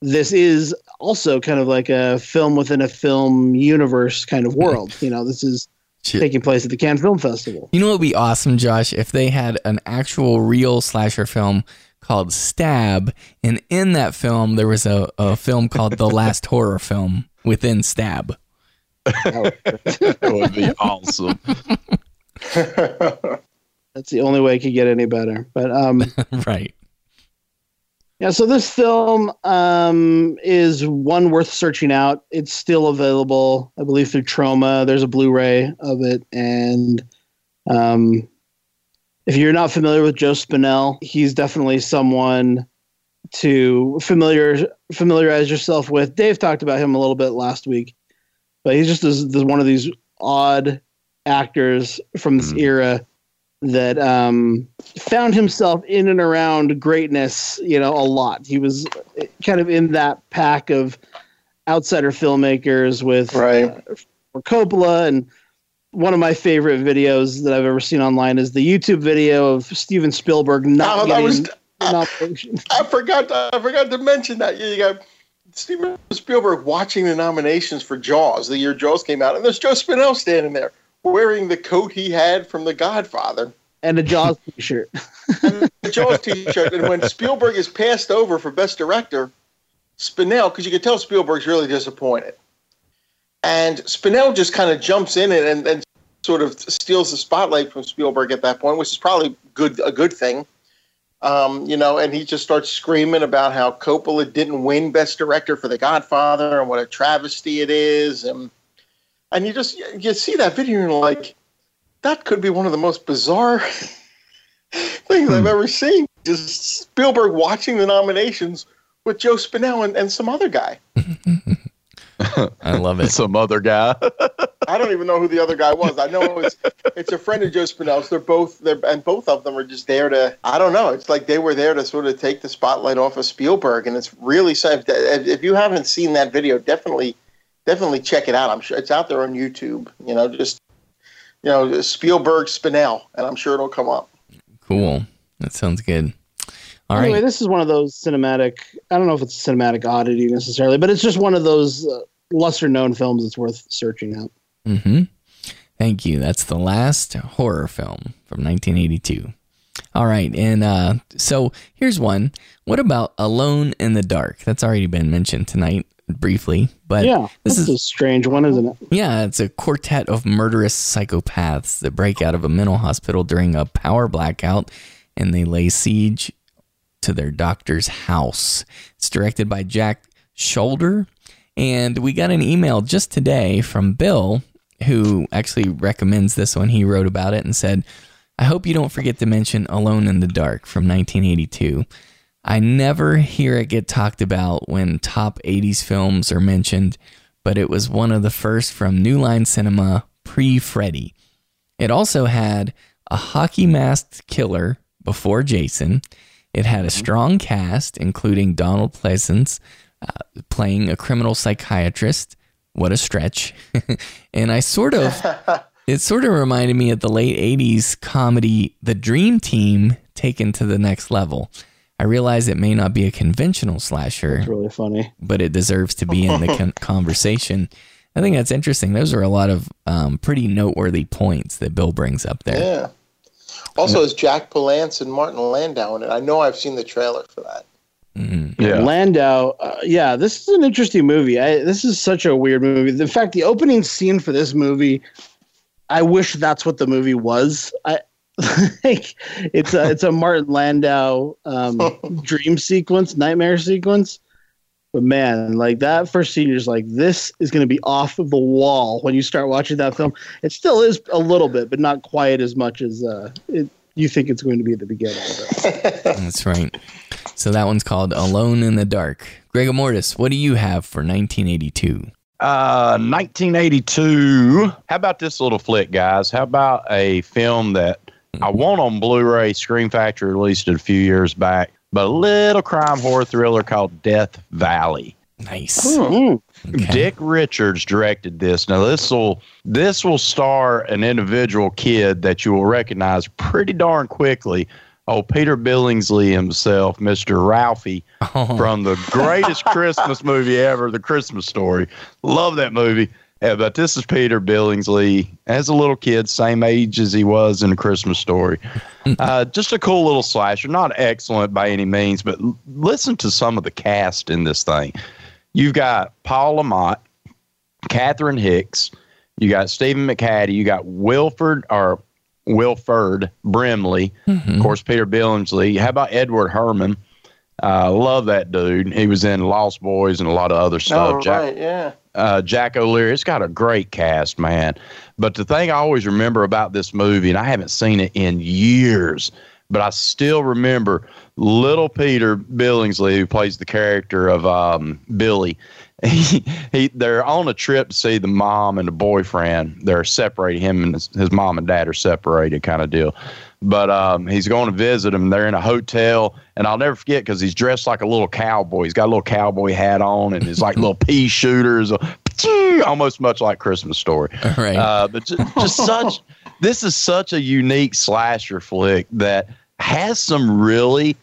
S4: this is also kind of like a film within a film universe kind of world. (laughs) You know, this is
S2: Shit.
S4: taking place at the Cannes Film Festival.
S2: You know what would be awesome, Josh, if they had an actual real slasher film called Stab, and in that film there was a, a film called The Last Horror Film within Stab.
S5: That would be awesome. (laughs)
S4: That's the only way it could get any better. But um, (laughs)
S2: right.
S4: Yeah, so this film um, is one worth searching out. It's still available, I believe, through Troma. There's a Blu-ray of it, and um, if you're not familiar with Joe Spinell, he's definitely someone to familiar familiarize yourself with. Dave talked about him a little bit last week, but he's just this, this one of these odd actors from this
S5: Mhm.
S4: era that um, found himself in and around greatness, you know, a lot. He was kind of in that pack of outsider filmmakers with
S3: Right.
S4: uh, Coppola and one of my favorite videos that I've ever seen online is the YouTube video of Steven Spielberg not
S3: Oh, that
S4: getting
S3: was-
S4: nomination. (laughs)
S3: I forgot. To, I forgot to mention that you got Steven Spielberg watching the nominations for Jaws the year Jaws came out, and there's Joe Spinell standing there wearing the coat he had from The Godfather,
S4: and a Jaws (laughs) t-shirt.
S3: the Jaws T-shirt. And when Spielberg is passed over for Best Director, Spinell, because you can tell Spielberg's really disappointed, and Spinell just kind of jumps in and, and, and sort of steals the spotlight from Spielberg at that point, which is probably good a good thing. Um, you know, and he just starts screaming about how Coppola didn't win Best Director for The Godfather and what a travesty it is, and and you just you see that video and you're like, that could be one of the most bizarre (laughs) things I've hmm. ever seen. Just Spielberg watching the nominations with Joe Spinell and, and some other guy. (laughs)
S2: I love it. (laughs)
S5: Some other guy.
S3: I don't even know who the other guy was. I know it's it's a friend of Joe Spinell's. They're both they're and both of them are just there to I don't know. It's like they were there to sort of take the spotlight off of Spielberg, and it's really sad. If if you haven't seen that video, definitely definitely check it out. I'm sure it's out there on YouTube. You know, just you know Spielberg Spinell, and I'm sure it'll come up.
S2: Cool. That sounds good. All right.
S4: anyway, this is one of those cinematic. I don't know if it's a cinematic oddity necessarily, but it's just one of those uh, lesser known films that's worth searching out.
S2: Mm-hmm. Thank you. That's the last horror film from 1982. All right, and uh, so here's one. What about Alone in the Dark? That's already been mentioned tonight briefly, but
S4: yeah,
S2: this
S4: is a strange one, isn't it?
S2: yeah, it's a quartet of murderous psychopaths that break out of a mental hospital during a power blackout, and they lay siege to their doctor's house. It's directed by Jack Sholder, and we got an email just today from Bill, who actually recommends this one. He wrote about it and said, I hope you don't forget to mention Alone in the Dark from 1982. I never hear it get talked about when top 80s films are mentioned, but it was one of the first from New Line Cinema pre Freddy. It also had a hockey masked killer before Jason. It had a strong cast, including Donald Pleasence uh, playing a criminal psychiatrist. What a stretch. (laughs) and I sort of (laughs) it sort of reminded me of the late 80s comedy The Dream Team taken to the next level. I realize it may not be a conventional slasher,
S4: It's really funny.
S2: but it deserves to be in the con- (laughs) conversation. I think that's interesting. Those are a lot of um, pretty noteworthy points that Bill brings up there.
S3: Yeah. Also, is Jack Palance and Martin Landau in it. I know I've seen the trailer for that.
S5: Yeah.
S4: Landau, uh, yeah, this is an interesting movie. I, this is such a weird movie. In fact, the opening scene for this movie, I wish that's what the movie was. I (laughs) like it's a it's a Martin Landau um, (laughs) dream sequence, nightmare sequence. But man, like that first scene, you're like, this is going to be off of the wall when you start watching that film. It still is a little bit, but not quite as much as uh, it, you think it's going to be at the beginning. (laughs)
S2: That's right. So that one's called Alone in the Dark. Gregor Mortis, what do you have for 1982?
S5: Uh, 1982. How about this little flick, guys? How about a film that I want on Blu-ray? Scream Factory released it a few years back, but a little crime horror thriller called Death Valley.
S2: Nice.
S4: Mm.
S2: Okay.
S5: Dick Richards directed this. Now this will this will star an individual kid that you will recognize pretty darn quickly. Oh, Peter Billingsley himself, Mr. Ralphie
S2: Oh,
S5: from the greatest (laughs) Christmas movie ever, The Christmas Story. Love that movie. Yeah, but this is Peter Billingsley as a little kid, same age as he was in The Christmas Story. (laughs) Uh, just a cool little slasher, not excellent by any means, but l- listen to some of the cast in this thing. You've got Paul Le Mat, Catherine Hicks, you got Stephen McHattie, you got Wilford or Wilford Brimley,
S2: mhm.
S5: of course, Peter Billingsley. How about Edward Herrmann? Uh, love that dude. He was in Lost Boys and a lot of other stuff.
S3: Oh,
S5: Jack,
S3: right, yeah.
S5: Uh, Jack O'Leary. It's got a great cast, man. But the thing I always remember about this movie, and I haven't seen it in years, but I still remember little Peter Billingsley, who plays the character of um, Billy. (laughs) He, he, they're on a trip to see the mom and the boyfriend. They're separated. Him and his, his mom and dad are separated, kind of deal. But um, he's going to visit him. They're in a hotel, and I'll never forget because he's dressed like a little cowboy. He's got a little cowboy hat on, and his like little pea shooters, almost much like Christmas Story. (laughs)
S2: Right.
S5: Uh, but just, just such, this is such a unique slasher flick that has some really,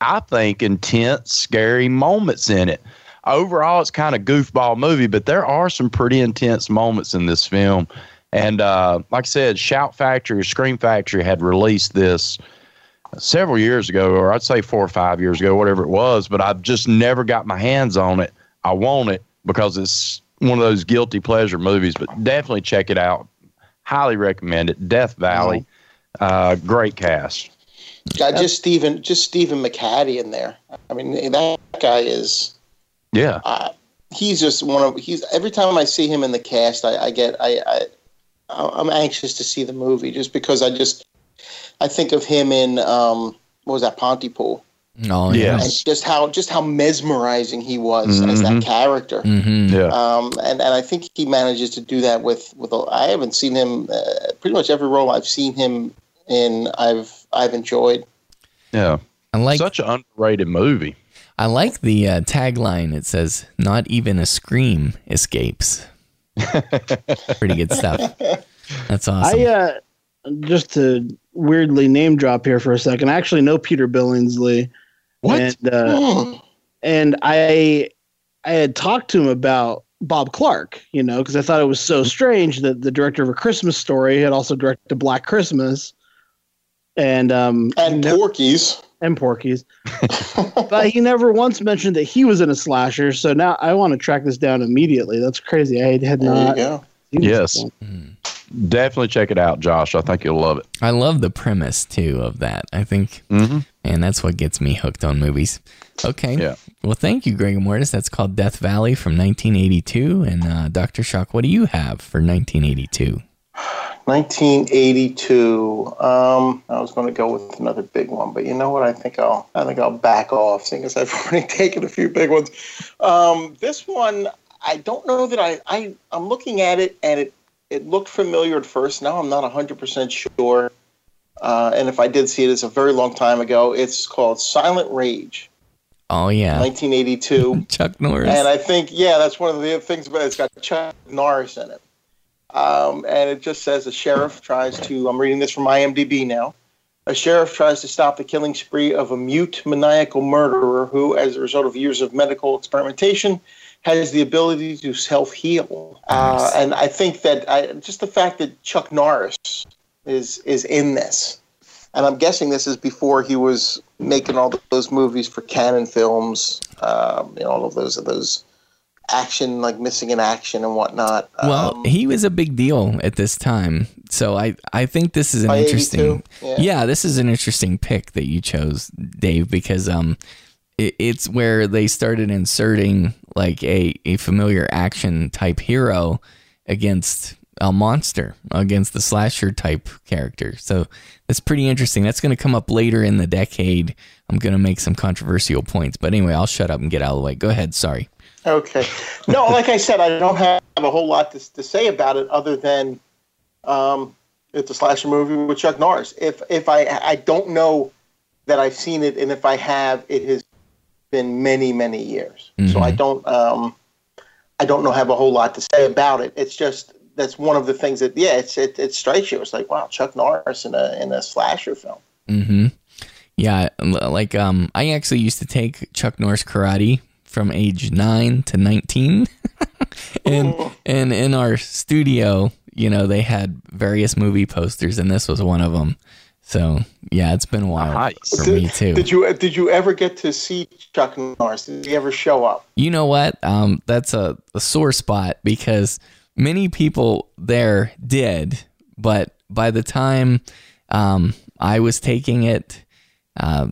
S5: I think, intense, scary moments in it. Overall, it's kind of goofball movie, but there are some pretty intense moments in this film. And uh, like I said, Shout Factory or Scream Factory had released this several years ago, or I'd say four or five years ago, whatever it was. But I've just never got my hands on it. I want it because it's one of those guilty pleasure movies. But definitely check it out. Highly recommend it. Death Valley, uh, great cast.
S3: Got just Stephen, just Stephen McHattie in there. I mean, that guy is.
S5: Yeah,
S3: Uh, he's just one of. He's every time I see him in the cast, I, I get. I, I. I'm anxious to see the movie just because I just. I think of him in um, what was that Pontypool,
S2: oh,
S5: yeah.
S3: and just how just how mesmerizing he was as
S5: Mhm.
S3: that character.
S2: hmm
S5: yeah.
S3: Um, and, and I think he manages to do that with with. A, I haven't seen him uh, pretty much every role I've seen him in. I've I've enjoyed.
S5: Yeah.
S2: I like
S5: Such an underrated movie.
S2: I like the uh, tagline. It says, "Not even a scream escapes." (laughs) Pretty good stuff. That's awesome.
S4: I uh, just to weirdly name drop here for a second. I actually know Peter Billingsley,
S5: What?
S4: and uh, (gasps) and I I had talked to him about Bob Clark, you know, because I thought it was so strange that the director of A Christmas Story had also directed Black Christmas and um
S3: And
S4: ne-
S3: Porky's.
S4: And Porky's, but he never once mentioned that he was in a slasher. So now I want to track this down immediately. That's crazy. I had
S3: There you
S4: not.
S3: go.
S4: seen this
S5: Yes. Definitely check it out, Josh. I think you'll love it.
S2: I love the premise too of that. I think,
S5: Mm-hmm.
S2: and that's what gets me hooked on movies. Okay.
S5: Yeah.
S2: Well, thank you, Greg Mortis. That's called Death Valley from 1982. And uh, Dr. Shock, what do you have for 1982? (sighs) (sighs) (sighs)
S3: 1982. Um, I was going to go with another big one, but you know what? I think I'll I think I'll back off, seeing as I've (laughs) already taken a few big ones. Um, this one, I don't know that I, I I'm looking at it and it it looked familiar at first. Now I'm not 100 percent sure. Uh, and if I did see it, it's a very long time ago. It's called Silent Rage,
S2: Oh yeah,
S3: 1982. (laughs)
S2: Chuck Norris.
S3: And I think, yeah, that's one of the things about it. It's got Chuck Norris in it. Um, and it just says a sheriff tries to, I'm reading this from IMDb now. A sheriff tries to stop the killing spree of a mute maniacal murderer who, as a result of years of medical experimentation, has the ability to self heal. Uh, and I think that I, just the fact that Chuck Norris is is in this, and I'm guessing this is before he was making all those movies for Canon Films, um, you know, all of those those action like missing in action and whatnot.
S2: well,
S3: um,
S2: he was a big deal at this time, so I I think this is an interesting.
S3: Yeah.
S2: Yeah, this is an interesting pick that you chose, Dave, because um, it, it's where they started inserting like a a familiar action type hero against a monster, against the slasher type character. So that's pretty interesting. That's going to come up later in the decade. I'm going to make some controversial points, but anyway, I'll shut up and get out of the way. Go ahead. Sorry.
S3: Okay. No, like I said, I don't have a whole lot to, to say about it other than um, it's a slasher movie with Chuck Norris. If if I I don't know that I've seen it, and if I have, it has been many many years. So I don't um, I don't know have a whole lot to say about it. It's just that's one of the things that yeah, it's it, it strikes you. It's like wow, Chuck Norris in a in a slasher film.
S2: Mm-hmm. Yeah, like um, I actually used to take Chuck Norris karate from age nine to nineteen, (laughs) and and in our studio, you know, they had various movie posters, and this was one of them. So yeah, it's been a while
S5: Nice.
S2: for me too.
S3: Did you did you ever get to see Chuck Norris? Did he ever show up?
S2: You know what? Um, that's a, a sore spot because many people there did, but by the time um, I was taking it, uh,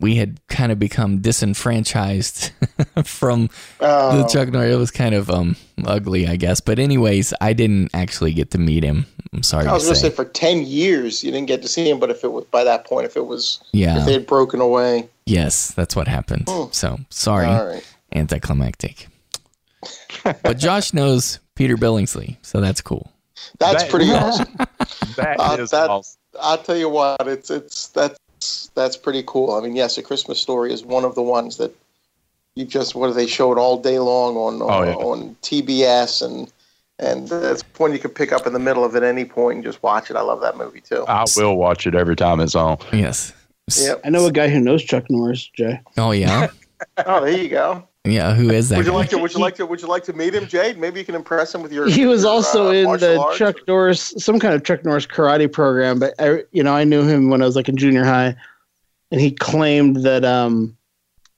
S2: we had kind of become disenfranchised (laughs) from the
S3: Oh.
S2: Chuck Norris. It was kind of um, ugly, I guess. But anyways, I didn't actually get to meet him. I'm sorry
S3: I was going to
S2: say.
S3: say for ten years you didn't get to see him, but if it was by that point, if it was
S2: Yeah.
S3: if they had broken away,
S2: Yes, that's what happened. So sorry,
S3: all right.
S2: anticlimactic. (laughs) but Josh knows Peter Billingsley, so that's cool.
S3: That's
S5: That-
S3: pretty awesome. (laughs)
S5: That
S3: Uh,
S5: is
S3: that-
S5: awesome.
S3: I'll tell you what, it's it's that's that's pretty cool. I mean, yes, a Christmas story is one of the ones that you just what do they show it all day long on
S5: Oh, yeah.
S3: on TBS and and that's one you could pick up in the middle of at any point and just watch it. I love that movie too.
S5: I will watch it every time it's on.
S2: Yes.
S3: Yep.
S4: I know a guy who knows Chuck Norris, Jay.
S2: Oh yeah. (laughs)
S3: Oh, there you go.
S2: Yeah. Who is that?
S3: Would you
S2: guy?
S3: like to? Would you like to? Would you like to meet him, Jade? Maybe you can impress him with your.
S4: He was
S3: your,
S4: also
S3: uh,
S4: in the
S3: arts
S4: Chuck
S3: or-
S4: Norris, some kind of Chuck Norris karate program. But I, you know, I knew him when I was like in junior high, and he claimed that um,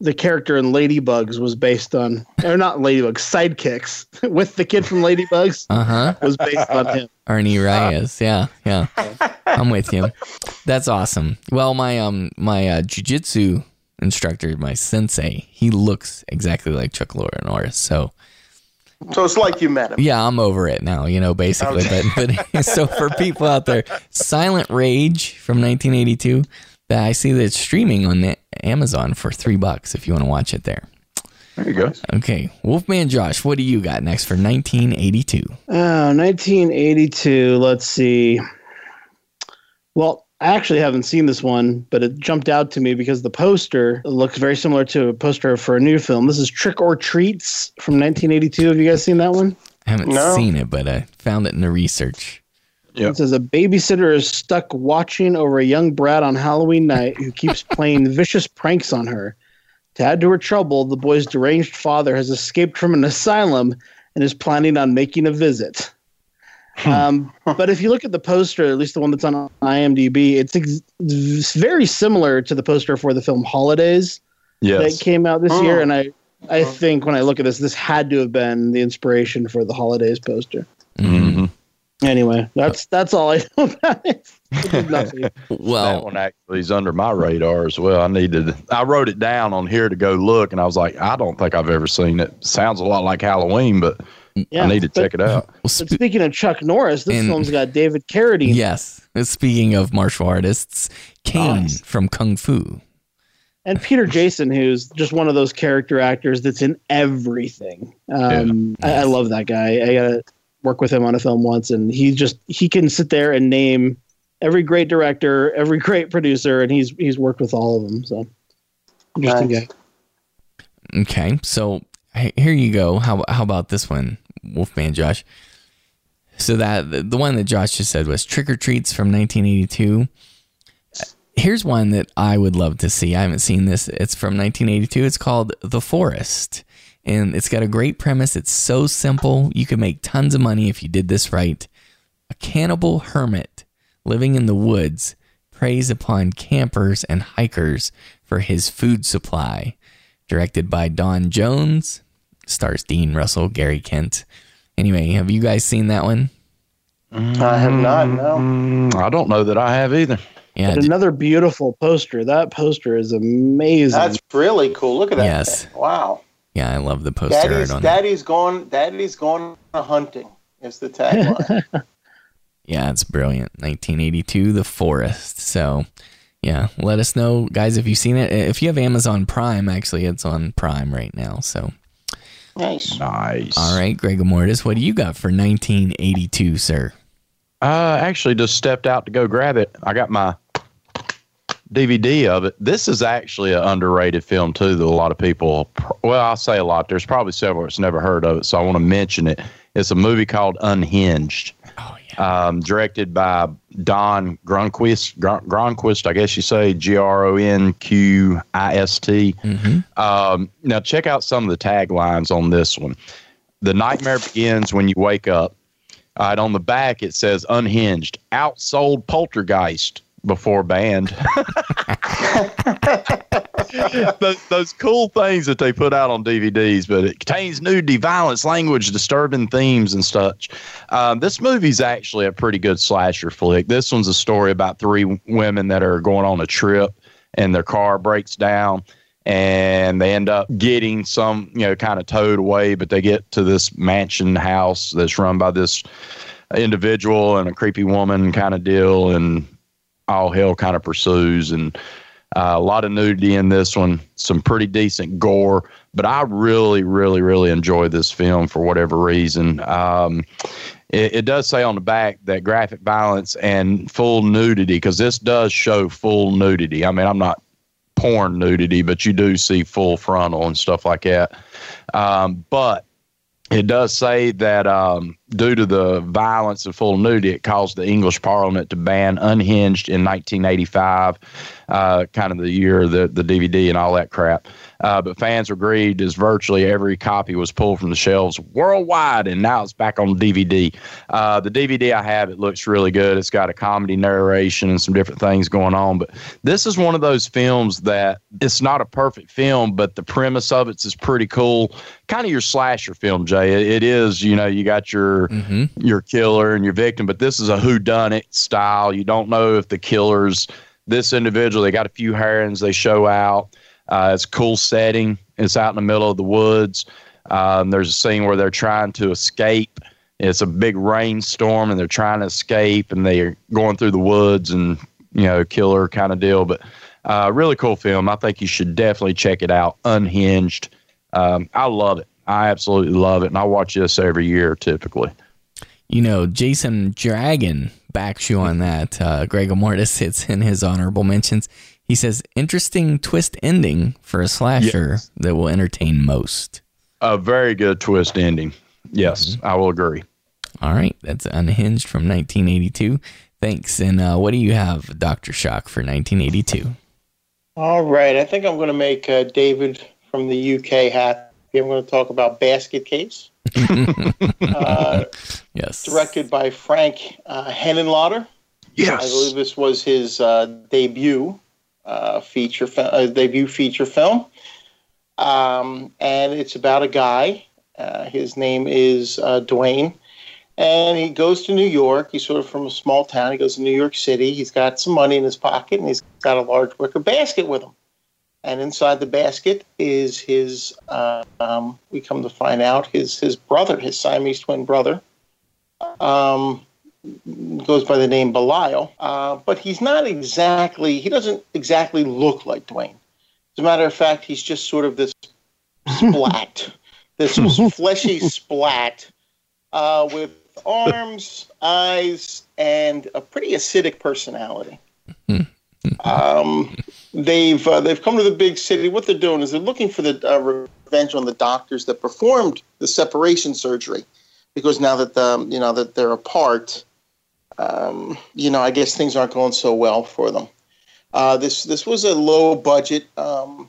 S4: the character in Ladybugs was based on, or not Ladybugs, Sidekicks, (laughs) with the kid from Ladybugs
S2: Uh huh.
S4: was based on him. (laughs)
S2: Ernie Reyes. Yeah. Yeah. I'm with you. That's awesome. Well, my um my uh, jujitsu instructor, my sensei, he looks exactly like Chuck Norris. So
S3: So it's like you met him.
S2: yeah, I'm over it now. You know, basically. But but (laughs) so for people out there, Silent Rage from 1982. That I see that it's streaming on the Amazon for three bucks if you want to watch it there.
S5: There you go.
S2: Okay, Wolfman Josh, what do you got next for 1982?
S4: Oh, 1982. Let's see. Well, I actually haven't seen this one, but it jumped out to me because the poster looks very similar to a poster for a new film. This is Trick or Treats from 1982. Have you guys seen that one?
S2: I haven't
S3: No.
S2: seen it, but I found it in the research.
S5: Yep.
S4: It says a babysitter is stuck watching over a young brat on Halloween night who keeps (laughs) playing vicious pranks on her. To add to her trouble, the boy's deranged father has escaped from an asylum and is planning on making a visit. (laughs) Um, but if you look at the poster, at least the one that's on IMDb, it's, ex- it's very similar to the poster for the film Holidays
S5: Yes.
S4: that came out this
S3: Oh.
S4: year. And I, I think when I look at this, this had to have been the inspiration for the Holidays poster.
S5: Mhm.
S4: Anyway, that's that's all I know about it. It's nothing. (laughs)
S5: that
S2: Well,
S5: one actually is under my radar as well. I needed. I wrote it down on here to go look, and I was like, I don't think I've ever seen it. Sounds a lot like Halloween, but
S4: Yeah,
S5: I need to
S4: but-
S5: check it out.
S2: well,
S4: But speaking of Chuck Norris, this
S2: And-
S4: film's got David Carradine.
S2: yes. Speaking of martial artists, Caine
S4: Nice.
S2: from Kung Fu.
S4: and Peter Jason, who's just one of those character actors that's in everything. Um, I, I love that guy. I got to work with him on a film once, and he just he can sit there and name every great director, every great producer, and he's he's worked with all of them. So interesting
S3: Nice.
S4: guy.
S2: Okay, so h- here you go. How how about this one, Wolfman Josh? So that the one that Josh just said was Trick or Treats from 1982. Here's one that I would love to see. I haven't seen this. It's from 1982. It's called The Forest, and it's got a great premise. It's so simple. You could make tons of money if you did this right. A cannibal hermit living in the woods preys upon campers and hikers for his food supply. Directed by Don Jones, stars Dean Russell, Gary Kent. Anyway, have you guys seen that one?
S3: I have not. No.
S5: Mm, I don't know that I have either.
S2: Yeah,
S4: But another beautiful poster. That poster is amazing.
S3: That's really cool. Look at that.
S2: Yes.
S3: thing. Wow.
S2: yeah, I love the poster
S3: Daddy's
S2: art on it.
S3: Daddy's gone. Daddy's gone hunting. Is the tagline. (laughs)
S2: Yeah, it's brilliant. 1982, The Forest. So, yeah, let us know, guys, if you've seen it. If you have Amazon Prime, actually, it's on Prime right now. So,
S3: nice.
S5: Nice.
S2: all right, Greg Mortis, what do you got for 1982, sir?
S5: Uh, actually, just stepped out to go grab it. I got my DVD of it. This is actually an underrated film too. That a lot of people, well, I'll say a lot. There's probably several that's never heard of it, so I want to mention it. It's a movie called Unhinged,
S2: yeah.
S5: Um, directed by Don Gronquist. Gron- Gronquist, I guess you say G R O N Q I S T. Um, now, check out some of the taglines on this one. The nightmare begins when you wake up. All right, on the back it says unhinged, outsold poltergeist before banned. (laughs) (laughs) (laughs) (laughs) those, those cool things that they put out on DVDs, but it contains nudity, violence, language, disturbing themes, and such. Um, this movie's actually a pretty good slasher flick. This one's a story about three women that are going on a trip and their car breaks down and they end up getting some, you know, kind of towed away, but they get to this mansion house that's run by this individual and a creepy woman kind of deal, and all hell kind of pursues. And uh, a lot of nudity in this one, some pretty decent gore, but I really, really, really enjoy this film for whatever reason. Um, it, it does say on the back that graphic violence and full nudity, because this does show full nudity. I mean, I'm not porn nudity, but you do see full frontal and stuff like that. Um, but it does say that um, due to the violence and full nudity, it caused the English Parliament to ban Unhinged in 1985, uh, kind of the year of the, the DVD and all that crap. Uh, but fans were agreed as virtually every copy was pulled from the shelves worldwide, and now it's back on DVD. Uh, the DVD I have, it looks really good. It's got a comedy narration and some different things going on. But this is one of those films that it's not a perfect film, but the premise of it is pretty cool. Kind of your slasher film, Jay. It, it is, you know, you got your
S2: hmm
S5: your killer and your victim, but this is a who done it style. You don't know if the killer's this individual. They got a few herons they show out. Uh, it's a cool setting. It's out in the middle of the woods. Um, there's a scene where they're trying to escape. It's a big rainstorm and they're trying to escape and they're going through the woods and you know killer kind of deal. But uh, really cool film. I think you should definitely check it out. Unhinged. Um, I love it. I absolutely love it, and I watch this every year typically.
S2: You know, Jason Dragon backs you on that. Uh, Greg Mortis sits (laughs) in his honorable mentions. He says, interesting twist ending for a slasher that will entertain most.
S5: A very good twist ending. Yes, I will agree.
S2: All right, that's Unhinged from 1982. Thanks. And uh, what do you have, Dr. Shock, for 1982?
S3: All right. I think I'm going to make uh, David from the UK happy. I'm going to talk about Basket Case. (laughs) uh,
S2: Yes.
S3: directed by Frank uh, Henenlotter. I believe this was his uh, debut uh, feature fi- uh, debut feature film, um, and it's about a guy. Uh, his name is uh, Duane, and he goes to New York. He's sort of from a small town. He goes to New York City. He's got some money in his pocket, and he's got a large wicker basket with him. And inside the basket is his. Uh, um, we come to find out his his brother, his Siamese twin brother. Um, goes by the name Belial, uh, but he's not exactly, he doesn't exactly look like Duane. As a matter of fact, he's just sort of this splat, (laughs) this fleshy splat uh, with arms, eyes, and a pretty acidic personality. Um, they've uh, they've come to the big city. What they're doing is they're looking for the uh, revenge on the doctors that performed the separation surgery, because now that the, you know that they're apart, um, you know I guess things aren't going so well for them. Uh, this this was a low budget. Um,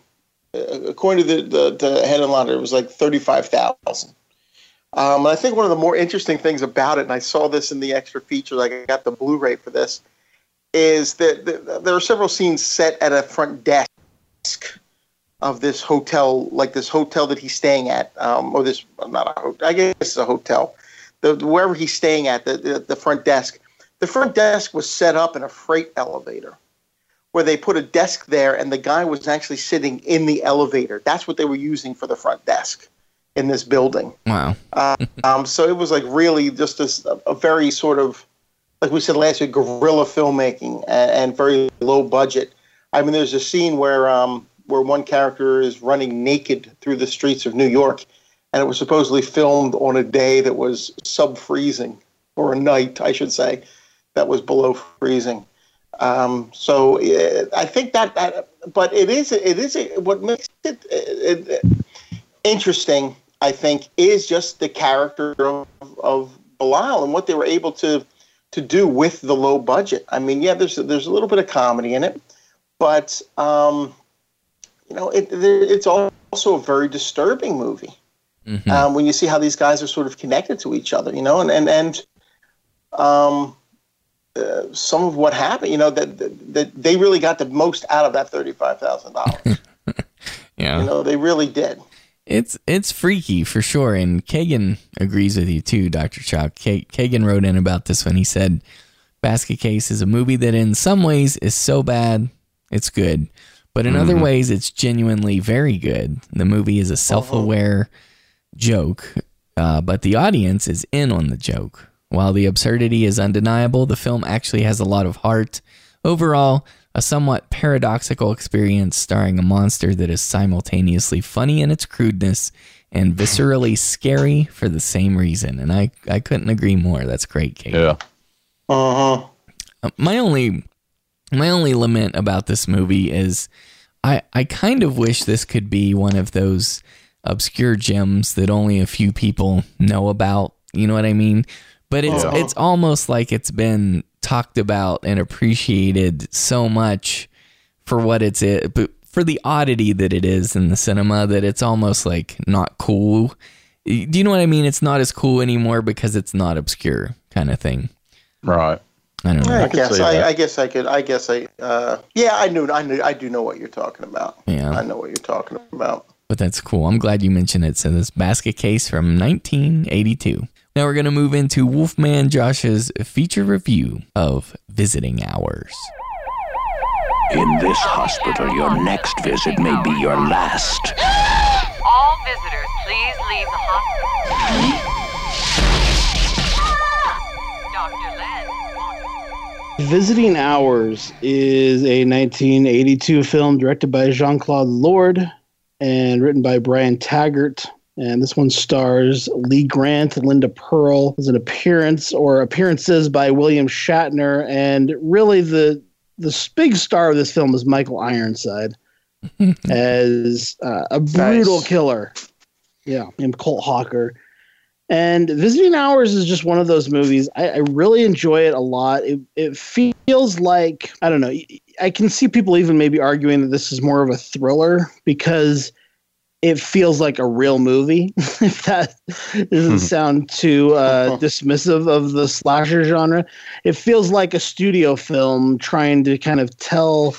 S3: uh, according to the, the, the Henenlotter, it was like thirty five thousand. Um, and I think one of the more interesting things about it, and I saw this in the extra feature, like I got the Blu-ray for this, is that there are several scenes set at a front desk of this hotel, like this hotel that he's staying at, um, or this not a hotel, I guess it's a hotel, the, wherever he's staying at, the, the the front desk. The front desk was set up in a freight elevator, where they put a desk there, and the guy was actually sitting in the elevator. That's what they were using for the front desk in this building.
S2: Wow.
S3: Uh, um, so it was like really just this, a, a very sort of, like we said last week, guerrilla filmmaking and, and very low budget. I mean, there's a scene where um, where one character is running naked through the streets of New York, and it was supposedly filmed on a day that was sub freezing, or a night, I should say, that was below freezing. Um, so I think that that, but it is it is what makes it, it, it interesting. I think is just the character of, of Belial and what they were able to to do with the low budget. I mean, yeah, there's there's a little bit of comedy in it, but um, you know, it, it's also a very disturbing movie
S2: Mhm.
S3: um, when you see how these guys are sort of connected to each other. You know, and and and um, uh, some of what happened. You know, that, that that they really got the most out of that thirty five thousand dollars. (laughs)
S2: yeah.
S3: You know, they really did.
S2: It's it's freaky for sure, and Kagan agrees with you too, Doctor Chuck. Ka- Kagan wrote in about this when he said, "Basket Case is a movie that, in some ways, is so bad it's good, but in other ways, it's genuinely very good. The movie is a self-aware joke, uh, but the audience is in on the joke. While the absurdity is undeniable, the film actually has a lot of heart. Overall." A somewhat paradoxical experience starring a monster that is simultaneously funny in its crudeness and viscerally scary for the same reason. And I, I couldn't agree more. That's great, Kate.
S5: Yeah.
S3: Uh huh.
S2: Uh, My only my only lament about this movie is I I kind of wish this could be one of those obscure gems that only a few people know about. You know what I mean? But it's
S3: Uh-huh.
S2: it's almost like it's been talked about and appreciated so much for what it's it, but for the oddity that it is in the cinema that it's almost like not cool. Do you know what I mean? It's not as cool anymore because it's not obscure kind of thing.
S5: Right.
S2: I don't know.
S3: I,
S5: can
S3: guess I. I guess I could. I guess I. Uh, yeah, I knew. I knew. I do know what you're talking about.
S2: Yeah.
S3: I know what you're talking about.
S2: But that's cool. I'm glad you mentioned it. So this basket case from 1982. Now we're going to move into Wolfman Josh's feature review of Visiting Hours.
S6: In this hospital, your next visit may be your last.
S7: All visitors, please leave the hospital. Dr. Len.
S4: Visiting Hours is a 1982 film directed by Jean Claude Lord and written by Brian Taggart. And this one stars Lee Grant, Linda Purl, There's an appearance or appearances by William Shatner, and really the the big star of this film is Michael Ironside (laughs) as uh, a brutal
S3: Nice.
S4: killer. Yeah, named Colt Hawker. And Visiting Hours is just one of those movies. I, I really enjoy it a lot. It, it feels like, I don't know, I can see people even maybe arguing that this is more of a thriller because it feels like a real movie. (laughs) if that doesn't sound too uh, (laughs) dismissive of the slasher genre, it feels like a studio film trying to kind of tell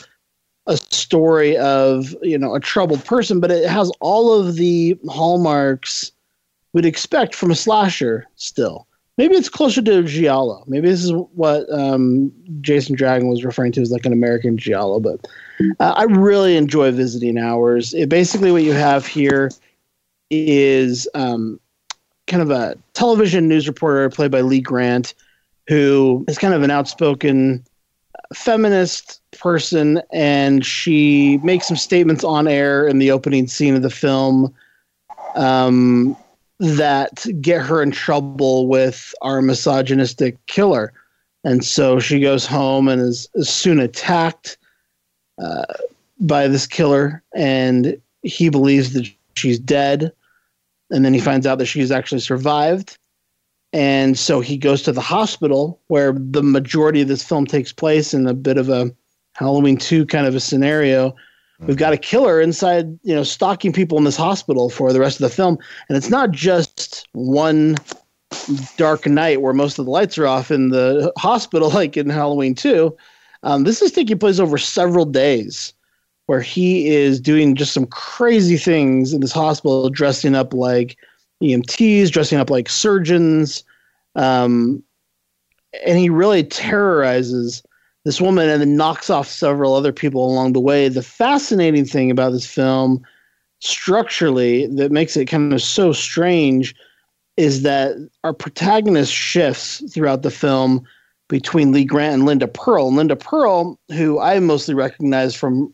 S4: a story of you know a troubled person, but it has all of the hallmarks we'd expect from a slasher. Still, maybe it's closer to giallo. Maybe this is what um, Jason Dragon was referring to as like an American giallo. But uh, I really enjoy visiting hours. It, basically, what you have here is um, kind of a television news reporter played by Lee Grant, who is kind of an outspoken feminist person, and she makes some statements on air in the opening scene of the film um, that get her in trouble with our misogynistic killer. And so she goes home and is, is soon attacked by this killer, and he believes that she's dead. And then he finds out that she's actually survived. And so he goes to the hospital where the majority of this film takes place in a bit of a Halloween 2 kind of a scenario. We've got a killer inside, you know, stalking people in this hospital for the rest of the film. And it's not just one dark night where most of the lights are off in the hospital, (laughs) like in Halloween 2. Um, this is taking place over several days where he is doing just some crazy things in this hospital, dressing up like EMTs, dressing up like surgeons. Um, and he really terrorizes this woman and then knocks off several other people along the way. The fascinating thing about this film, structurally, that makes it kind of so strange, is that our protagonist shifts throughout the film between Lee Grant and Linda Purl. And Linda Purl, who I mostly recognize from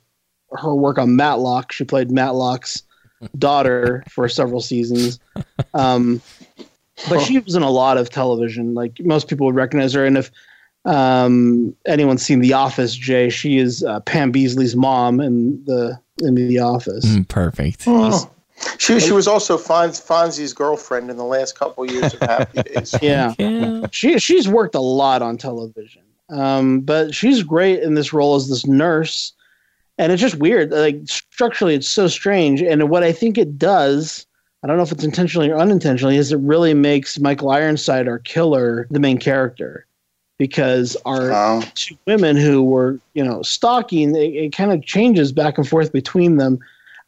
S4: her work on Matlock, she played Matlock's (laughs) daughter for several seasons. Um, but she was in a lot of television. Like most people would recognize her. And if um, anyone's seen The Office, Jay, she is uh, Pam Beesly's mom in the in The Office.
S2: Mm, perfect.
S3: Oh. She she was also Fonz, Fonzie's girlfriend in the last couple years of Happy (laughs) Days.
S4: Yeah.
S2: Yeah.
S4: she she's worked a lot on television. Um, but she's great in this role as this nurse. And it's just weird. Like structurally it's so strange. And what I think it does, I don't know if it's intentionally or unintentionally, is it really makes Michael Ironside, our killer, the main character. Because our
S3: Oh.
S4: two women who were, you know, stalking, it, it kind of changes back and forth between them.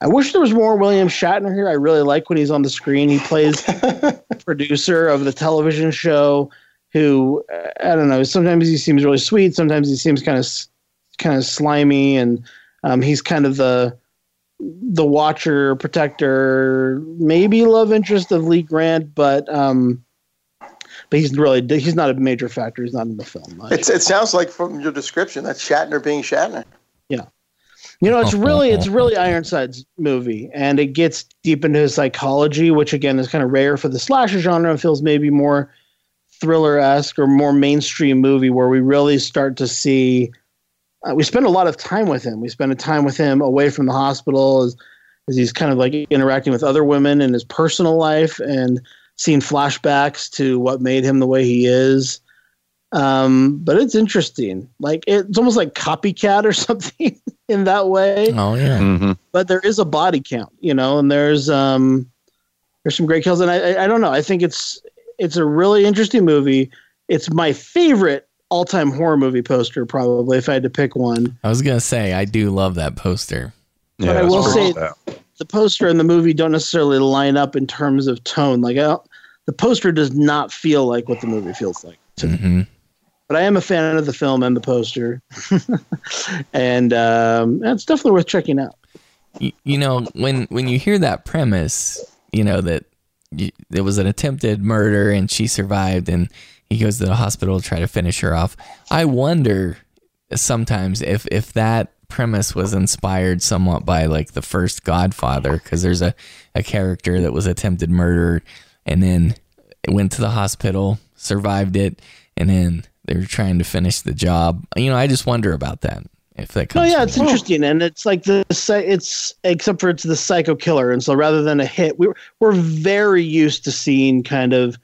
S4: I wish there was more William Shatner here. I really like when he's on the screen. He plays (laughs) producer of the television show who uh, I don't know. Sometimes he seems really sweet. Sometimes he seems kind of kind of slimy, and um, he's kind of the the watcher, protector, maybe love interest of Lee Grant, but um, but he's really he's not a major factor. He's not in the film much.
S3: It's, it sounds like from your description that's Shatner being Shatner.
S4: You know, it's really it's (laughs) really Ironside's movie, and it gets deep into his psychology, which again is kind of rare for the slasher genre and feels maybe more thriller esque or more mainstream movie, where we really start to see. Uh, we spend a lot of time with him. We spend a time with him away from the hospital as, as he's kind of like interacting with other women in his personal life and seeing flashbacks to what made him the way he is. Um, but it's interesting. Like it's almost like copycat or (laughs) something in that way.
S2: Oh yeah.
S5: hmm
S4: But there is a body count, you know, and there's um there's some great kills, and I I, I don't know. I think it's it's a really interesting movie. It's my favorite all time horror movie poster, probably if I had to pick one.
S2: I was gonna say I do love that poster.
S4: But I will say-
S5: stout.
S4: The poster and the movie don't necessarily line up in terms of tone. Like I don't, the poster does not feel like what the movie feels like. to me.
S2: hmm
S4: But I am a fan of the film and the poster, (laughs) and um, it's definitely worth checking out.
S2: You, you know when when you hear that premise, you know that you, it was an attempted murder and she survived, and he goes to the hospital to try to finish her off. I wonder sometimes if if that premise was inspired somewhat by like the first Godfather, because there's a a character that was attempted murder and then went to the hospital, survived it, and then they were trying to finish the job. You know, I just wonder about that. If that
S4: No,
S2: comes
S4: yeah,
S2: from
S4: it's interesting, and it's like the it's except for it's the psycho killer, and so rather than a hit, we're we're very used to seeing kind of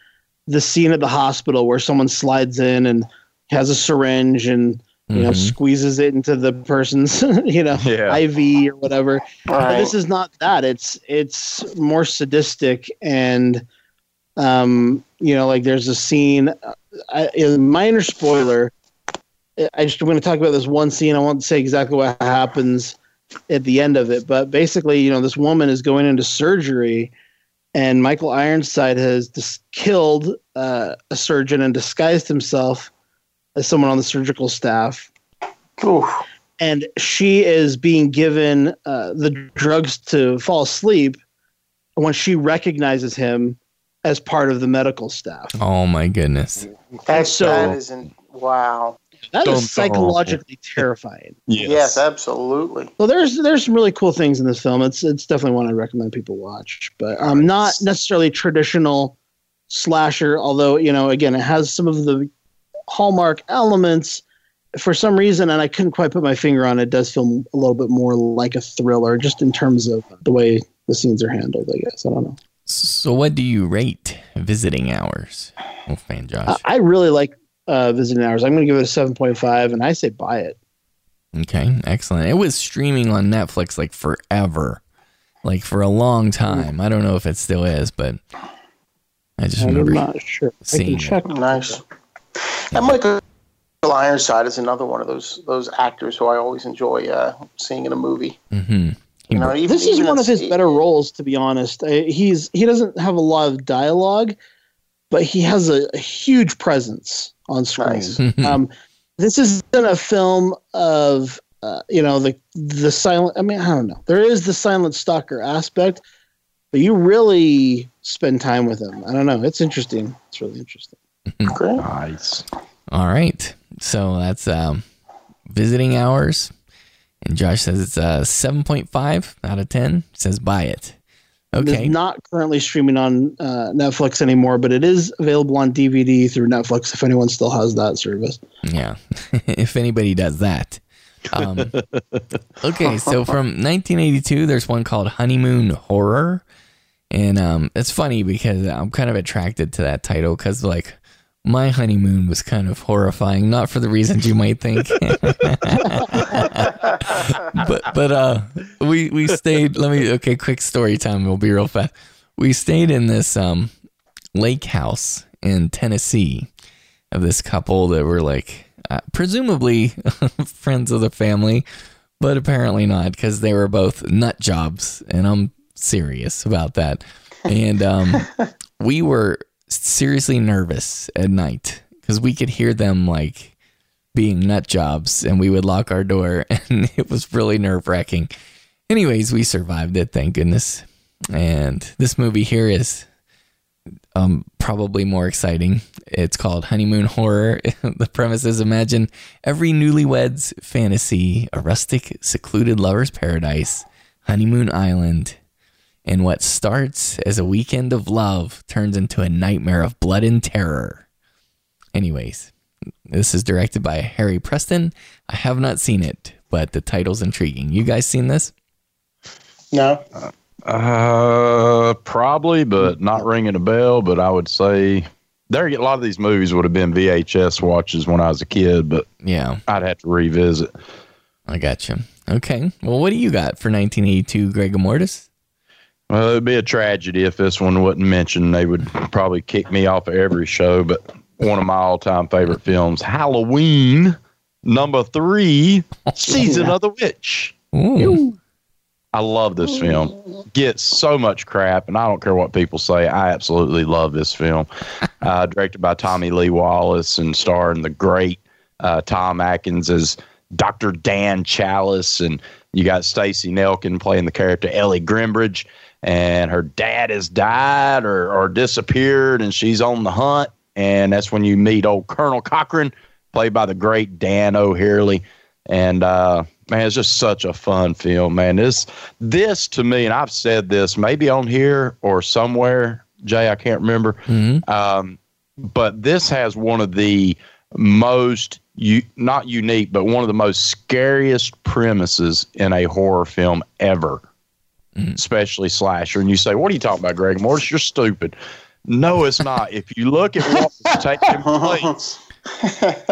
S4: the scene at the hospital where someone slides in and has a syringe and you know,
S2: Mhm.
S4: squeezes it into the person's, (laughs) you know,
S5: Yeah.
S4: IV or whatever.
S3: Right.
S4: this is not that. It's it's more sadistic and, um, you know, like there's a scene. I, a minor spoiler. I just want to talk about this one scene. I won't say exactly what happens at the end of it, but basically, you know, this woman is going into surgery, and Michael Ironside has dis- killed uh, a surgeon and disguised himself as someone on the surgical staff
S3: Oof.
S4: and she is being given uh, the drugs to fall asleep when she recognizes him as part of the medical staff.
S2: Oh my goodness.
S3: That's
S4: So-
S3: that isn't wow.
S4: That
S5: Dun,
S4: is
S5: dun.
S4: psychologically terrifying. (laughs)
S3: Yes. absolutely.
S4: So there's there's some really cool things in this film. It's it's definitely one I recommend people watch, but um, not necessarily traditional slasher. Although you know, again, it has some of the hallmark elements. For some reason, and I couldn't quite put my finger on it, it does feel a little bit more like a thriller, just in terms of the way the scenes are handled. I guess I don't know.
S2: So, what do you rate visiting hours, Wolfman Josh?
S4: I, I really like uh, visiting hours. I'm going to give it a seven point five, and I say buy it.
S2: Okay, excellent. It was streaming on Netflix like forever, like for a long time. I don't know if it still is, but I just
S4: I'm
S2: remember.
S4: not sure. I
S2: seeing
S4: can
S2: it.
S4: check.
S3: Nice. And Michael Ironside is another one of those those actors who I always enjoy uh, seeing in a movie.
S2: hmm
S3: You know, even,
S4: this is one of his
S3: s-
S4: better roles to be honest. Uh, he's he doesn't have a lot of dialogue but he has a, a huge presence on screen.
S3: Nice. (laughs)
S4: um, this isn't a film of uh, you know the the silent i mean i don't know. There is the silent stalker aspect but you really spend time with him. I don't know. It's interesting. It's really interesting. (laughs)
S3: Great.
S5: Nice.
S2: All right, so that's um, visiting hours, and Josh says it's a seven point five out of ten. Says buy it. Okay,
S4: it's not currently streaming on uh, netflix anymore but it is available on dvd through netflix if anyone still has that service
S2: Yeah, (laughs) if anybody does that. Um, (laughs) okay, so from 1982, there's one called Honeymoon Horror, and um, it's funny because I'm kind of attracted to that title because like my honeymoon was kind of horrifying, not for the reasons you might think. (laughs) but but uh, we we stayed. Let me okay, quick story time. We'll be real fast. We stayed in this um lake house in Tennessee of this couple that were like uh, presumably (laughs) friends of the family, but apparently not because they were both nut jobs, and I'm serious about that. And um, we were seriously nervous at night because we could hear them like being nut jobs, and we would lock our door, (laughs) and it was really nerve wracking. Anyways, we survived it, thank goodness. And this movie here is um, probably more exciting. It's called Honeymoon Horror. (laughs) the premise is imagine every newlywed's fantasy, a rustic, secluded lover's paradise, Honeymoon Island, and what starts as a weekend of love turns into a nightmare of blood and terror. Anyways, this is directed by Harry Preston. I have not seen it, but the title's intriguing. You guys seen this?
S3: No.
S5: Uh, probably, but not ringing a bell. But I would say there a lot of these movies would have been VHS watches when I was a kid, but
S2: Yeah,
S5: I'd have to revisit.
S2: I got you. Okay. Well, what do you got for 1982, Greg Mortis?
S5: Well, it'd be a tragedy if this one wasn't mentioned. They would probably kick me off of every show. But one of my all-time favorite films, Halloween, number three, Season of the Witch.
S2: Ooh.
S5: I love this film. Gets so much crap, and I don't care what people say. I absolutely love this film. Uh, directed by Tommy Lee Wallace and starring the great uh, Tom Atkins as Dr. Dan Challis, and you got Stacy Nelkin playing the character Ellie Grimbridge, and her dad has died or, or disappeared, and she's on the hunt, and that's when you meet old Colonel Cochran, played by the great Dan O'Herlihy, and uh, man, it's just such a fun film, man. This this to me, and I've said this maybe on here or somewhere, Jay, I can't remember. Um, but this has one of the most you not unique, but one of the most scariest premises in a horror film ever, Mm-hmm. especially slasher. And you say, "What are you talking about, Greg Mortis? You're stupid." No, it's not. if you look at what was taking place (laughs)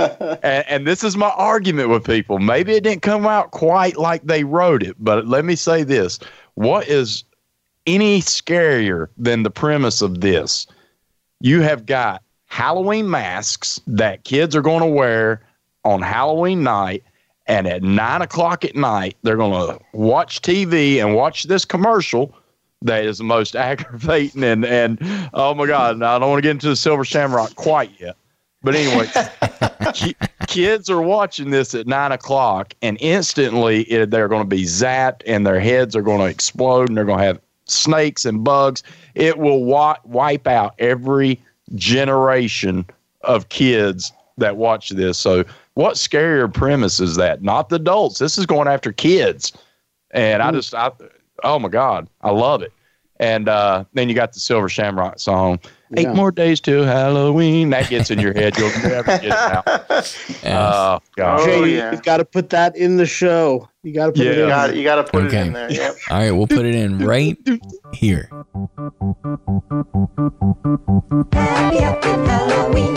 S5: and, and this is my argument with people. Maybe it didn't come out quite like they wrote it, but let me say this: what is any scarier than the premise of this? You have got Halloween masks that kids are going to wear on Halloween night. And at nine o'clock at night, they're going to watch TV and watch this commercial that is the most (laughs) aggravating. And, and oh my God, I don't want to get into the Silver Shamrock quite yet. But anyway, (laughs) ki- kids are watching this at nine o'clock, and instantly it, they're going to be zapped, and their heads are going to explode, and they're going to have snakes and bugs. It will wi- wipe out every generation of kids that watch this. So, what scarier premise is that? Not the adults. This is going after kids, and I just, I, oh my god, I love it. And uh, then you got the Silver Shamrock song. Eight more days till Halloween. That gets in your head. You'll (laughs) never get it out. Oh gosh.
S3: Oh,
S4: Jay, you-
S3: yeah.
S4: you've got to put that in the show. You got to put it in.
S3: You got you got to put
S2: Okay.
S3: it in there. Yep.
S2: All right, we'll put it in right here.
S8: Happy, happy Halloween, Halloween,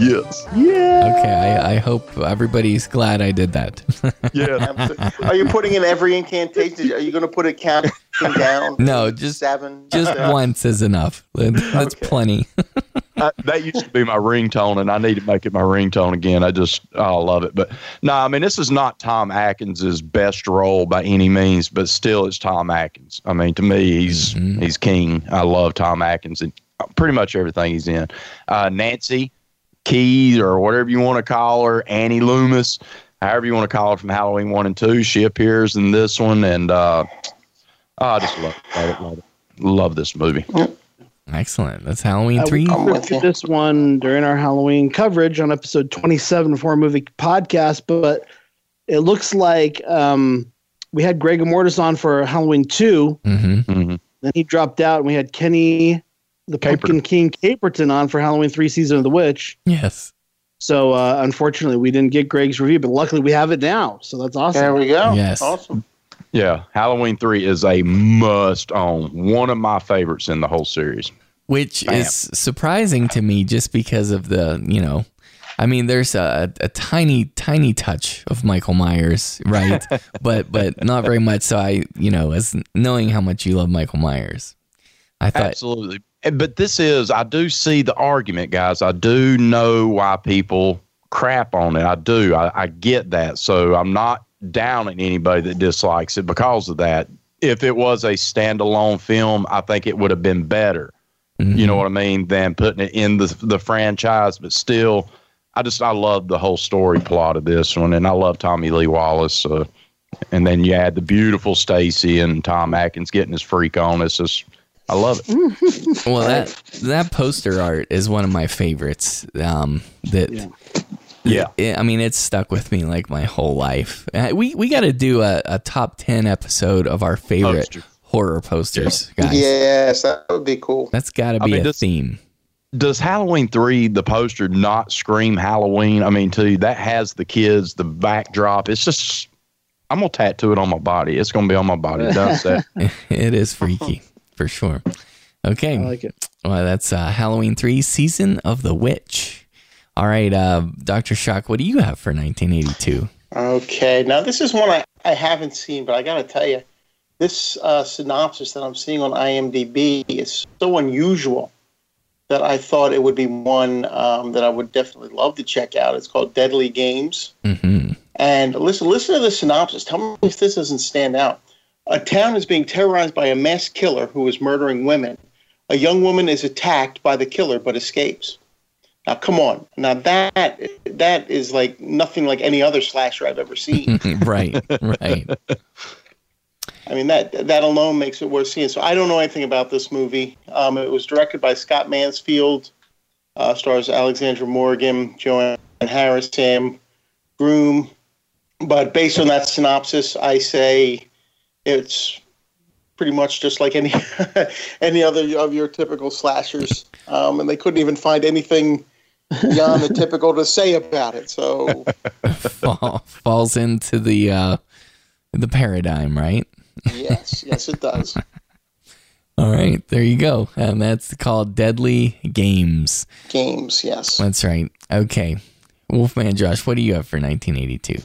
S5: Yes.
S4: Yeah.
S2: Okay, I, I hope everybody's glad I did that. (laughs)
S5: Yeah.
S3: Are you putting in every incantation? Are you going to put it counting down?
S2: No, just-
S3: seven.
S2: Just
S3: Yeah.
S2: once is enough. That's
S3: Okay.
S2: plenty.
S5: I, that used to be my ringtone, and I need to make it my ringtone again. I just, oh, I love it. But no, I mean, this is not Tom Atkins' best role by any means, but still, it's Tom Atkins. I mean, to me, he's
S2: Mhm.
S5: he's king. I love Tom Atkins and pretty much everything he's in. Uh, Nancy Kyes, or whatever you want to call her, Annie Loomis, however you want to call her from Halloween one and two, she appears in this one, and uh, I just love it, love it, love it. Love this movie.
S2: Excellent. That's Halloween
S4: Uh,
S2: 3.
S3: I'm with
S4: did
S3: you.
S4: this one during our Halloween coverage on episode 27 for our movie podcast, but it looks like um, we had Greg Mortis on for Halloween 2.
S2: hmm
S5: hmm
S4: Then he dropped out, and we had Kenny, the Pumpkin King Caperton, on for Halloween 3 Season of the Witch.
S2: Yes.
S4: So uh, unfortunately, we didn't get Greg's review, but luckily we have it now. So that's awesome.
S3: There we go.
S2: Yes.
S3: Awesome.
S5: Yeah, Halloween three is a must own. One of my favorites in the whole series.
S2: Which
S5: Bam.
S2: is surprising to me just because of the, you know, I mean, there's a, a tiny, tiny touch of Michael Myers, right? (laughs) but but not very much. So I, you know, as knowing how much you love Michael Myers, I thought,
S5: Absolutely. But this is, I do see the argument, guys. I do know why people crap on it. I do. I, I get that. So I'm not downing anybody that dislikes it because of that. If it was a standalone film, I think it would have been better. You know what I mean? Than putting it in the the franchise. But still, I just I love the whole story plot of this one, and I love Tommy Lee Wallace. Uh, and then you add the beautiful Stacy and Tom Atkins getting his freak on. It's just I love it. (laughs)
S2: well, that that poster art is one of my favorites. Um, that.
S4: Yeah.
S5: Yeah.
S2: it- I mean, it's stuck with me like my whole life. Uh, We we got to do a, a top ten episode of our favorite
S5: Poster.
S2: horror posters, guys.
S3: Yes, that would be cool.
S2: That's got to
S5: I
S2: be
S5: mean,
S2: a
S5: this-
S2: theme.
S5: Does Halloween three the poster not scream Halloween? I mean, too that has the kids, the backdrop. It's just I'm gonna tattoo it on my body. It's gonna be on my body. It does that.
S2: it is freaky (laughs) for sure. Okay,
S4: I like it.
S2: well, that's uh, Halloween three, season of the witch. All right, uh, Doctor Shock, what do you have for 1982?
S3: Okay, now this is one I, I haven't seen, but I got to tell you, this uh, synopsis that I'm seeing on IMDb is so unusual that I thought it would be one um, that I would definitely love to check out. It's called Deadly Games.
S2: hmm
S3: And listen, listen to the synopsis. Tell me if this doesn't stand out. A town is being terrorized by a mass killer who is murdering women. A young woman is attacked by the killer but escapes. Now, come on. Now that that is like nothing like any other slasher I've ever seen. (laughs)
S2: right, right.
S3: I mean that that alone makes it worth seeing. So I don't know anything about this movie. Um, it was directed by Scott Mansfield, uh, stars Alexandra Morgan, Joanne Harris, Sam Groom. But based on that synopsis, I say it's pretty much just like any (laughs) any other of your typical slashers. Um, and they couldn't even find anything beyond the (laughs) typical to say about it. So (laughs)
S2: Fall, falls into the uh, the paradigm, right?
S3: yes, yes, it does.
S2: All right, there you go. And that's called Deadly Games.
S3: Games, yes.
S2: That's right. Okay. Wolfman Josh, what do you have for 1982?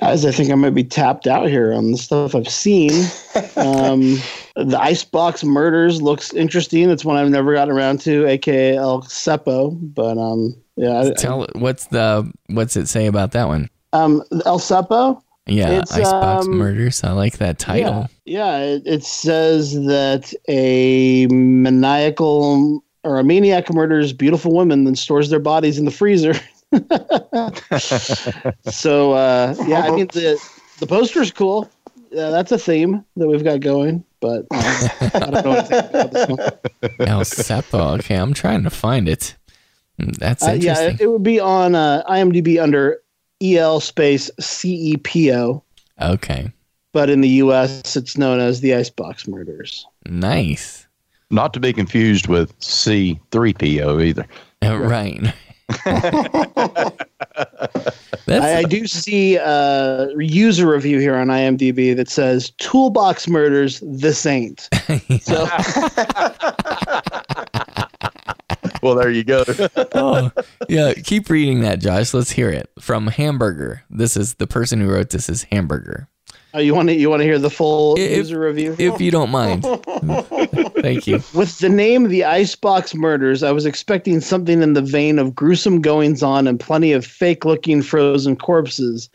S4: Guys, I think I might be tapped out here on the stuff I've seen. (laughs) Um, the Icebox Murders looks interesting. It's one I've never gotten around to, aka El Cepo. But um, yeah, I-
S2: Tell what's the what's it say about that one?
S4: um, El Cepo.
S2: Yeah,
S4: It's,
S2: Icebox
S4: um,
S2: Murders. I like that title.
S4: Yeah, yeah it, it says that a maniacal or a maniac murders beautiful women and stores their bodies in the freezer. (laughs) (laughs) so uh, yeah, I mean the the poster's cool. Yeah, that's a theme that we've got going, but uh, I don't know anything about this one. (laughs)
S2: El Cepo. Okay, I'm trying to find it. Mm, That's
S4: Uh, yeah,
S2: interesting.
S4: it, it would be on uh, IMDb under EL space CEPO,
S2: okay,
S4: but in the US it's known as the Icebox Murders.
S2: nice.
S5: Not to be confused with C3PO either.
S2: Uh, (laughs) right. That's
S4: I, I do see a user review here on IMDb that says Toolbox Murders the Saint. (laughs) So (laughs)
S5: Well, there you go. (laughs)
S2: oh, yeah. Keep reading that, Josh. Let's hear it from Hamburger. This is the person who wrote this is Hamburger.
S4: oh, you want to you want to hear the full
S2: If-
S4: user review?
S2: If you don't mind, thank you.
S4: With the name The Icebox Murders, I was expecting something in the vein of gruesome goings on and plenty of fake looking frozen corpses.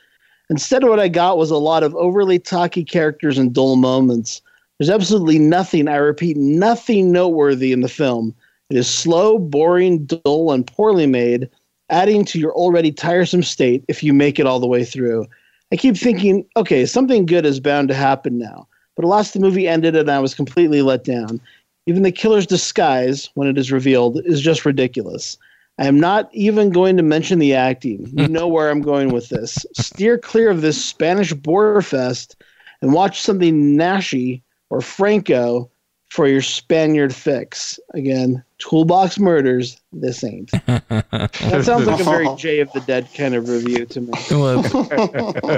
S4: Instead, what I got was a lot of overly talky characters and dull moments. There's absolutely nothing, I repeat, nothing noteworthy in the film. It is slow, boring, dull, and poorly made, adding to your already tiresome state if you make it all the way through. I keep thinking, okay, something good is bound to happen now. But alas, the movie ended and I was completely let down. Even the killer's disguise, when it is revealed, is just ridiculous. I am not even going to mention the acting. You know where I'm going with this. Steer clear of this Spanish border fest and watch something Naschy or Franco for your Spaniard fix. Again, Toolbox Murders, this ain't. That (laughs) sounds like a very Jay of the Dead kind of review to me. (laughs)
S2: Well,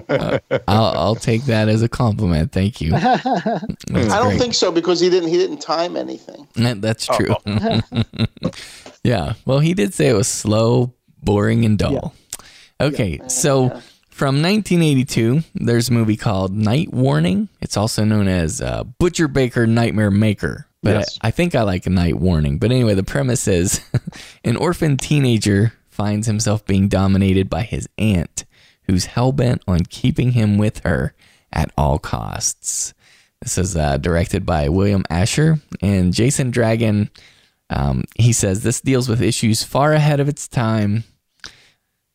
S2: uh, I'll, I'll take that as a compliment. Thank you. (laughs)
S3: I don't
S2: great.
S3: think so because he didn't he didn't time anything.
S2: That- That's true. yeah. Well, he did say it was slow, boring, and dull. Okay. So from 1982, there's a movie called Night Warning. It's also known as uh, Butcher Baker Nightmare Maker. But
S5: Yes.
S2: I, I think I like night warning. But anyway, the premise is (laughs) an orphan teenager finds himself being dominated by his aunt, who's hell bent on keeping him with her at all costs. This is uh, directed by William Asher and Jason Dragon. Um, he says this deals with issues far ahead of its time,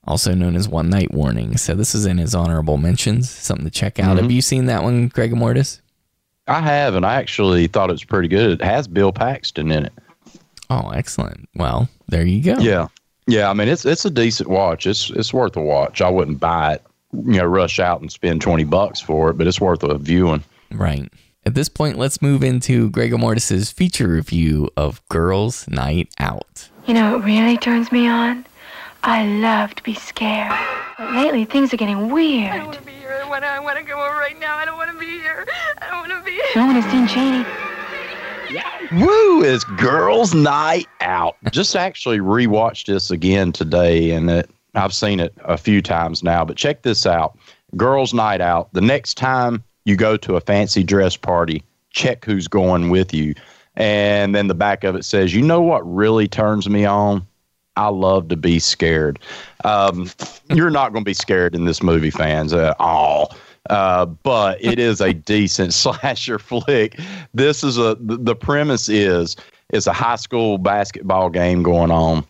S2: also known as One Night Warning. So this is in his honorable mentions, something to check out. Mm-hmm. Have you seen that one, Greg Mortis?
S5: I have, and I actually thought it was pretty good. It has Bill Paxton in it.
S2: Oh, excellent. Well, there you go.
S5: Yeah, yeah. I mean, it's it's a decent watch. It's it's worth a watch. I wouldn't buy it, you know, rush out and spend twenty bucks for it, but it's worth a viewing.
S2: Right. At this point, let's move into Gregor Mortis's feature review of Girls Night Out.
S9: You know what really turns me on? I love to be scared. But lately, things are getting weird.
S7: I don't want to be here. I want to, I want to go over right now. I don't want to be here. I don't want to be here.
S9: No one has seen Cheney.
S5: Woo! It's girls' night out. Just actually rewatched this again today, and it, I've seen it a few times now. But check this out: girls' night out. The next time you go to a fancy dress party, check who's going with you. And then the back of it says, "You know what really turns me on? I love to be scared." Um, you're not going to be scared in this movie, fans, at all. Uh, but it is a decent (laughs) slasher flick. This is a the premise is it's a high school basketball game going on,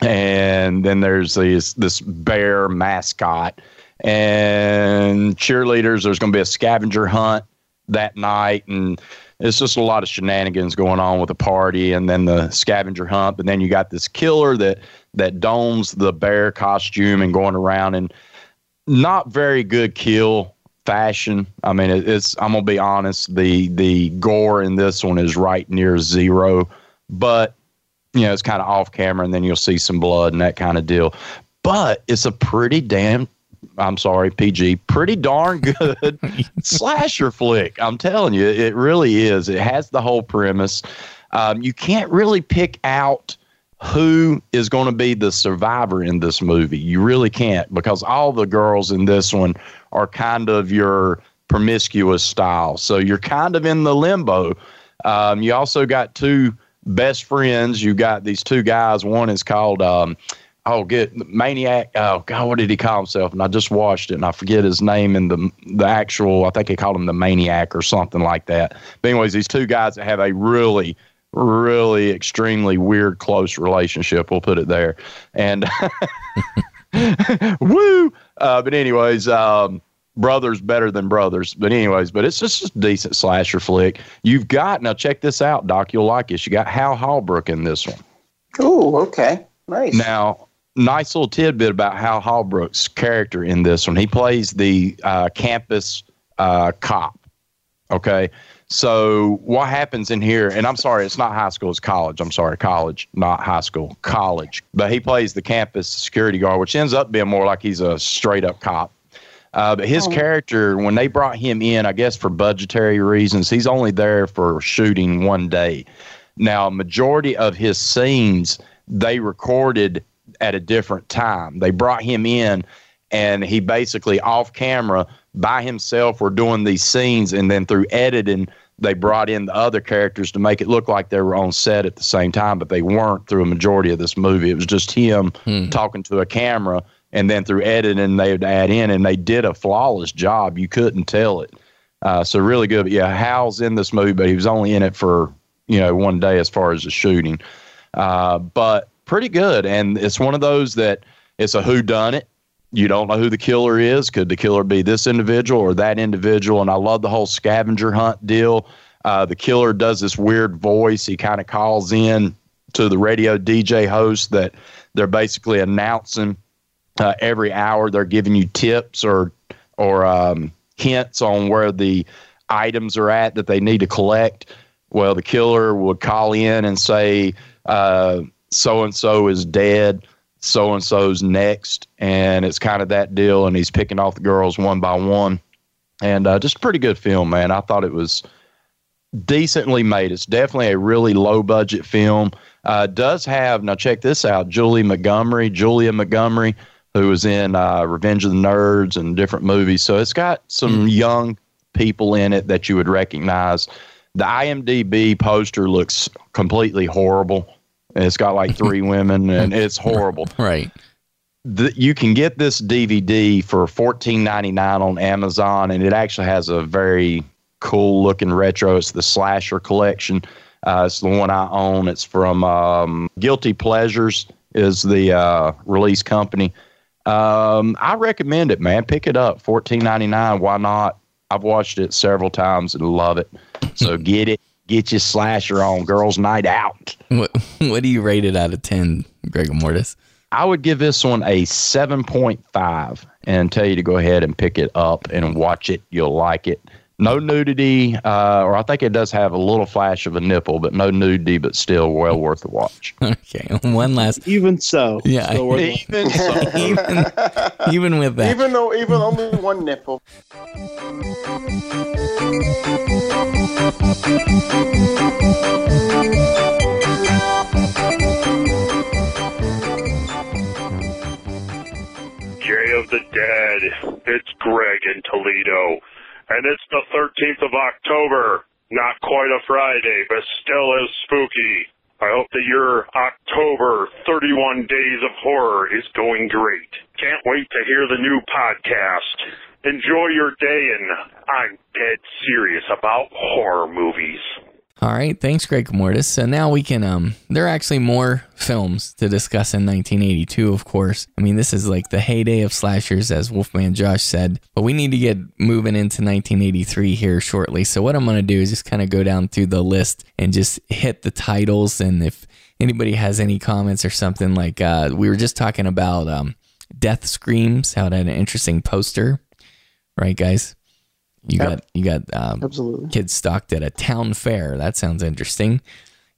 S5: and then there's this this bear mascot and cheerleaders. There's going to be a scavenger hunt, that night, and it's just a lot of shenanigans going on with the party, and then the scavenger hunt. But then you got this killer that that dons the bear costume and going around and not very good kill fashion. I mean, it, it's I'm gonna be honest. The the gore in this one is right near zero, but you know it's kind of off camera, and then you'll see some blood and that kind of deal. But it's a pretty damn. I'm sorry, PG. Pretty darn good (laughs) slasher flick. I'm telling you, it really is. It has the whole premise. Um, you can't really pick out who is going to be the survivor in this movie. You really can't because all the girls in this one are kind of your promiscuous style. So you're kind of in the limbo. Um, you also got two best friends. You got these two guys. One is called, um, oh, get Maniac. Oh, God, what did he call himself? And I just watched it and I forget his name and the, the actual, I think he called him the Maniac or something like that. But, anyways, these two guys that have a really, really extremely weird close relationship. We'll put it there. And (laughs) woo. Uh, but anyways, um, brothers better than brothers. But anyways, but it's just a decent slasher flick. You've got now. Check this out, Doc. You'll like this. You got Hal Holbrook in this one.
S3: Oh, okay. Nice.
S5: Now, nice little tidbit about Hal Holbrook's character in this one. He plays the uh, campus uh, cop. Okay. So what happens in here? And I'm sorry, it's not high school, it's college. I'm sorry, college, not high school, college. But he plays the campus security guard, which ends up being more like he's a straight up cop. Uh, but his
S10: Oh.
S5: character, when they brought him in, I guess for budgetary reasons, he's only there for shooting one day. Now, majority of his scenes they recorded at a different time. They brought him in, and he basically off camera by himself were doing these scenes, and then through editing, they brought in the other characters to make it look like they were on set at the same time, but they weren't through a majority of this movie. It was just him talking to a camera, and then through editing, they would add in, and they did a flawless job. You couldn't tell it. Uh, so really good. But yeah, Hal's in this movie, but he was only in it for you know one day as far as the shooting. Uh, but pretty good, and it's one of those that it's a who done it. You don't know who the killer is. Could the killer be this individual or that individual? And I love the whole scavenger hunt deal. Uh, the killer does this weird voice. He kind of calls in to the radio DJ host that they're basically announcing uh, every hour. They're giving you tips or or um, hints on where the items are at that they need to collect. Well, the killer would call in and say, so and so is dead, so and so's next. And it's kind of that deal. And he's picking off the girls one by one. And uh, just a pretty good film, man. I thought it was decently made. It's definitely a really low budget film. Uh, does have, now check this out Julie Montgomery, Julia Montgomery, who was in uh, Revenge of the Nerds and different movies. So it's got some young people in it that you would recognize. The IMDb poster looks completely horrible. It's got like three women, and (laughs) it's horrible.
S2: Right.
S5: The, you can get this DVD for fourteen ninety nine on Amazon, and it actually has a very cool looking retro. It's the Slasher collection. Uh, it's the one I own. It's from um, Guilty Pleasures is the uh, release company. Um, I recommend it, man. Pick it up, fourteen ninety nine. Why not? I've watched it several times and love it. So get it. Get your slasher on, girls' night out.
S2: What (laughs) What do you rate it out of ten, Gregor Mortis?
S5: I would give this one a 7.5 and tell you to go ahead and pick it up and watch it. You'll like it. No nudity, uh, or I think it does have a little flash of a nipple, but no nudity, but still well worth the watch. (laughs)
S2: Okay, (laughs) one last.
S4: Even so,
S2: Yeah,
S4: still worth.
S5: Even so.
S2: even, even with that.
S3: Even though, even only one nipple.
S1: Jay of the Dead. It's Greg in Toledo. And it's the 13th of October. Not quite a Friday, but still as spooky. I hope that your October 31 Days of Horror is going great. Can't wait to hear the new podcast. Enjoy your day, and I'm dead serious about horror movies.
S2: All right, thanks, Greg Mortis. So now we can. Um, there are actually more films to discuss in 1982. Of course, I mean this is like the heyday of slashers, as Wolfman Josh said. But we need to get moving into 1983 here shortly. So what I'm going to do is just kind of go down through the list and just hit the titles. And if anybody has any comments or something, like uh, we were just talking about um, Death Screams, how it had an interesting poster, right, guys? You
S4: Yep.
S2: got you got um,
S4: Absolutely.
S2: kids stalked at a town fair. That sounds interesting.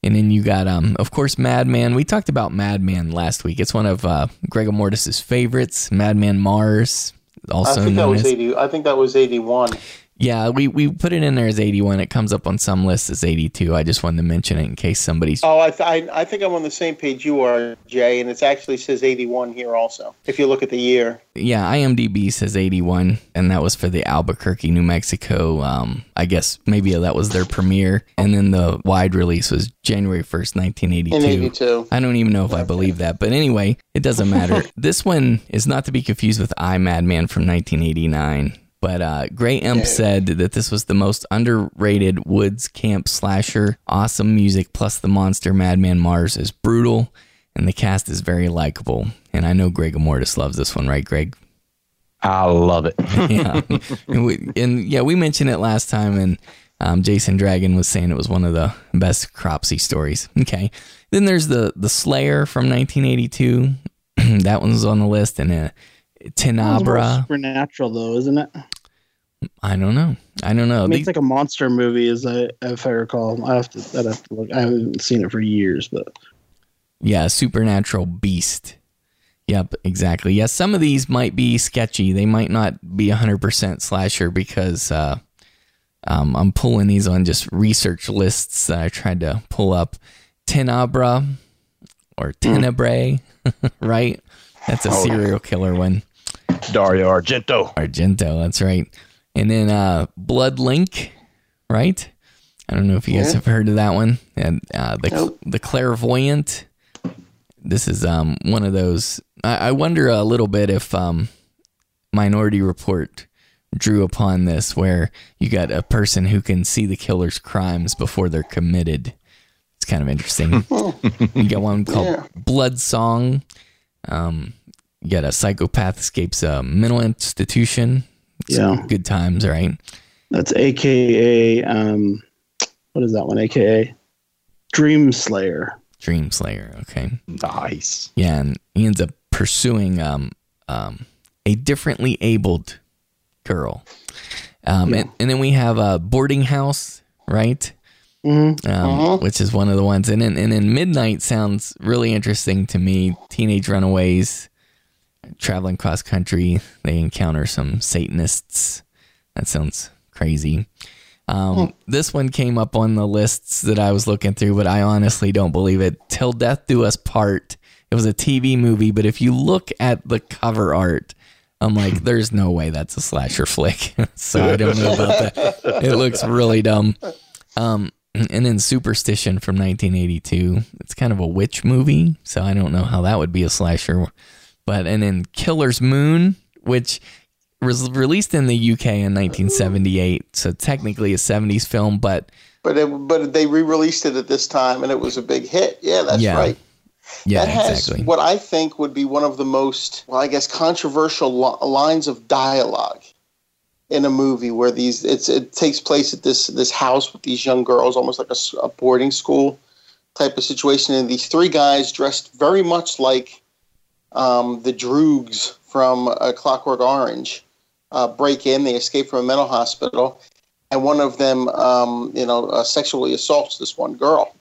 S2: And then you got, um, of course, Madman. We talked about Madman last week. It's one of uh, Gregor Mortis's favorites. Madman Mars, also
S3: I think that was
S2: as
S3: eighty. I think that was eighty-one.
S2: Yeah. We we put it in there as eighty one. It comes up on some lists as eighty two. I just wanted to mention it in case somebody's
S3: Oh, I, th- I I think I'm on the same page you are, Jay, and it actually says eighty-one here also. If you look at the year,
S2: yeah. IMDb says eighty one, and that was for the Albuquerque, New Mexico. Um, I guess maybe that was their premiere, and then the wide release was January first, 1982.
S3: In 82.
S2: I don't even know if I believe that, but anyway, it doesn't matter. (laughs) this one is not to be confused with I Madman from 1989. But uh, Gray Imp said that this was the most underrated woods camp slasher. Awesome music plus the monster Madman Mars is brutal, and the cast is very likable. And I know Greg Mortis loves this one, right, Greg?
S5: I love it. (laughs)
S2: yeah, (laughs) and, we, and yeah, we mentioned it last time, and um, Jason Dragon was saying it was one of the best Cropsy stories. Okay, then there's the the Slayer from 1982. (clears throat) that one's on the list, and uh, Tenebrae.
S4: supernatural though, isn't it?
S2: I don't know. I don't know.
S4: I mean, it's like a monster movie, as I if I recall. I have to. I'd have to look. I haven't seen it for years, but
S2: Yeah, supernatural beast. Yep, exactly. Yeah, some of these might be sketchy. They might not be 100% slasher because uh, um, I'm pulling these on just research lists that I tried to pull up. Tenabra or Tenebrae, (laughs) right? That's a
S5: Oh.
S2: serial killer one.
S5: Dario Argento.
S2: Argento, that's right. And then uh, Blood Link, right? I don't know if you guys
S3: Yeah.
S2: have heard of that one. And uh, the
S3: Nope.
S2: the clairvoyant. This is um one of those. I, I wonder a little bit if um Minority Report drew upon this, where you got a person who can see the killer's crimes before they're committed. It's kind of interesting. (laughs) you got one called
S3: Yeah.
S2: Blood Song. Um, you got a psychopath escapes a mental institution. Some
S4: Yeah.
S2: good times, right?
S4: that's AKA. Um, what is that one? AKA Dream Slayer.
S2: Dream Slayer. Okay.
S5: Nice.
S2: Yeah, and he ends up pursuing um, um, a differently abled girl. Um, and, and then we have a boarding house, right?
S4: Mm-hmm.
S2: Um, Which is one of the ones. And then, and then Midnight sounds really interesting to me. Teenage runaways traveling cross country. They encounter some Satanists. That sounds crazy. Um, This one came up on the lists that I was looking through, but I honestly don't believe it. Till Death Do Us Part. It was a TV movie, but if you look at the cover art, I'm like, (laughs) there's no way that's a slasher flick. (laughs) so I don't know about that. (laughs) It looks really dumb. Um, and then Superstition from 1982. It's kind of a witch movie, so I don't know how that would be a slasher. But and then Killer's Moon, which was released in the UK in 1978, so technically a 70s film, but
S3: But it, but they re-released it at this time, and it was a big hit. Yeah, that's
S2: Yeah.
S3: right.
S2: yeah,
S3: that has
S2: exactly.
S3: what I think would be one of the most, well, I guess, controversial li- lines of dialogue in a movie where these it's it takes place at this this house with these young girls, almost like a boarding school type of situation, and these three guys dressed very much like um, the Droogs from uh, Clockwork Orange uh, break in. They escape from a mental hospital, and one of them, um, you know, uh, sexually assaults this one girl.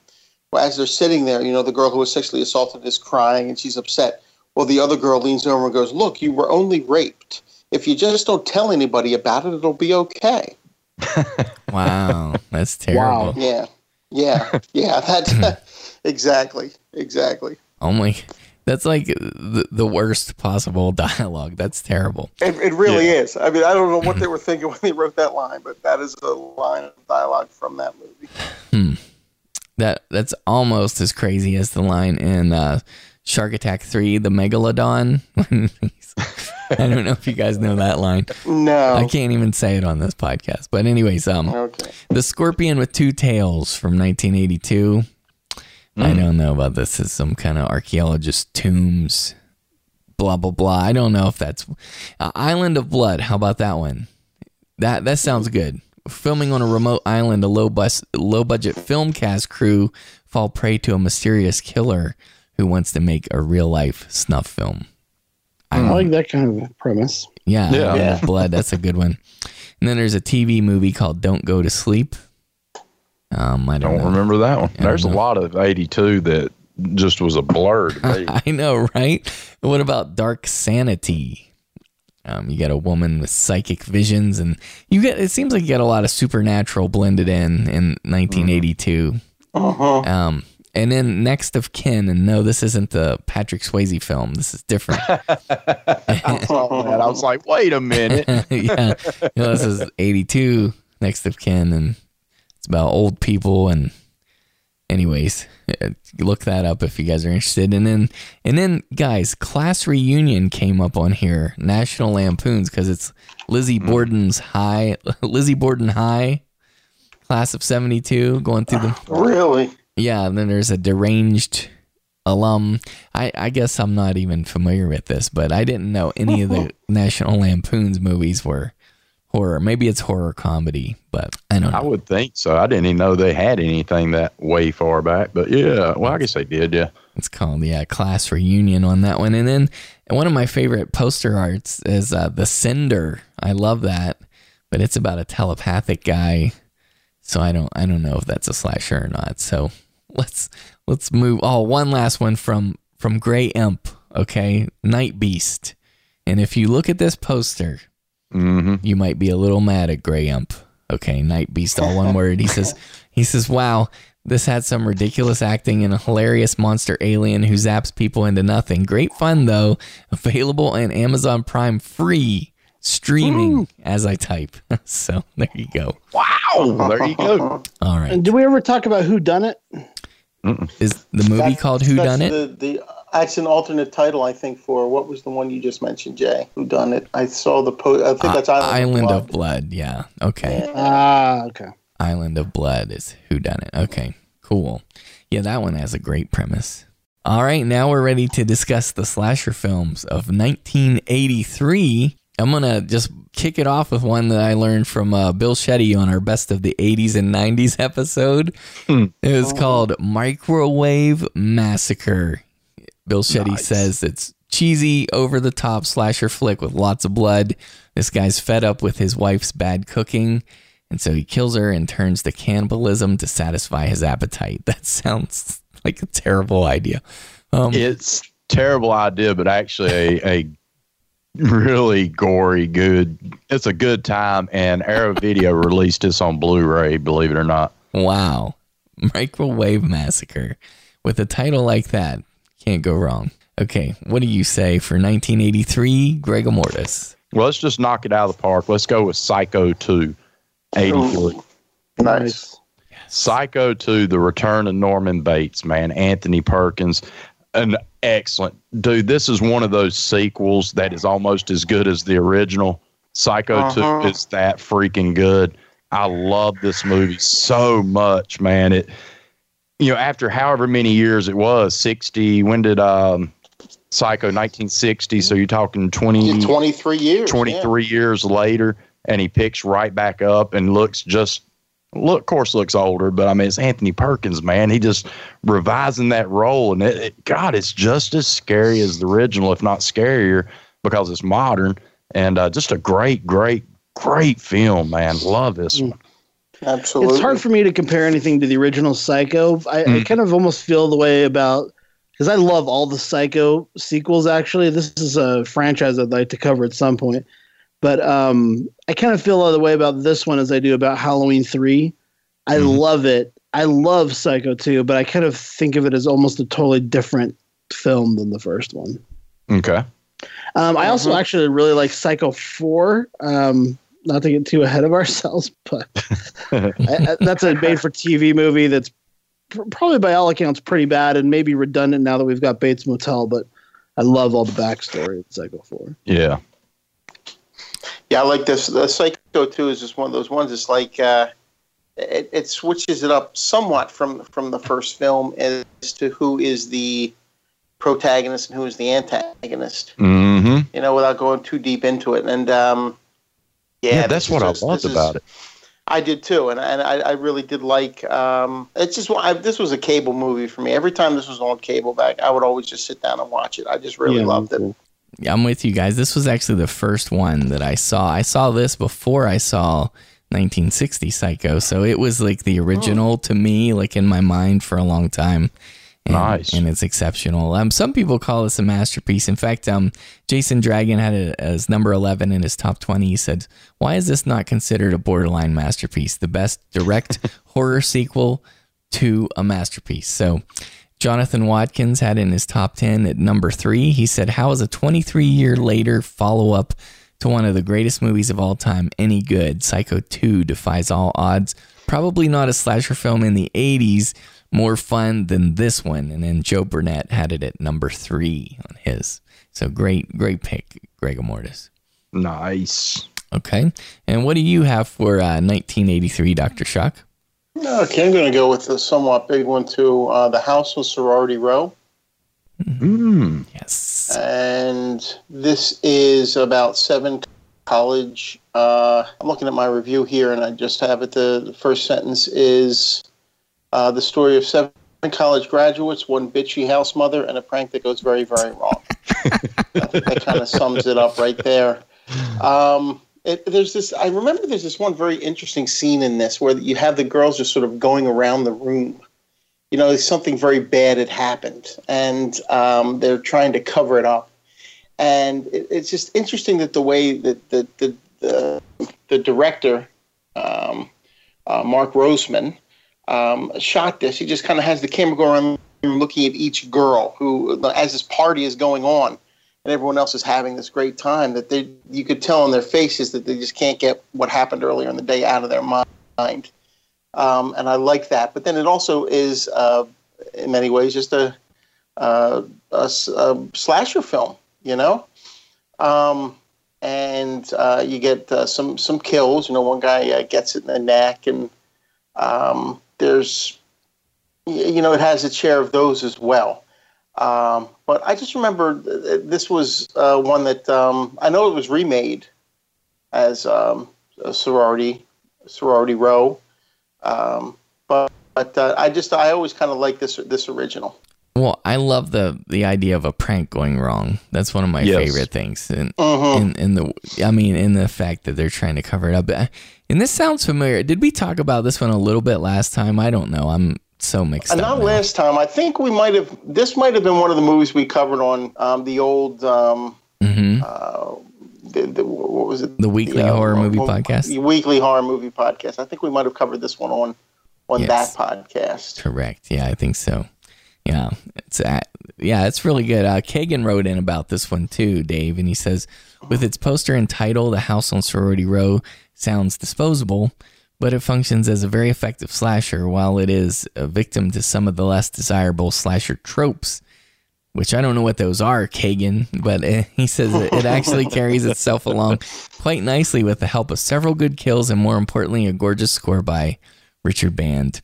S3: Well, as they're sitting there, you know, the girl who was sexually assaulted is crying and she's upset. Well, the other girl leans over and goes, "Look, you were only raped. If you just don't tell anybody about it, it'll be okay." (laughs)
S2: wow, that's terrible. Wow.
S3: Yeah, yeah, yeah. (laughs) That's (laughs) exactly, exactly.
S2: Oh my, that's like the, the worst possible (laughs) dialogue. That's terrible.
S3: It, it really is. I mean, I don't know what they (clears throat) were thinking when they wrote that line, but that is a line of dialogue from that movie.
S2: That that's almost as crazy as the line in uh, Shark Attack 3, the Megalodon. (laughs) I don't know if you guys know that line.
S3: No.
S2: I can't even say it on this podcast. But anyways, um
S3: Okay.
S2: The Scorpion with Two Tails from 1982. I don't know about this. It's some kind of archaeologist tombs, blah blah blah. I don't know if that's uh, Island of Blood. How about that one? That that sounds good. Filming on a remote island, a low bus low budget film cast crew fall prey to a mysterious killer who wants to make a real life snuff film.
S4: I like that kind of premise.
S2: Yeah,
S5: Yeah.
S2: Island of Blood. That's a good one. And then there's a TV movie called Don't Go to Sleep. Um, I don't,
S5: Don't remember that one.
S2: I
S5: There's a lot of 82 that just was a blur to me. (laughs)
S2: I know, right? What about Dark Sanity? Um, you got a woman with psychic visions, and you get. It seems like you got a lot of supernatural blended in in 1982.
S3: Uh-huh.
S2: Um, and then Next of Kin, and no, this isn't the Patrick Swayze film. This is different. (laughs)
S5: Oh, man, I was like, wait a minute. (laughs)
S2: yeah, you know, this is 82. Next of Kin, and it's about old people. And anyways, (laughs) look that up if you guys are interested. And then, and then, guys, Class Reunion came up on here. National Lampoons because it's Lizzie hmm. Borden's High, (laughs) Lizzie Borden High, class of 72, going through the (sighs)
S3: Really?
S2: yeah, and then there's a deranged alum. I, I guess I'm not even familiar with this, but I didn't know any of the (laughs) National Lampoon's movies were horror. Maybe it's horror comedy, but I don't
S5: I would think so. I didn't even know they had anything that way far back. But yeah, well, I guess they did, yeah.
S2: It's called yeah, class reunion on that one. And then one of my favorite poster arts is uh, the Sender. I love that, but it's about a telepathic guy. So I don't I don't know if that's a slasher or not. So let's let's move. Oh, one last one from from Gray Imp. Okay, Night Beast. And if you look at this poster,
S5: hmm
S2: you might be a little mad at Gray Imp. Okay, Night Beast, all one word. He says, (laughs) he says, wow, this had some ridiculous acting and a hilarious monster alien who zaps people into nothing. Great fun though. Available on Amazon Prime free streaming as I type. (laughs) so there you go.
S5: Wow. There you go.
S2: All right.
S4: And did we ever talk about who done it?
S2: Is the movie
S3: That's-
S2: called Who Done It?
S3: The, the that's an alternate title, I think, for what was the one you just mentioned, Jay? Who done it? I saw the post. I think that's Island,
S2: Island
S3: of
S2: of
S3: Blood.
S2: Blood. Yeah. Okay.
S4: Ah, okay.
S2: Island of Blood is Who Done It. Okay, cool. Yeah, that one has a great premise. All right, now we're ready to discuss the slasher films of 1983. I'm gonna just kick it off with one that I learned from uh, Bill Shetty on our Best of the 80s and 90s episode. It was called Microwave Massacre. Bill Shetty says it's cheesy, over the top slasher flick with lots of blood. This guy's fed up with his wife's bad cooking, and so he kills her and turns to cannibalism to satisfy his appetite. (laughs) That sounds like a terrible idea. Um,
S5: It's terrible idea, but actually a, a really gory, good. It's a good time. And Arrow Video released this on Blu-ray. Believe it or not.
S2: Wow. Microwave Massacre. With a title like that, can't go wrong. Okay, what do you say for 1983, Gregor Mortis?
S5: Well, let's just knock it out of the park. Let's go with Psycho 2, 83.
S3: Nice.
S5: Psycho 2, The Return of Norman Bates, man. Anthony Perkins, an excellent dude. This is one of those sequels that is almost as good as the original. Psycho
S3: Uh-huh.
S5: 2 is that freaking good. I love this movie so much, man. It, you know, after however many years it was, 60, when did um, Psycho 1960? So you're talking 20,
S3: 23 years.
S5: 23 years later and he picks right back up and looks just look of course looks older but i mean it's anthony perkins man he just revising that role and it, it- god it's just as scary as the original if not scarier because it's modern and uh, just a great great great film man love this one
S3: Yeah, absolutely.
S4: It's hard for me to compare anything to the original Psycho. I, I kind of almost feel the way about because I love all the Psycho sequels. Actually, this is a franchise I'd like to cover at some point. But um, I kind of feel the way about this one as I do about Halloween three. I love it. I love Psycho too, but I kind of think of it as almost a totally different film than the first one.
S5: okay
S4: Um, I also actually really like Psycho 4. Um, not to get too ahead of ourselves, (laughs) but (laughs) I, I- that's a made for TV movie that's pr- probably by all accounts pretty bad and maybe redundant now that we've got Bates Motel, but I love all the backstory in Psycho 4.
S5: Yeah.
S3: Yeah, I like this. The Psycho 2 is just one of those ones. It's like uh, it, it switches it up somewhat from from the first film as to who is the protagonist and who is the antagonist.
S5: Mm-hmm.
S3: You know, without going too deep into it. And um, yeah,
S5: Yeah, that's
S3: this
S5: what I
S3: is-
S5: loved
S3: this is-
S5: about it.
S3: I did too, and, and I, I really did like. Um, it's just I, this was a cable movie for me. Every time this was on cable back, I would always just sit down and watch it. I just really
S4: Yeah,
S3: loved it.
S2: Yeah, I'm with you guys. This was actually the first one that I saw. I saw this before I saw 1960 Psycho, so it was like the original to me, like in my mind for a long time. And,
S5: Nice.
S2: and it's exceptional. Um, some people call this a masterpiece. In fact, um, Jason Dragon had it as number 11 in his top 20. He said, "Why is this not considered a borderline masterpiece? The best direct (laughs) horror sequel to a masterpiece." So, Jonathan Watkins had it in his top 10 at number three. He said, How is a 23 year later follow up to one of the greatest movies of all time any good? Psycho 2 defies all odds. Probably not a slasher film in the 80s, more fun than this one. And then Joe Burnett had it at number three on his. So great, great pick, Greg Mortis.
S5: Nice.
S2: Okay. And what do you have for uh, 1983, Dr. Shock?
S3: Okay, I'm going to go with a somewhat big one too. Uh, the House on Sorority Row,
S5: Mm-hmm.
S2: Yes.
S3: and this is about seven college. Uh, I'm looking at my review here, and I just have it. The, the first sentence is uh, the story of seven college graduates, one bitchy house mother, and a prank that goes very, very wrong. (laughs) I think that kind of sums it up right there. Um, it, there's this. I remember there's this one very interesting scene in this where you have the girls just sort of going around the room. You know, something very bad had happened, and um, they're trying to cover it up. And it, it's just interesting that the way that the the the, the director, um, uh, Mark Rosman, um, shot this. He just kind of has the camera go around looking at each girl who, as this party is going on, and everyone else is having this great time that they you could tell on their faces that they just can't get what happened earlier in the day out of their mind. Um, and i like that. But then it also is uh, in many ways just a, uh, a a slasher film you know? Um, and uh, you get uh, some some kills. You know one guy uh, gets it in the neck and um, there's you know it has its share of those as well um, but I just remember th- this was uh, one that um, I know it was remade as um, a sorority sorority row, um, but but uh, I just I always kind of like this this original.
S2: Well, I love the the idea of a prank going wrong. That's one of my
S5: Yes.
S2: favorite things. And in, in the I mean in the fact that they're trying to cover it up. Uh, And this sounds familiar. Did we talk about this one a little bit last time? I don't know. I'm so mixed
S3: And
S2: up.
S3: not
S2: now.
S3: last time. I think we might have. This might have been one of the movies we covered on um, the old. Um,
S2: Mhm.
S3: uh, the, the, what was it?
S2: The weekly
S3: uh,
S2: horror movie
S3: mo-
S2: podcast?
S3: The weekly horror movie podcast. I think we might have covered this one on on
S2: Yes.
S3: that podcast.
S2: Correct. Yeah, I think so. Yeah, it's uh, yeah, it's really good. Uh, Kagan wrote in about this one too, Dave, and he says, with its poster and title, "The House on Sorority Row" sounds disposable, but it functions as a very effective slasher. While it is a victim to some of the less desirable slasher tropes, which I don't know what those are, Kagan, but uh, (laughs) he says that it actually carries itself along quite nicely with the help of several good kills and, more importantly, a gorgeous score by Richard Band.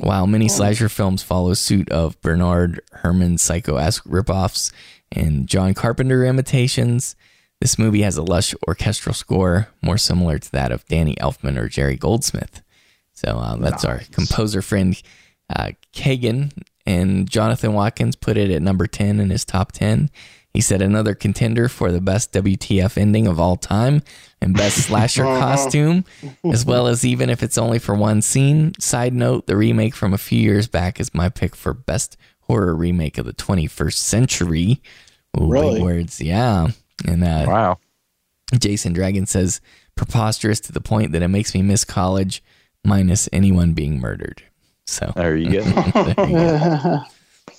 S2: While many slasher films follow suit of Bernard Herrmann's psycho-esque ripoffs and John Carpenter imitations, this movie has a lush orchestral score more similar to that of Danny Elfman or Jerry Goldsmith. So uh, that's our composer friend uh, Kagan and Jonathan Watkins put it at number 10 in his top 10. He said another contender for the best WTF ending of all time and best (laughs) slasher costume, as well as even if it's only for one scene. Side note, the remake from a few years back is my pick for best horror remake of the 21st century. Ooh, big
S4: Really?
S2: words, yeah. And uh,
S5: Wow.
S2: Jason Dragon says preposterous to the point that it makes me miss college, minus anyone being murdered. So
S5: There you go. (laughs)
S2: there you go.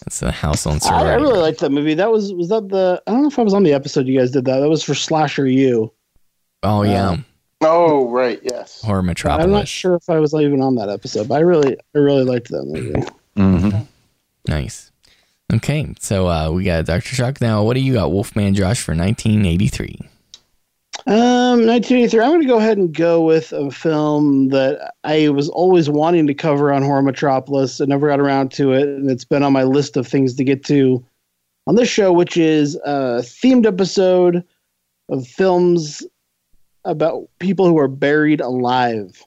S2: That's the house on
S4: I, I really liked that movie. That was was that the I don't know if I was on the episode you guys did that. That was for Slasher U.
S2: oh yeah,
S4: Um,
S3: Oh right, yes.
S2: horror Metropolis.
S4: I'm not sure if I was even on that episode, but I really I really liked that movie.
S5: Mm-hmm.
S2: Nice. Okay, so uh, we got Dr. Shock. Now, what do you got, Wolfman Josh, for 1983?
S4: Um, 1983. I'm going to go ahead and go with a film that I was always wanting to cover on Horror Metropolis. I never got around to it, and it's been on my list of things to get to on this show, which is a themed episode of films about people who are buried alive.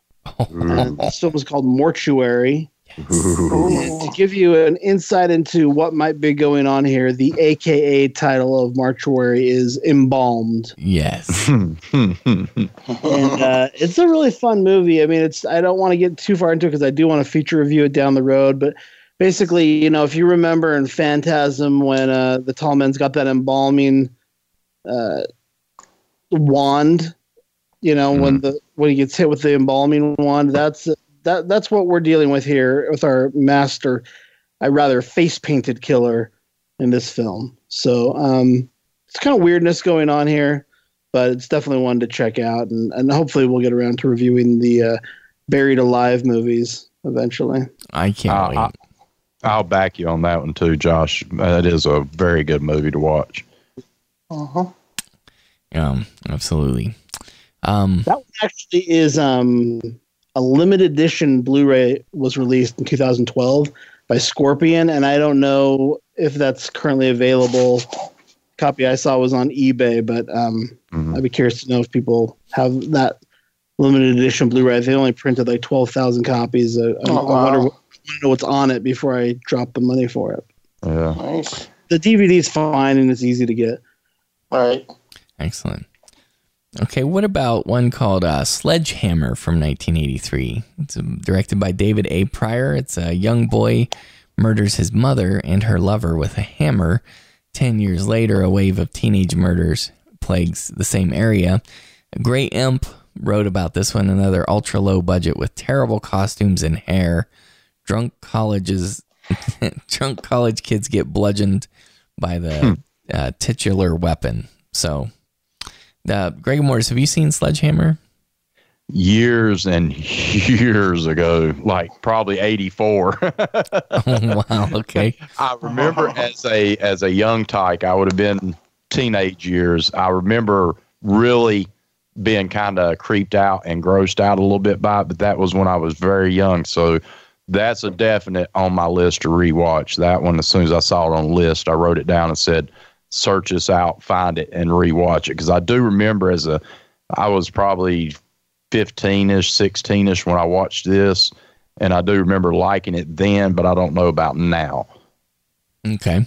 S4: And this film is called Mortuary. And to give you an insight into what might be going on here, the AKA title of Mortuary is Embalmed
S2: Yes. (laughs)
S4: and uh, it's a really fun movie. I mean, it's I don't want to get too far into it because I do want to feature review it down the road. But basically, you know, if you remember in Phantasm when uh, the tall man's got that embalming uh, wand, you know, when the when he gets hit with the embalming wand, that's that that's what we're dealing with here with our master. I rather face painted killer in this film. So um, it's kind of weirdness going on here but it's definitely one to check out, and, and hopefully we'll get around to reviewing the uh, Buried Alive movies eventually.
S2: I can't
S5: Uh,
S2: wait.
S5: I- I'll back you on that one too, Josh. That is a very good movie to watch.
S3: Uh-huh.
S2: um, absolutely. Um,
S4: That actually is um, a limited edition Blu-ray was released in 2012 by Scorpion, and I don't know if that's currently available. Copy I saw was on eBay, but um,
S5: Mhm.
S4: I'd be curious to know if people have that limited edition Blu-ray. They only printed like 12,000 copies. Uh, I,
S3: Oh,
S4: I wonder, what- I know what's on it before I drop the money for it.
S5: Yeah.
S3: Nice.
S4: The DVD is fine and it's easy to get.
S3: All right.
S2: excellent. Okay, what about one called uh, Sledgehammer from 1983? It's um, directed by David A. Prior. It's a young boy murders his mother and her lover with a hammer. Ten years later, a wave of teenage murders plagues the same area. Gray Imp wrote about this one, another ultra low budget with terrible costumes and hair. Drunk colleges, (laughs) drunk college kids get bludgeoned by the uh, titular weapon. So, uh, Greg Mortis, have you seen Sledgehammer?
S5: Years and years ago, like probably eighty four. (laughs)
S2: oh wow, okay.
S5: I remember as a as a young tyke, I would have been teenage years. I remember really being kind of creeped out and grossed out a little bit by it, but that was when I was very young. So that's a definite on my list to rewatch. That one, as soon as I saw it on the list, I wrote it down and said, "Search this out, find it, and rewatch it." Because I do remember as a, I was probably fifteen ish, sixteen ish when I watched this, and I do remember liking it then, but I don't know about now.
S2: Okay,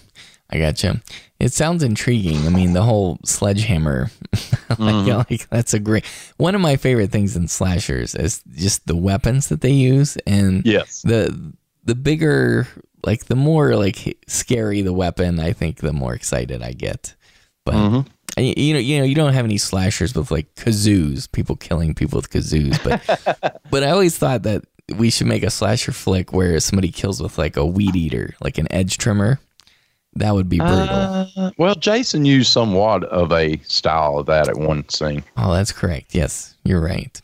S2: I gotcha. It sounds intriguing. I mean, the whole sledgehammer, (laughs) like, mm-hmm. (laughs) like, that's a great. One of my favorite things in slashers is just the weapons that they use, and
S5: Yes.
S2: the the bigger, like the more like scary the weapon, I think the more excited I get. But
S5: Mhm.
S2: and, you know, you know, you don't have any slashers with like kazoos, people killing people with kazoos, but (laughs) but I always thought that we should make a slasher flick where somebody kills with like a weed eater, like an edge trimmer. That would be brutal.
S5: Uh, well, Jason used somewhat of a style of that at one scene.
S2: oh, that's correct. Yes, you're right.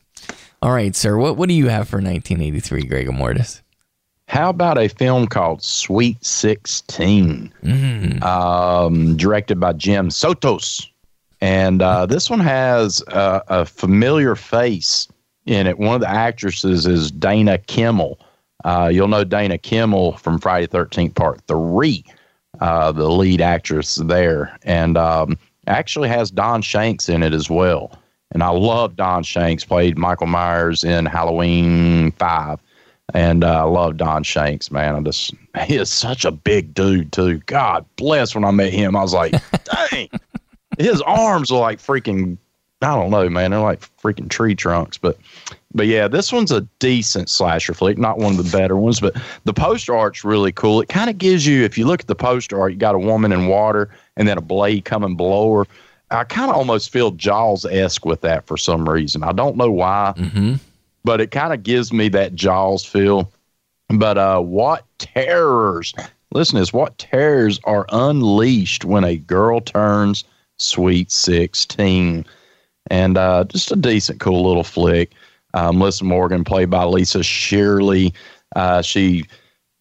S2: All right, sir. What what do you have for 1983, Gregor Mortis?
S5: How about a film called Sweet 16,
S2: Mm.
S5: um, directed by Jim Sotos? And uh, this one has uh, a familiar face in it. One of the actresses is Dana Kimmel. Uh, you'll know Dana Kimmel from Friday the 13th, Part 3, uh, the lead actress there. And um, actually has Don Shanks in it as well. And I love Don Shanks, played Michael Myers in Halloween 5. And uh, I love Don Shanks, man. I just, (laughs) he is such a big dude, too. God bless when I met him. I was like, (laughs) dang. His arms are like freaking, I don't know, man. They're like freaking tree trunks. But, but yeah, this one's a decent slasher flick, not one of the better ones. But the poster art's really cool. It kind of gives you, if you look at the poster art, you got a woman in water and then a blade coming below her. I kind of almost feel Jaws esque with that for some reason. I don't know why,
S2: Mm-hmm.
S5: But it kind of gives me that Jaws feel. But uh, what terrors? Listen to this. What terrors are unleashed when a girl turns sweet 16? And uh, just a decent, cool little flick. Uh, Melissa Morgan, played by Lisa Shirley. Uh, she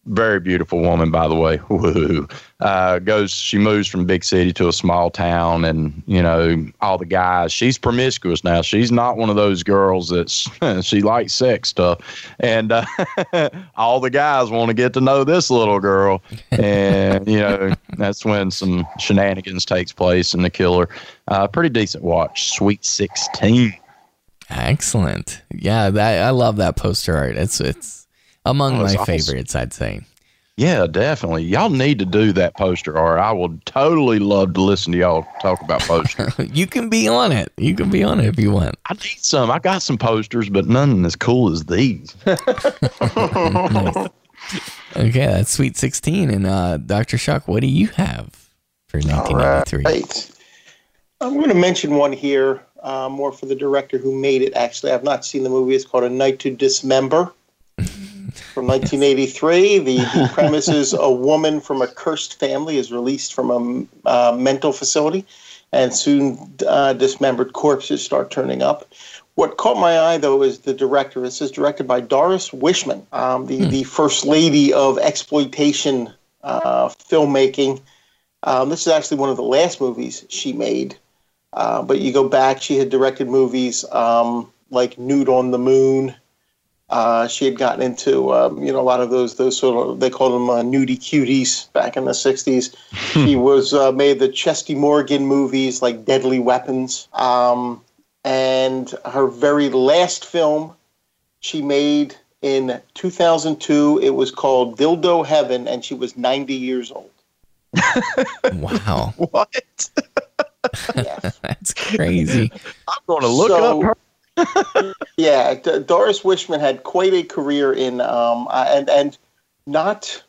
S5: very beautiful woman, by the way. (laughs) Woo. Uh, goes, she moves from big city to a small town, and you know all the guys. She's promiscuous now. She's not one of those girls that's (laughs) she likes sex stuff, and uh, (laughs) all the guys want to get to know this little girl, and you know that's when some shenanigans takes place and the killer. Uh, pretty decent watch. Sweet sixteen.
S2: Excellent. Yeah, that I love that poster art. It's it's among
S5: Oh,
S2: my
S5: awesome.
S2: favorites, I'd say.
S5: Yeah, definitely. Y'all need to do that poster, or I would totally love to listen to y'all talk about posters. (laughs)
S2: you can be on it. You can be on it if you want.
S5: I need some. I got some posters, but none as cool as these.
S2: Nice. (laughs) (laughs) Okay, that's Sweet 16. And uh, Dr. Shock, what do you have for 1993?
S3: Right. I'm going to mention one here, uh, more for the director who made it. Actually, I've not seen the movie. It's called A Night to Dismember from 1983. The, the premise is a woman from a cursed family is released from a uh, mental facility, and soon uh, dismembered corpses start turning up. What caught my eye, though, is the director. This is directed by Doris Wishman, um, the, the first lady of exploitation uh, filmmaking. Um, this is actually one of the last movies she made. Uh, but you go back, she had directed movies um, like Nude on the Moon. Uh, she had gotten into um, you know a lot of those those sort of they called them uh, nudie cuties back in the '60s. she was uh, made the Chesty Morgan movies like Deadly Weapons, um, and her very last film she made in 2002. It was called Dildo Heaven, and she was 90 years old. (laughs)
S2: Wow. (laughs)
S5: what? (laughs)
S2: That's crazy.
S5: I'm going to look
S3: So-
S5: up her.
S3: Yeah, D- Doris Wishman had quite a career in, um, uh, and and not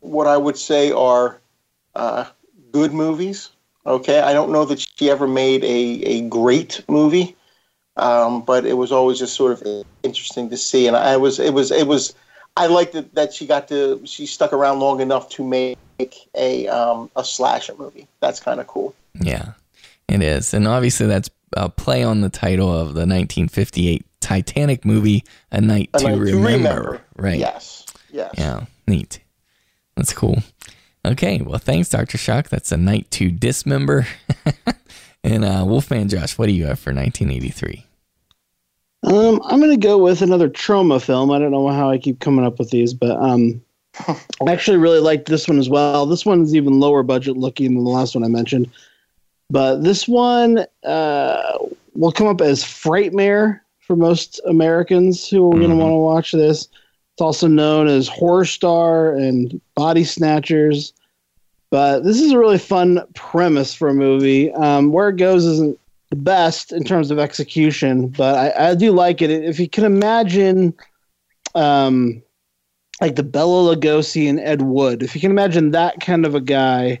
S3: what I would say are uh, good movies. Okay, I don't know that she ever made a a great movie, um, but it was always just sort of interesting to see, and I was it was it was I liked it that she got to she stuck around long enough to make a um, a slasher movie. That's kind of cool.
S2: Yeah, it is. And obviously, that's a play on the title of the 1958 Titanic movie, A Night,
S3: A
S2: to,
S3: Night to
S2: remember.
S3: Remember.
S2: Right.
S3: Yes. Yes.
S2: Yeah, neat. That's cool. Okay, well, thanks, Dr. Shock. That's A Night to Dismember. (laughs) and uh, Wolfman Josh, what do you have for 1983?
S4: Um, I'm gonna go with another Troma film. I don't know how I keep coming up with these, but um, (laughs) I actually really liked this one as well. This one's even lower budget looking than the last one I mentioned, but this one uh, will come up as Frightmare for most Americans who are gonna want to watch this. It's also known as Horror Star and Body Snatchers. But this is a really fun premise for a movie. Um, where it goes isn't the best in terms of execution, but I, I do like it. If you can imagine, um, like the Bela Lugosi and Ed Wood, if you can imagine that kind of a guy,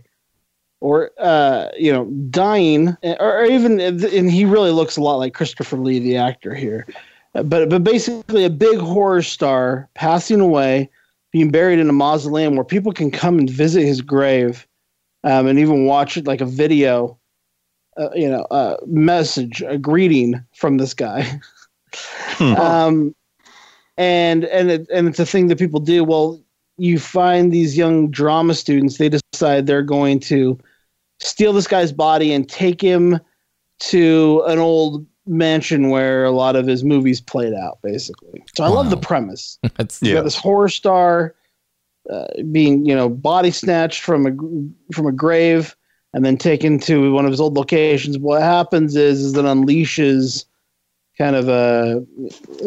S4: or uh, you know, dying, or, even, and he really looks a lot like Christopher Lee, the actor here, but but basically a big horror star passing away, being buried in a mausoleum where people can come and visit his grave, um, and even watch it like a video uh, you know, a message, a greeting from this guy. (laughs) um, and and it, and it's a thing that people do. Well, you find these young drama students. They decide they're going to steal this guy's body and take him to an old mansion where a lot of his movies played out. Basically, so I love the premise. (laughs)
S2: That's
S4: You got this horror star uh, being, you know, body snatched from a from a grave and then taken to one of his old locations. What happens is, is it unleashes kind of a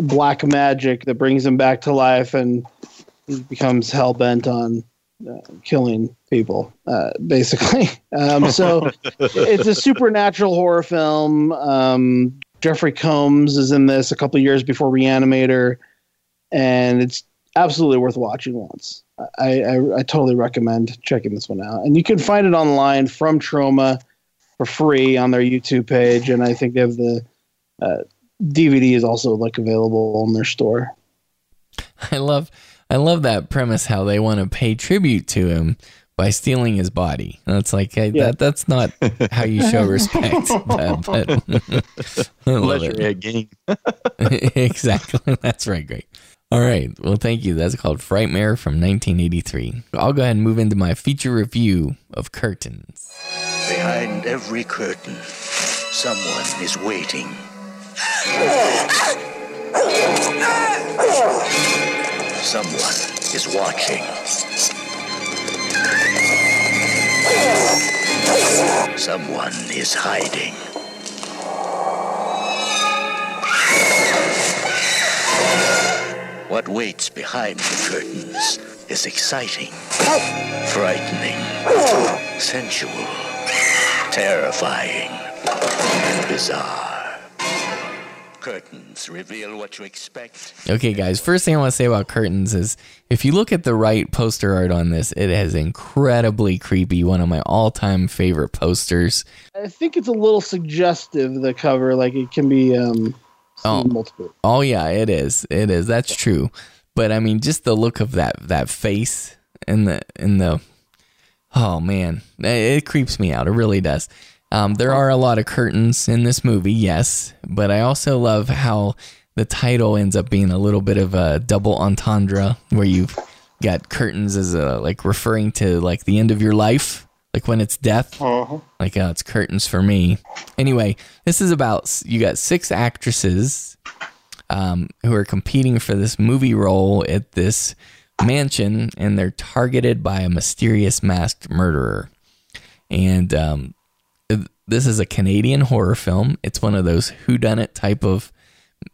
S4: black magic that brings him back to life, and he becomes hell bent on uh, killing people, uh, basically. (laughs) Um, so it's a supernatural horror film. Um, Jeffrey Combs is in this a couple years before Reanimator, and it's absolutely worth watching once. I, I, I totally recommend checking this one out. And you can find it online from Troma for free on their YouTube page, and I think they have the uh, DVD is also like available on their store. (laughs)
S2: I love I love that premise how they want to pay tribute to him by stealing his body. And it's like hey,
S4: Yeah.
S2: that that's not how you show respect. (laughs) but, but (laughs) I love it.
S5: you're Ed Gein.
S2: exactly. That's right, Greg. All right. Well, thank you. That's called Frightmare from 1983. I'll go ahead and move into my feature review of Curtains.
S10: Behind every curtain, someone is waiting. (laughs) Someone is watching. Someone is hiding. What waits behind the curtains is exciting, frightening, sensual, terrifying, and bizarre. Curtains reveal what you expect.
S2: Okay, guys, first thing I want to say about Curtains is if you look at the right poster art on this, it is incredibly creepy. One of my all time favorite posters.
S4: I think it's a little suggestive. The cover, like it can be um,
S2: Oh.
S4: multiple.
S2: Oh yeah, it is. It is. That's true. But I mean, just the look of that that face and the and the oh man, it, it creeps me out. It really does. Um, there are a lot of curtains in this movie, yes, but I also love how the title ends up being a little bit of a double entendre, where you've got curtains as a like referring to like the end of your life, like when it's death. Like, oh, it's curtains for me. Anyway, this is about you got six actresses um, who are competing for this movie role at this mansion, and they're targeted by a mysterious masked murderer. And um, this is a Canadian horror film. It's one of those whodunit type of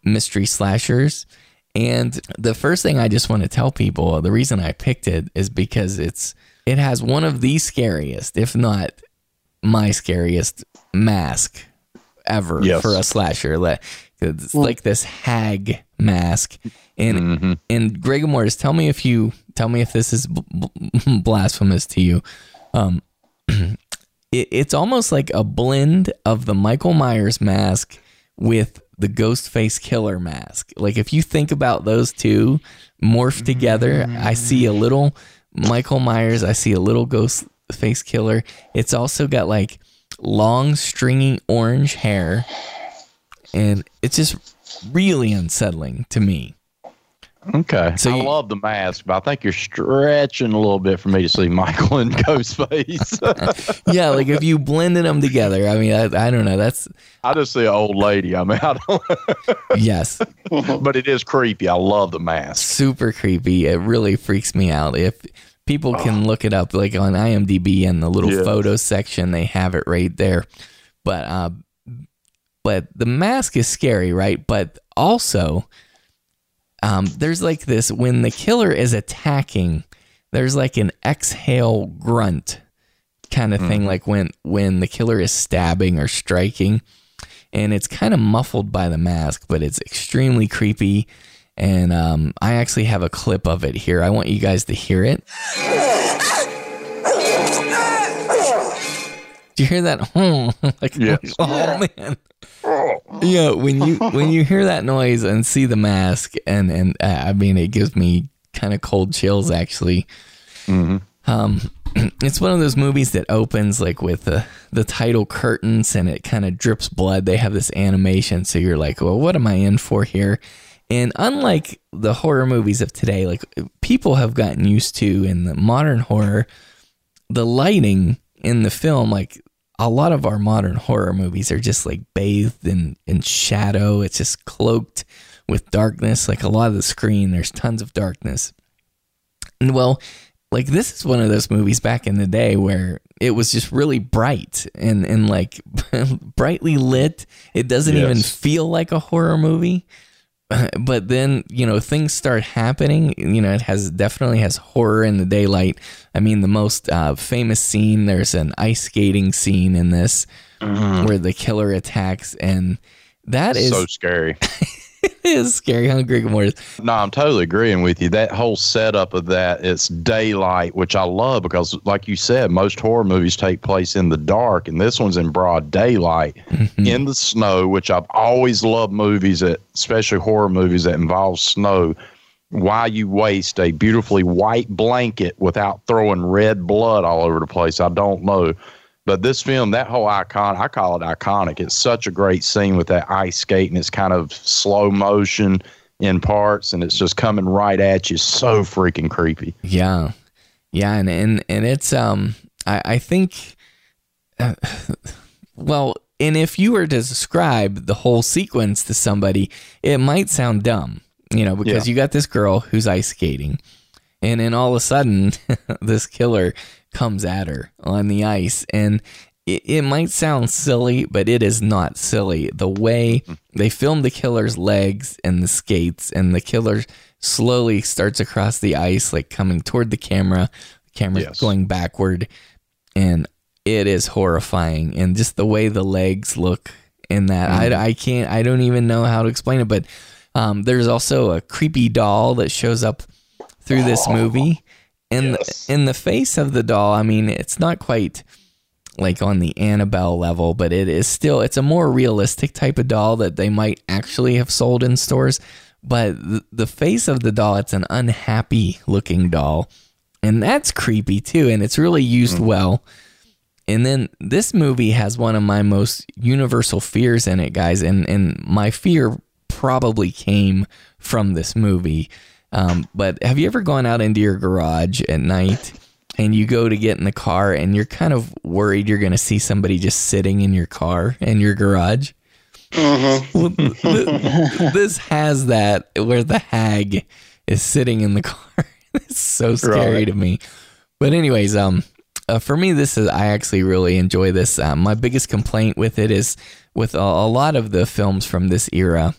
S2: mystery slashers. And the first thing I just want to tell people, the reason I picked it is because it's it has one of the scariest, if not my scariest mask ever
S5: Yes.
S2: for a slasher. Like it's like this hag mask, and and Greg Mortis, tell me if you tell me if this is b- b- (laughs) blasphemous to you. Um, (clears throat) it, it's almost like a blend of the Michael Myers mask with the Ghostface Killer mask. Like if you think about those two morphed together, I see a little Michael Myers, I see a little Ghostface Killer. It's also got like long stringy orange hair and it's just really unsettling to me.
S5: Okay.
S2: So
S5: I
S2: you-
S5: love the mask, but I think you're stretching a little bit for me to see (laughs) Michael and Ghostface. (laughs)
S2: yeah, like if you blended them together, I mean, I, I don't know. That's
S5: I just see an old lady. I mean, I don't, (laughs)
S2: yes,
S5: but it is creepy. I love the mask.
S2: super creepy. It really freaks me out. If people can look it up, like on IMDb in the little
S5: Yes.
S2: photo section, they have it right there. But uh, but the mask is scary, right? But also, um, there's like this when the killer is attacking. There's like an exhale grunt kind of thing, like when when the killer is stabbing or striking, and it's kind of muffled by the mask, but it's extremely creepy. And um, I actually have a clip of it here. I want you guys to hear it. Do you hear that? (laughs) like,
S5: Yes.
S2: oh man. Yeah, when you (laughs) when you hear that noise and see the mask, and and uh, I mean, it gives me kind of cold chills actually. Um, (clears throat) it's one of those movies that opens like with the the title curtains and it kind of drips blood. They have this animation, so you're like, well, what am I in for here? And unlike the horror movies of today, like people have gotten used to in the modern horror, the lighting in the film, like a lot of our modern horror movies are just like bathed in, in shadow. It's just cloaked with darkness. Like a lot of the screen, there's tons of darkness. And well, like this is one of those movies back in the day where it was just really bright and, and like (laughs) brightly lit. It doesn't even feel like a horror movie. (laughs) But then, you know, things start happening. You know, it has definitely has horror in the daylight. I mean, the most uh, famous scene, there's an ice skating scene in this where the killer attacks, and that is
S5: so scary. (laughs) (laughs)
S2: is scary. Huh, Greg Mortis?
S5: No, I'm totally agreeing with you. That whole setup of that, it's daylight, which I love because, like you said, most horror movies take place in the dark, and this one's in broad daylight mm-hmm. in the snow, which I've always loved movies that, especially horror movies that involve snow. Why you waste a beautifully white blanket without throwing red blood all over the place, I don't know. But this film, that whole icon, I call it iconic. It's such a great scene with that ice skate and it's kind of slow motion in parts, and it's just coming right at you. So freaking creepy.
S2: Yeah, yeah, and and and it's um, I I think, uh, well, and if you were to describe the whole sequence to somebody, it might sound dumb, you know, because
S5: Yeah.
S2: you got this girl who's ice skating, and then all of a sudden, (laughs) this killer comes at her on the ice, and it, it might sound silly, but it is not silly. The way they filmed the killer's legs and the skates, and the killer slowly starts across the ice, like coming toward the camera. The camera's
S5: Yes.
S2: going backward, and it is horrifying. And just the way the legs look in that, I, I can't, I don't even know how to explain it. But um, there's also a creepy doll that shows up through this movie, and in the face of the doll, I mean, it's not quite like on the Annabelle level, but it is still it's a more realistic type of doll that they might actually have sold in stores. But the, the face of the doll, it's an unhappy looking doll, and that's creepy too, and it's really used mm-hmm. well. And then this movie has one of my most universal fears in it, guys, and and my fear probably came from this movie. Um, but have you ever gone out into your garage at night and you go to get in the car and you're kind of worried you're going to see somebody just sitting in your car in your garage? Well, th- th- this has that where the hag is sitting in the car. (laughs) it's so scary
S5: Right.
S2: to me. But anyways, um, uh, for me, this is I actually really enjoy this. Um, my biggest complaint with it is with a, a lot of the films from this era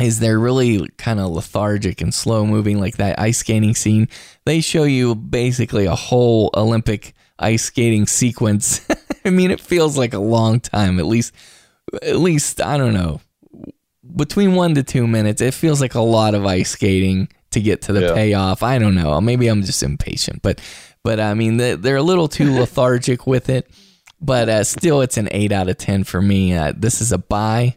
S2: is they're really kind of lethargic and slow moving like that ice skating scene. They show you basically a whole olympic ice skating sequence. (laughs) I mean it feels like a long time at least at least i don't know between one to two minutes it feels like a lot of ice skating to get to the
S5: Yeah.
S2: payoff. I don't know maybe i'm just impatient but but i mean they- they're a little too (laughs) lethargic with it but uh, still it's an 8 out of 10 for me. Uh, this is a buy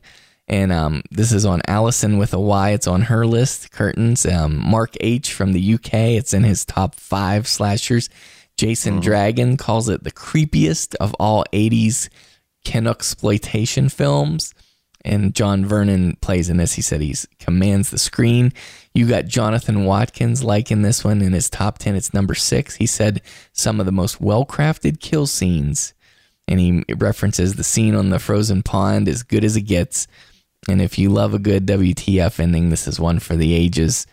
S2: and um, this is on Allison with a Y. It's on her list. Curtains. Um, Mark H from the UK. It's in his top five slashers. Jason Dragon calls it the creepiest of all '80s Canuxploitation films. And John Vernon plays in this. He said he commands the screen. You got Jonathan Watkins liking this one in his top ten. It's number six. He said some of the most well-crafted kill scenes and he references the scene on the frozen pond as good as it gets. And if you love a good WTF ending, this is one for the ages.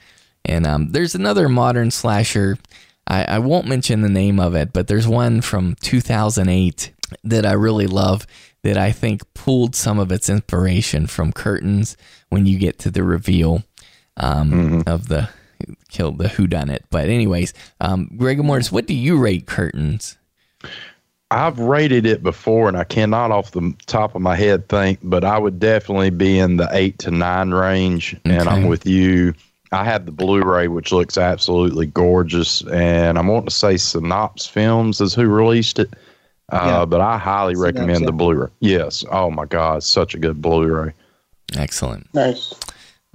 S2: And um, there's another modern slasher. I, I won't mention the name of it, but there's one from 2008 that I really love that I think pulled some of its inspiration from Curtains when you get to the reveal um, of the killed the Who Done It. But anyways, um, Greg Mortis, what do you rate Curtains?
S5: I've rated it before, and I cannot off the top of my head think, but I would definitely be in the eight to nine range. And I'm with you. I have the Blu-ray, which looks absolutely gorgeous, and I'm wanting to say Synapse Films is who released it. Uh,
S4: Yeah.
S5: But I highly
S4: Synapse,
S5: recommend
S4: yeah.
S5: the Blu-ray. Yes. Oh my God, such a good Blu-ray.
S2: Excellent.
S3: Nice.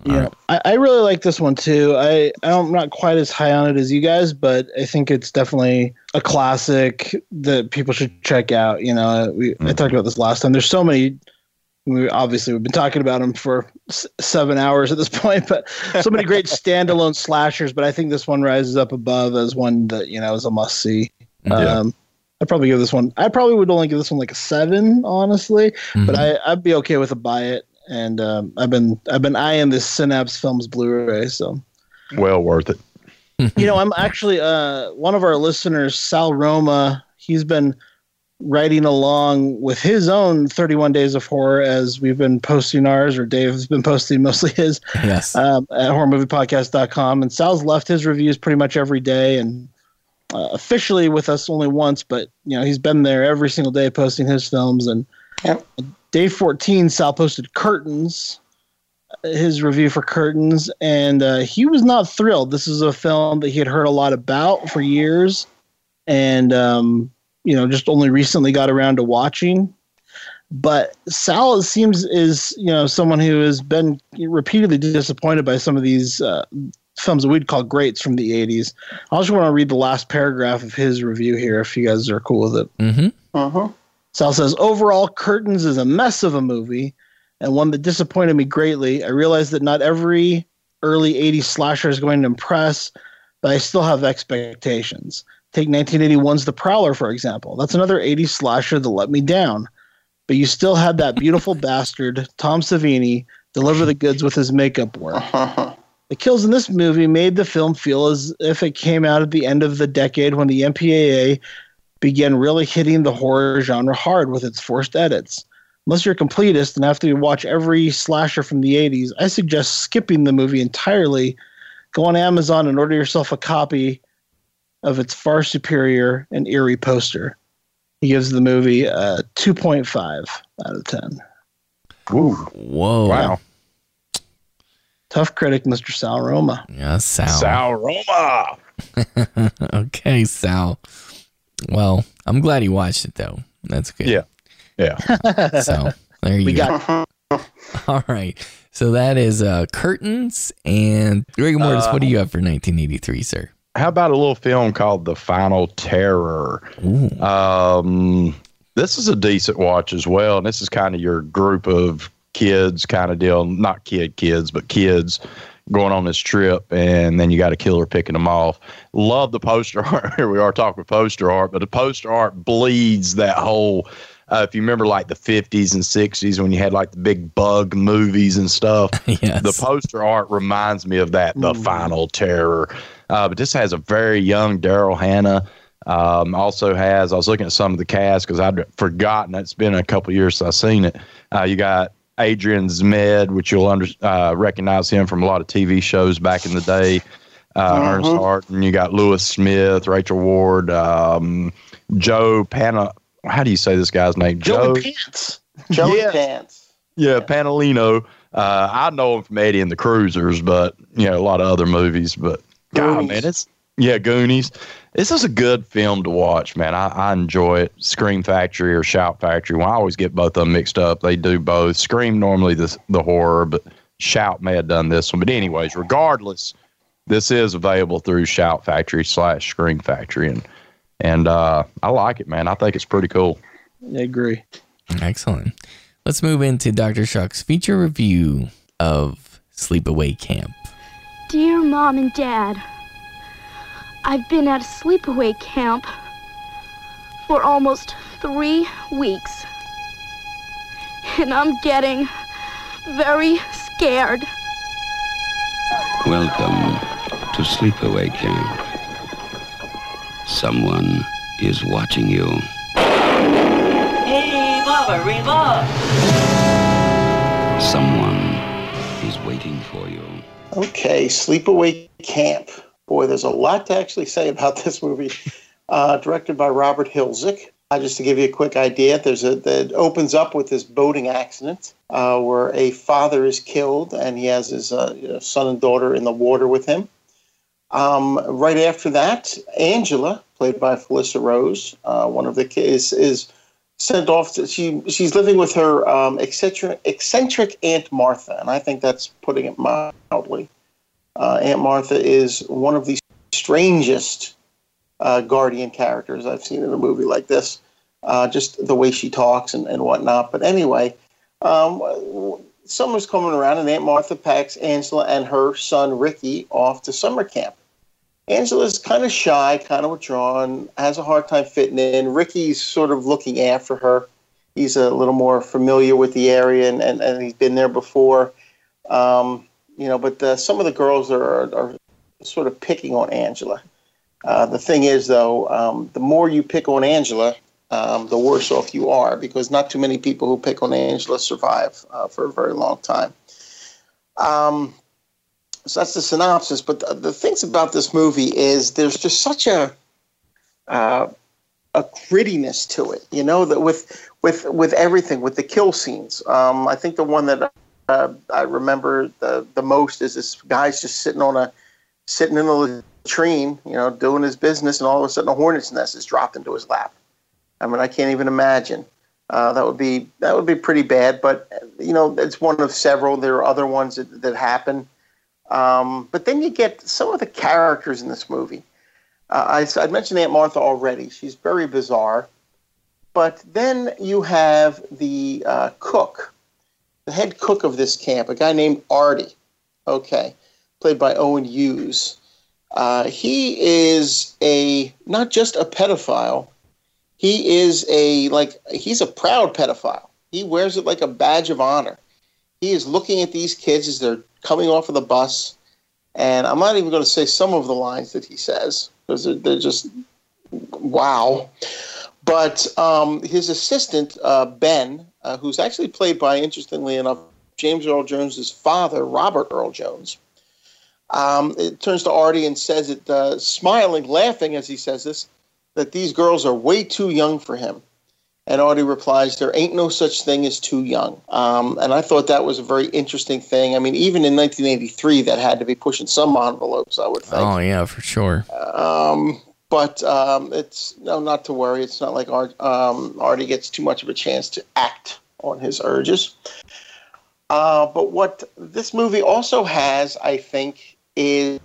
S4: Yeah, I, I really like this one too. I I'm not quite as high on it as you guys, but I think it's definitely a classic that people should check out. You know, we I talked about this last time. There's so many. We obviously we've been talking about them for s- seven hours at this (laughs) point, but so many great (laughs) standalone slashers. But I think this one rises up above as one that you know is a must see.
S5: Yeah.
S4: Um, I'd probably give this one. I probably would only give this one like a seven, honestly. But I, I'd be okay with a buy it. And um, I've been I've been eyeing this Synapse Films Blu-ray. So
S5: Well worth it. (laughs)
S4: you know, I'm actually uh, one of our listeners, Sal Roma. He's been writing along with his own 31 Days of Horror as we've been posting ours, or Dave's been posting mostly his
S2: Yes.
S4: um, at horrormoviepodcast.com. And Sal's left his reviews pretty much every day and uh, officially with us only once, but you know, he's been there every single day posting his films. And
S3: Yep.
S4: Day 14, Sal posted Curtains, his review for Curtains, and uh, he was not thrilled. This is a film that he had heard a lot about for years and, um, you know, just only recently got around to watching. But Sal it seems is you know someone who has been repeatedly disappointed by some of these uh, films that we'd call greats from the '80s. I just want to read the last paragraph of his review here, if you guys are cool with it.
S2: Mm-hmm.
S3: Uh-huh.
S4: Sal says, overall, Curtains is a mess of a movie and one that disappointed me greatly. I realized that not every early 80s slasher is going to impress, but I still have expectations. Take 1981's The Prowler, for example. That's another 80s slasher that let me down. But you still had that beautiful (laughs) bastard, Tom Savini, deliver the goods with his makeup work. (laughs) The kills in this movie made the film feel as if it came out at the end of the decade when the MPAA began really hitting the horror genre hard with its forced edits. Unless you're a completist and have to watch every slasher from the 80s, I suggest skipping the movie entirely. Go on Amazon and order yourself a copy of its far superior and eerie poster. He gives the movie a 2.5 out of 10.
S5: Ooh.
S2: Whoa.
S5: Wow.
S4: Tough critic, Mr. Sal Roma.
S2: Yeah, Sal.
S5: Sal Roma. (laughs)
S2: okay, Sal. Well, I'm glad he watched it though. That's good.
S5: Yeah. Yeah. (laughs)
S2: So there you
S4: We
S2: go.
S4: got (laughs)
S2: All right. So that is uh curtains and Greg Mortis. what do you have for 1983, sir?
S5: How about a little film called The Final Terror?
S2: Ooh.
S5: Um, this is a decent watch as well, and this is kind of your group of kids kind of deal. Not kid kids, but kids going on this trip, and then you got a killer picking them off. Love the poster (laughs) art. Here we are talking about poster art, but the poster art bleeds that whole. Uh, if you remember, like the '50s and '60s, when you had like the big bug movies and stuff, (laughs)
S2: yes.
S5: the poster art reminds me of that. The Final Terror. Uh, but this has a very young Daryl Hannah. Um, also has I was looking at some of the cast because I'd forgotten. It's been a couple years since I've seen it. Uh, you got Adrian Zmed, which you'll under, uh, recognize him from a lot of TV shows back in the day. Uh, Ernest Harden. You got Lewis Smith, Rachel Ward, um, Joe Pana. How do you say this guy's name?
S4: Joey Pants.
S3: Joey
S5: Yeah.
S3: Pants.
S5: Yeah, Panalino. Uh, I know him from Eddie and the Cruisers, but you know a lot of other movies. But God,
S3: Goonies.
S5: man, it's yeah, Goonies. This is a good film to watch, man. I, I enjoy it. Scream Factory or Shout Factory. Well, I always get both of them mixed up. They do both. Scream normally the the horror, but Shout may have done this one. But anyways, regardless, this is available through Shout Factory slash Scream Factory, and and uh, I like it, man. I think it's pretty cool.
S4: I agree.
S2: Excellent. Let's move into Dr. Shock's feature review of Sleepaway Camp.
S9: Dear Mom and Dad, I've been at a sleepaway camp for almost three weeks. And I'm getting very scared.
S11: Welcome to Sleepaway Camp. Someone is watching you.
S12: Hey, Baba, Reba!
S11: Someone is waiting for you.
S3: Okay, Sleepaway Camp. Boy, there's a lot to actually say about (laughs) this movie. Uh, directed by Robert Hiltzik. Uh, just to give you a quick idea, there's a that opens up with this boating accident uh, where a father is killed and he has his uh, son and daughter in the water with him. Um, right after that, Angela, played by Felissa Rose, uh, one of the kids, is sent off. To, she she's living with her um, eccentric, eccentric Aunt Martha, and I think that's putting it mildly. Uh, Aunt Martha is one of the strangest uh, guardian characters I've seen in a movie like this. Uh, just the way she talks and, and whatnot. But anyway, um, summer's coming around, and Aunt Martha packs Angela and her son Ricky off to summer camp. Angela's kind of shy, kind of withdrawn, has a hard time fitting in. Ricky's sort of looking after her. He's a little more familiar with the area, and, and, and he's been there before. Um, you know, but uh, some of the girls are, are sort of picking on Angela. Uh, the thing is, though, um, the more you pick on Angela, um, the worse off you are because not too many people who pick on Angela survive uh, for a very long time. Um, so that's the synopsis. But the, the things about this movie is there's just such a uh, a grittiness to it, you know, that with with with everything, with the kill scenes. Um, I think the one that uh, I remember the the most is this guy's just sitting on a sitting in a latrine, you know, doing his business, and all of a sudden a hornet's nest is dropped into his lap. I mean, I can't even imagine. Uh, that would be that would be pretty bad, but you know, it's one of several. There are other ones that, that happen. Um, but then you get some of the characters in this movie. Uh, I, I mentioned Aunt Martha already. She's very bizarre. But then you have the uh, cook, the head cook of this camp, a guy named Artie. Okay. played by Owen Hughes. Uh, he is a not just a pedophile. He is a like he's a proud pedophile. He wears it like a badge of honor. He is looking at these kids as they're coming off of the bus, and I'm not even going to say some of the lines that he says because they're, they're just wow. But um, his assistant uh, Ben, uh, who's actually played by, interestingly enough, James Earl Jones's father, Robert Earl Jones. Um, it turns to Artie and says it, uh, smiling, laughing as he says this, that these girls are way too young for him. And Artie replies, "There ain't no such thing as too young." Um, and I thought that was a very interesting thing. I mean, even in 1983, that had to be pushing some envelopes, I would think.
S2: Oh yeah, for sure.
S3: Um, but um, it's no, not to worry. It's not like Art, um, Artie gets too much of a chance to act on his urges. Uh, but what this movie also has, I think, is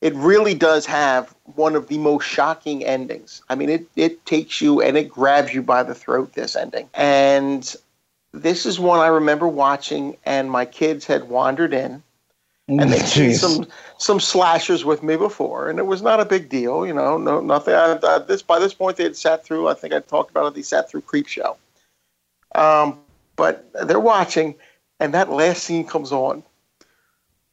S3: it really does have one of the most shocking endings. I mean, it, it takes you and it grabs you by the throat, this ending. And this is one I remember watching, and my kids had wandered in and they'd seen some some slashers with me before, and it was not a big deal, you know, no nothing. I, I, this by this point they had sat through. I think I talked about it. They sat through Creepshow, um, but they're watching, and that last scene comes on.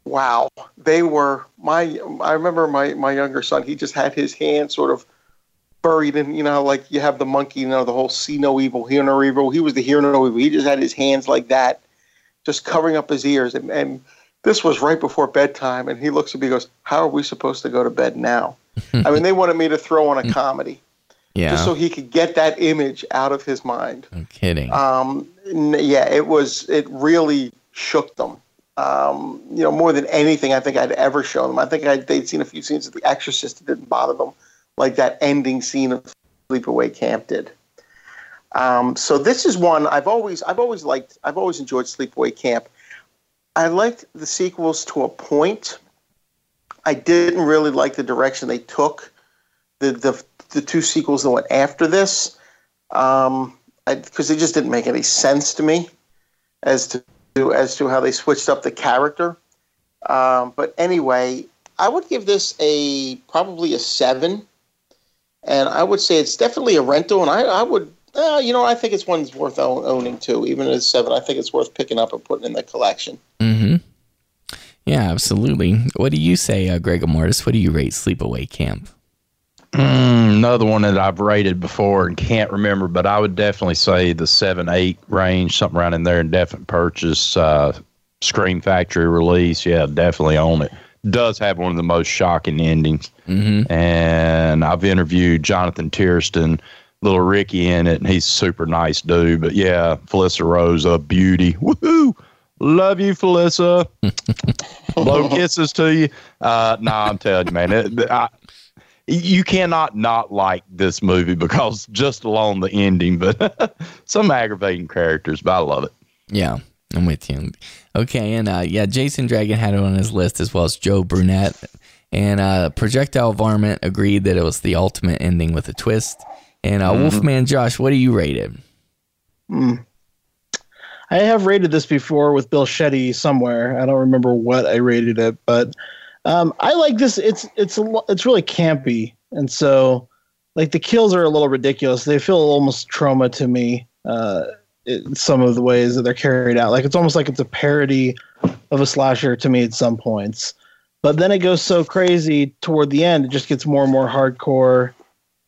S3: Wow, they were my. I remember my my younger son. He just had his hand sort of buried in, you know, like you have the monkey, you know, the whole see no evil, hear no evil. He was the hear no evil. He just had his hands like that, just covering up his ears, and. and this was right before bedtime, and he looks at me and goes, How are we supposed to go to bed now? I mean, they wanted me to throw on a (laughs) comedy
S2: Yeah.
S3: just so he could get that image out of his mind.
S2: I'm kidding.
S3: Um, yeah, it was, it really shook them. Um, you know, more than anything I think I'd ever shown them. I think I'd, they'd seen a few scenes of The Exorcist that didn't bother them, like that ending scene of Sleepaway Camp did. Um, so this is one I've always, I've always liked, I've always enjoyed Sleepaway Camp. I liked the sequels to a point. I didn't really like the direction they took. The the the two sequels that went after this, um, because they just didn't make any sense to me as to as to how they switched up the character. Um, but anyway, I would give this a probably a seven, and I would say it's definitely a rental. And I, I would, uh, you know, I think it's one that's worth owning too. Even at seven, I think it's worth picking up and putting in the collection.
S2: Mm-hmm. Yeah, absolutely. What do you say, uh, Greg Mortis? What do you rate Sleepaway Camp?
S5: Mm, another one that I've rated before and can't remember, but I would definitely say the seven, eight range, something around in there. and Definite purchase, uh, Scream Factory release. Yeah, definitely own it. Does have one of the most shocking endings.
S2: Mm-hmm.
S5: And I've interviewed Jonathan Tiersten, little Ricky in it, and he's super nice dude. But yeah, Felissa Rose, a beauty. Woohoo! Love you, Felissa. (laughs) Blow kisses to you. Uh, no, I'm telling you, man. It, I, you cannot not like this movie because just alone the ending, but (laughs) some aggravating characters, but I love it.
S2: Yeah, I'm with you. Okay, and uh, yeah, Jason Dragon had it on his list as well as Joe Brunette. And uh, Projectile Varmint agreed that it was the ultimate ending with a twist. And uh,
S4: Mhm.
S2: Wolfman Josh, what do you rate it?
S4: Hmm. I have rated this before with Bill Shetty somewhere. I don't remember what I rated it, but um, I like this. It's it's a, it's really campy, and so like the kills are a little ridiculous. They feel almost Troma to me. Uh, in some of the ways that they're carried out, like it's almost like it's a parody of a slasher to me at some points. But then it goes so crazy toward the end; it just gets more and more hardcore.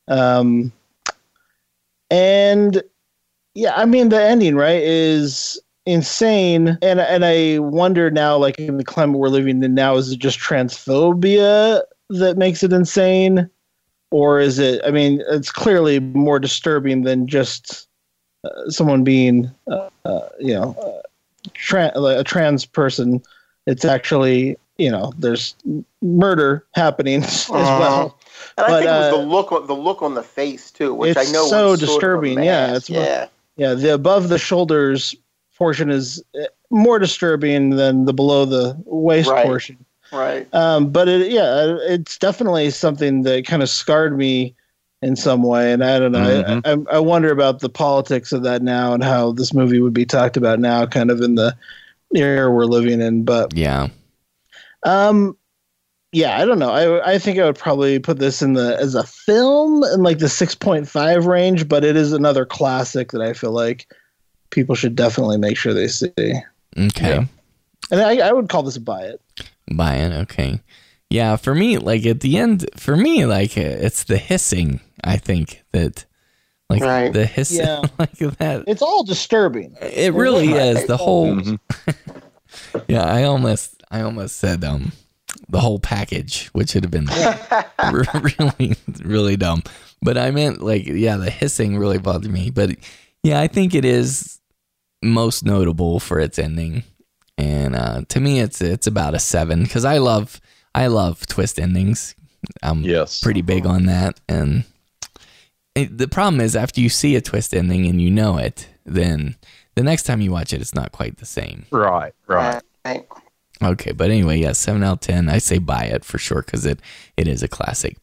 S4: Um, and yeah, I mean the ending right is insane, and and I wonder now, like in the climate we're living in now, is it just transphobia that makes it insane, or is it? I mean, it's clearly more disturbing than just uh, someone being, uh, uh, you know, uh, tra- a trans person. It's actually, you know, there's murder happening (laughs) as well.
S3: And I
S4: But,
S3: think it was
S4: uh,
S3: the look on the look on the face too, which
S4: it's
S3: I know
S4: so
S3: was sort of a
S4: disturbing. yeah, it's
S3: yeah.
S4: yeah. The above the shoulders portion is uh, more disturbing than the below the waist
S3: Right.
S4: portion.
S3: Right.
S4: Um, but it, yeah, it's definitely something that kind of scarred me in some way, and I don't know.
S5: Mhm.
S4: I, I, I wonder about the politics of that now and how this movie would be talked about now, kind of in the era we're living in. But
S2: Yeah.
S4: Um, yeah, I don't know. I I think I would probably put this in the as a film in like the six point five range, but it is another classic that I feel like people should definitely make sure they see.
S2: Okay.
S4: And I, I would call this a buy it.
S2: Buy it. Okay. Yeah, for me, like at the end, for me, like it's the hissing. I think that, like
S4: Right.
S2: the hissing,
S4: Yeah. (laughs)
S2: like that.
S4: It's all disturbing.
S2: It really
S4: Right.
S2: is the whole.
S5: Mm-hmm. (laughs)
S2: yeah, I almost, I almost said um, the whole package, which would have been (laughs) really, really dumb. But I meant like, yeah, the hissing really bothered me. But yeah, I think it is most notable for its ending, and uh, to me, it's it's about a seven because I love, I love twist endings. I'm
S5: yes.
S2: pretty big on that, and it, the problem is after you see a twist ending and you know it, then the next time you watch it, it's not quite the same.
S5: Right, right.
S3: Right.
S2: Okay, but anyway, yeah, seven out of ten. I say buy it for sure because it it is a classic.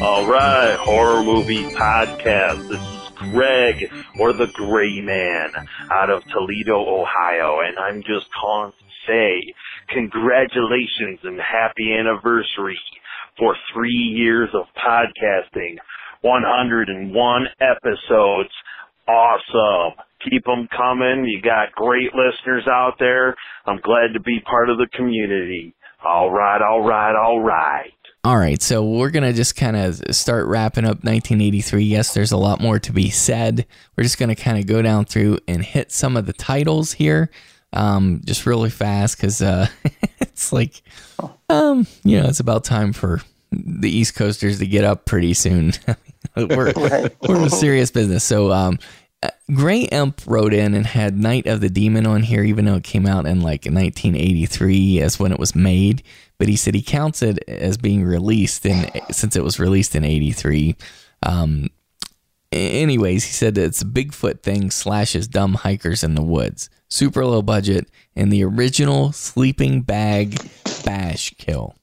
S12: All right, horror movie podcast. This is Greg, or the Gray Man, out of Toledo, Ohio, and I'm just calling to say congratulations and happy anniversary for three years of podcasting, 101 episodes. Awesome. Keep them coming. You got great listeners out there. I'm glad to be part of the community. All right, all right, all right.
S2: All right, so we're gonna just kind of start wrapping up 1983. Yes, there's a lot more to be said. We're just gonna kind of go down through and hit some of the titles here, um, just really fast because uh, (laughs) it's like, um, you know, it's about time for the East Coasters to get up pretty soon. (laughs) we're (laughs) we're in serious business. So, um, uh, Gray Imp wrote in and had Night of the Demon on here, even though it came out in like 1983 as when it was made. But he said he counts it as being released in (sighs) since it was released in '83. Um, anyways, he said that it's a Bigfoot thing slashes dumb hikers in the woods, super low budget, and the original sleeping bag bash kill.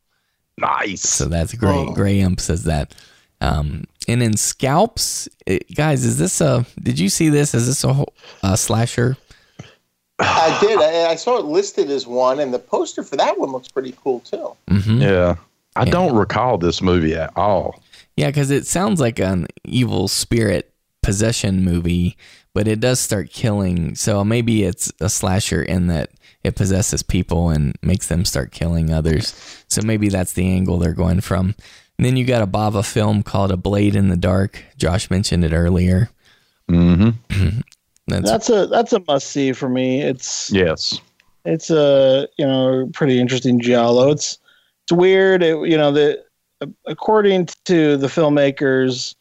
S5: Nice.
S2: So that's great. Gray Imp says that. Um, and in Scalps, it, guys, is this a? Did you see this? Is this a, whole- a slasher?
S3: I did. I, I saw it listed as one, and the poster for that one looks pretty cool too.
S2: Mm-hmm.
S5: Yeah. I don't recall this movie at all.
S2: Yeah, because it sounds like an evil spirit possession movie, but it does start killing. So maybe it's a slasher in that it possesses people and makes them start killing others. So maybe that's the angle they're going from. And then you got a Bava film called A Blade in the Dark. Josh mentioned it earlier.
S5: Mm-hmm. (clears throat)
S2: That's,
S4: That's a that's a must see for me. It's
S5: Yes.
S4: it's a you know pretty interesting giallo. It's it's weird. It, you know the according to the filmmakers,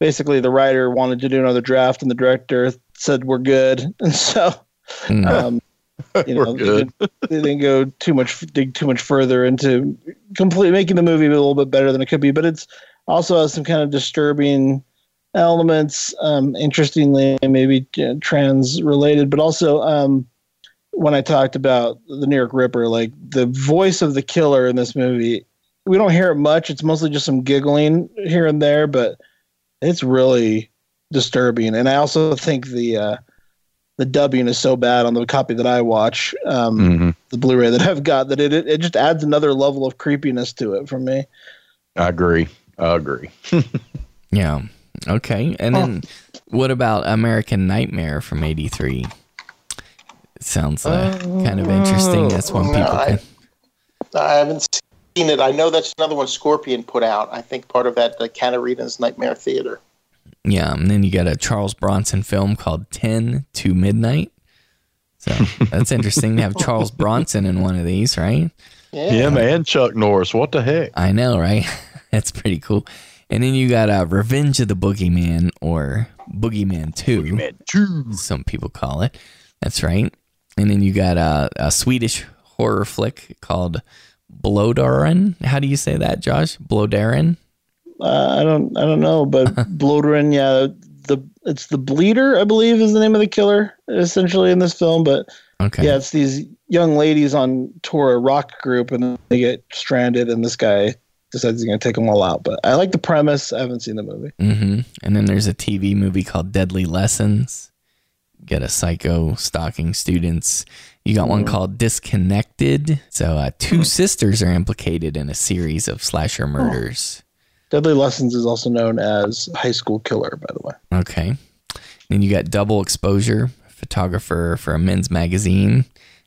S4: basically the writer wanted to do another draft, and the director said we're good, (laughs) and so
S2: Mm.
S4: um, (laughs) you know
S5: We're good.
S4: They, didn't, they didn't go too much dig too much further into complete making the movie a little bit better than it could be, but it's also has some kind of disturbing elements. Um, interestingly, maybe uh, trans related, but also um, when I talked about the New York Ripper, like the voice of the killer in this movie, we don't hear it much. It's mostly just some giggling here and there, but it's really disturbing. And I also think the uh, the dubbing is so bad on the copy that I watch, um,
S5: Mm-hmm.
S4: the Blu-ray that I've got, that it it it just adds another level of creepiness to it for me.
S5: I agree. I agree. (laughs)
S2: yeah. Okay. And then what about American Nightmare from 83? It sounds uh, kind of interesting. That's one people
S3: I,
S2: can.
S3: I haven't seen it. I know that's another one Scorpion put out. I think part of that, the Katarina's Nightmare Theater.
S2: Yeah, and then you got a Charles Bronson film called 10 to Midnight. So (laughs) that's interesting to have Charles Bronson in one of these, right?
S5: Yeah. man. Chuck Norris. What the heck?
S2: I know, right? (laughs) that's pretty cool. And then you got uh, Revenge of the Boogeyman or Boogeyman 2.
S5: Boogeyman 2.
S2: Some people call it. That's right. And then you got uh, a Swedish horror flick called Blodaren. How do you say that, Josh? Blodaren?
S4: Uh, I don't I don't know, but (laughs) Bloderin, yeah, the it's the Bleeder, I believe, is the name of the killer essentially in this film. But
S2: Okay.
S4: yeah, it's these young ladies on tour, a rock group, and they get stranded, and this guy decides he's going to take them all out. But I like the premise. I haven't seen the movie.
S2: hmm And then there's a TV movie called Deadly Lessons. Get a psycho stalking students. You got one called Disconnected. So uh, two sisters are implicated in a series of slasher murders.
S4: Deadly Lessons is also known as High School Killer, by the way.
S2: Okay. Then you got Double Exposure, photographer for a men's magazine,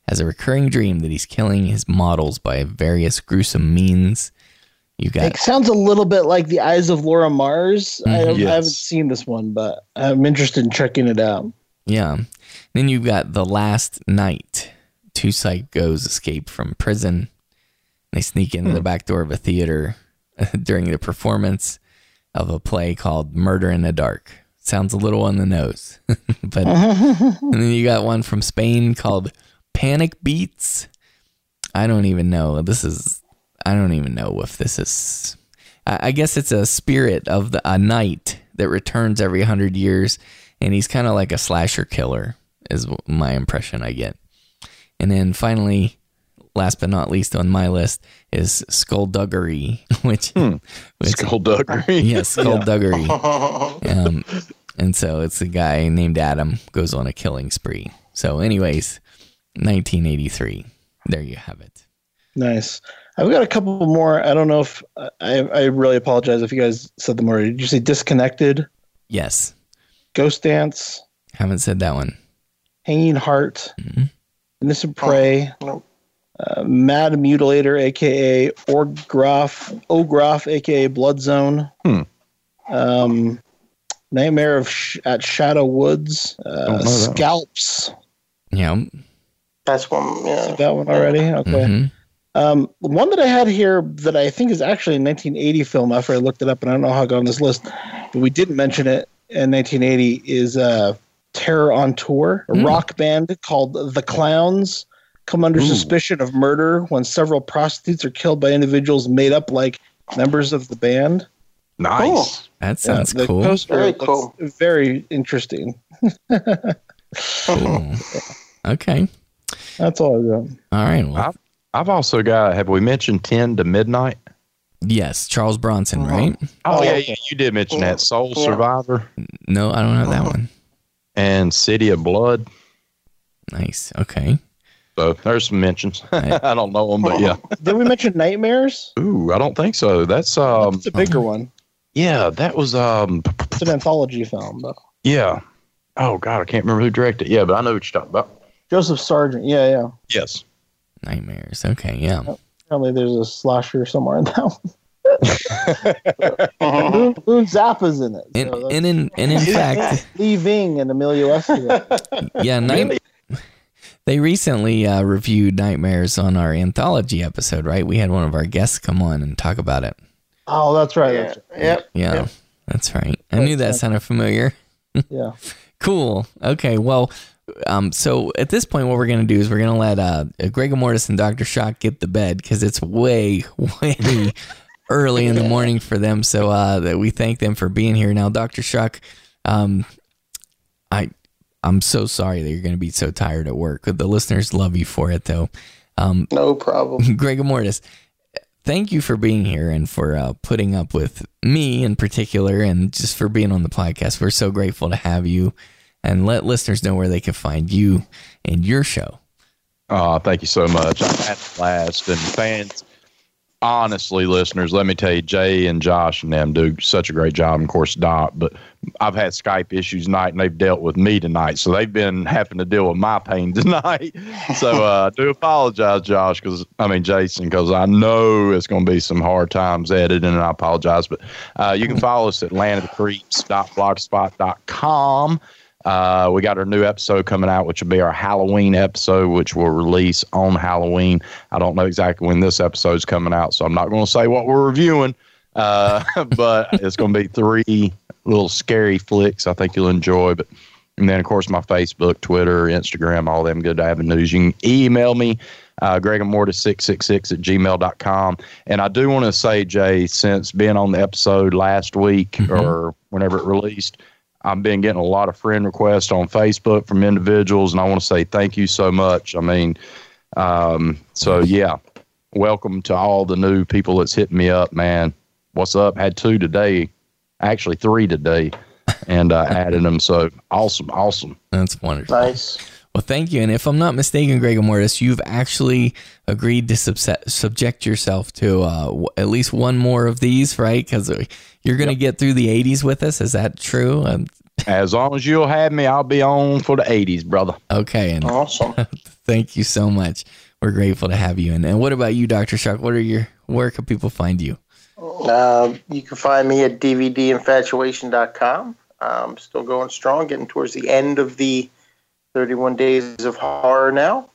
S2: has a recurring dream that he's killing his models by various gruesome means. You got
S4: It sounds a little bit like The Eyes of Laura Mars. I,
S2: Mhm.
S4: don't, I
S5: Yes.
S4: haven't seen this one, but I'm interested in checking it out.
S2: Yeah. Then you've got The Last Night. Two psychos escape from prison. They sneak into the hmm. back door of a theater (laughs) during the performance of a play called Murder in the Dark. Sounds a little on the nose. (laughs) but (laughs) and then you got one from Spain called Panic Beats. I don't even know. This is I don't even know if this is I, I guess it's a spirit of the, a knight that returns every hundred years, and he's kind of like a slasher killer, is my impression I get. And then finally, last but not least on my list is Skullduggery, (laughs) which, which
S5: Skullduggery. (laughs)
S2: yeah, Skullduggery. (laughs) um, and so it's a guy named Adam goes on a killing spree. So, anyways, 1983. There you have it.
S4: Nice. I've got a couple more. I don't know if I, I really apologize if you guys said them already. Did you say Disconnected,
S2: Yes,
S4: Ghost Dance,
S2: haven't said that one.
S4: Hanging Heart,
S2: mm-hmm.
S4: Innocent Prey,
S3: Nope.
S4: uh, Mad Mutilator, aka Orgraf, Ograf, aka Blood Zone,
S5: Hmm.
S4: um, Nightmare of Sh- at Shadow Woods, uh,
S5: know that one.
S4: Scalps.
S2: Yeah.
S3: That's one. Yeah.
S4: That one already. Okay.
S2: mhm.
S4: Um, one that I had here that I think is actually a 1980 film after I looked it up, and I don't know how it got on this list, but we didn't mention it in 1980, is uh, Terror on Tour, a
S2: Hmm.
S4: rock band called The Clowns come under suspicion of murder when several prostitutes are killed by individuals made up like members of the band.
S5: Nice.
S2: That sounds
S4: the
S2: cool.
S4: poster
S3: Very cool.
S4: Very interesting.
S2: Cool. (laughs) Okay.
S4: That's all I got.
S2: All right. Well,
S5: I've, I've also got, have we mentioned 10 to Midnight?
S2: yes, Charles Bronson,
S3: Uh-huh.
S2: right?
S5: Oh, yeah, yeah, you did mention that. Soul
S3: Yeah.
S5: Survivor
S2: No, I don't have that (laughs) one.
S5: And City of Blood.
S2: Nice. Okay.
S5: So there's some mentions. (laughs) I don't know them, but yeah. (laughs)
S4: Did we mention Nightmares?
S5: Ooh, I don't think so. That's um,
S4: It's a bigger one.
S5: yeah, that was um,
S4: It's an anthology film, though.
S5: yeah. Oh God, I can't remember who directed. it. Yeah, but I know what you're talking about.
S4: Joseph Sargent. Yeah, yeah.
S5: Yes.
S2: Nightmares. Okay. Yeah.
S4: Apparently, there's a slasher somewhere in that one. Moon, Moon Zappa's in it.
S2: And,
S4: so
S2: and in and in fact,
S4: that's Leaving and Emilio Estevez.
S2: yeah, night, they recently uh, reviewed Nightmares on our anthology episode, right? We had one of our guests come on and talk about it.
S4: Oh, that's right.
S3: Yeah.
S4: That's right.
S3: Yep.
S2: Yeah,
S3: Yep.
S2: that's right. I knew that sounded familiar. (laughs)
S4: Yeah.
S2: Cool. Okay. Well, um, so at this point, what we're gonna do is we're gonna let uh, Greg Mortis and Doctor Shock get the bed because it's way, (laughs) way early in the morning for them. So uh, that we thank them for being here. Now, Doctor Shock, um, I, I'm so sorry that you're gonna be so tired at work. The listeners love you for it, though. Um,
S3: No problem. (laughs)
S2: Greg Mortis, thank you for being here and for uh, putting up with me in particular and just for being on the podcast. We're so grateful to have you and let listeners know where they can find you and your show.
S5: Oh, thank you so much. I've had a blast. And fans, honestly, listeners, let me tell you, Jay and Josh and them do such a great job. Of course, Doc, but I've had Skype issues tonight and they've dealt with me tonight. So they've been having to deal with my pain (laughs) tonight. so uh, I do apologize, Josh, because I mean, Jason, because I know it's going to be some hard times editing and I apologize. But uh, you can follow us at landofthecreeps.blogspot.com. Uh, we got our new episode coming out, which will be our Halloween episode, which will release on Halloween. I don't know exactly when this episode's coming out, so I'm not going to say what we're reviewing. Uh, (laughs) but it's going to be three little scary flicks I think you'll enjoy. But and then, of course, my Facebook, Twitter, Instagram, all them good avenues. You can email me, uh, Greg and Mortis 666 at gmail.com. And I do want to say, Jay, since being on the episode last week or whenever it released, I've been getting a lot of friend requests on Facebook from individuals, and I want to say thank you so much. I mean, um, so yeah, welcome to all the new people that's hitting me up, man. What's up? Had two today, actually three today, and uh, added them. So awesome, awesome.
S2: That's wonderful.
S3: Nice.
S2: Well, thank you. And if I'm not mistaken, Greg Mortis, you've actually agreed to subset, subject yourself to uh, w- at least one more of these, right? Because you're going to get through the 80s with us. Is that true? Um,
S5: As long as you'll have me, I'll be on for the 80s, brother.
S2: okay. And
S3: Awesome. (laughs)
S2: thank you so much. We're grateful to have you. And, and what about you, Dr. Shock? What are your, where can people find you?
S3: Uh, you can find me at dvdinfatuation.com. I'm still going strong, getting towards the end of the 31 Days of Horror now.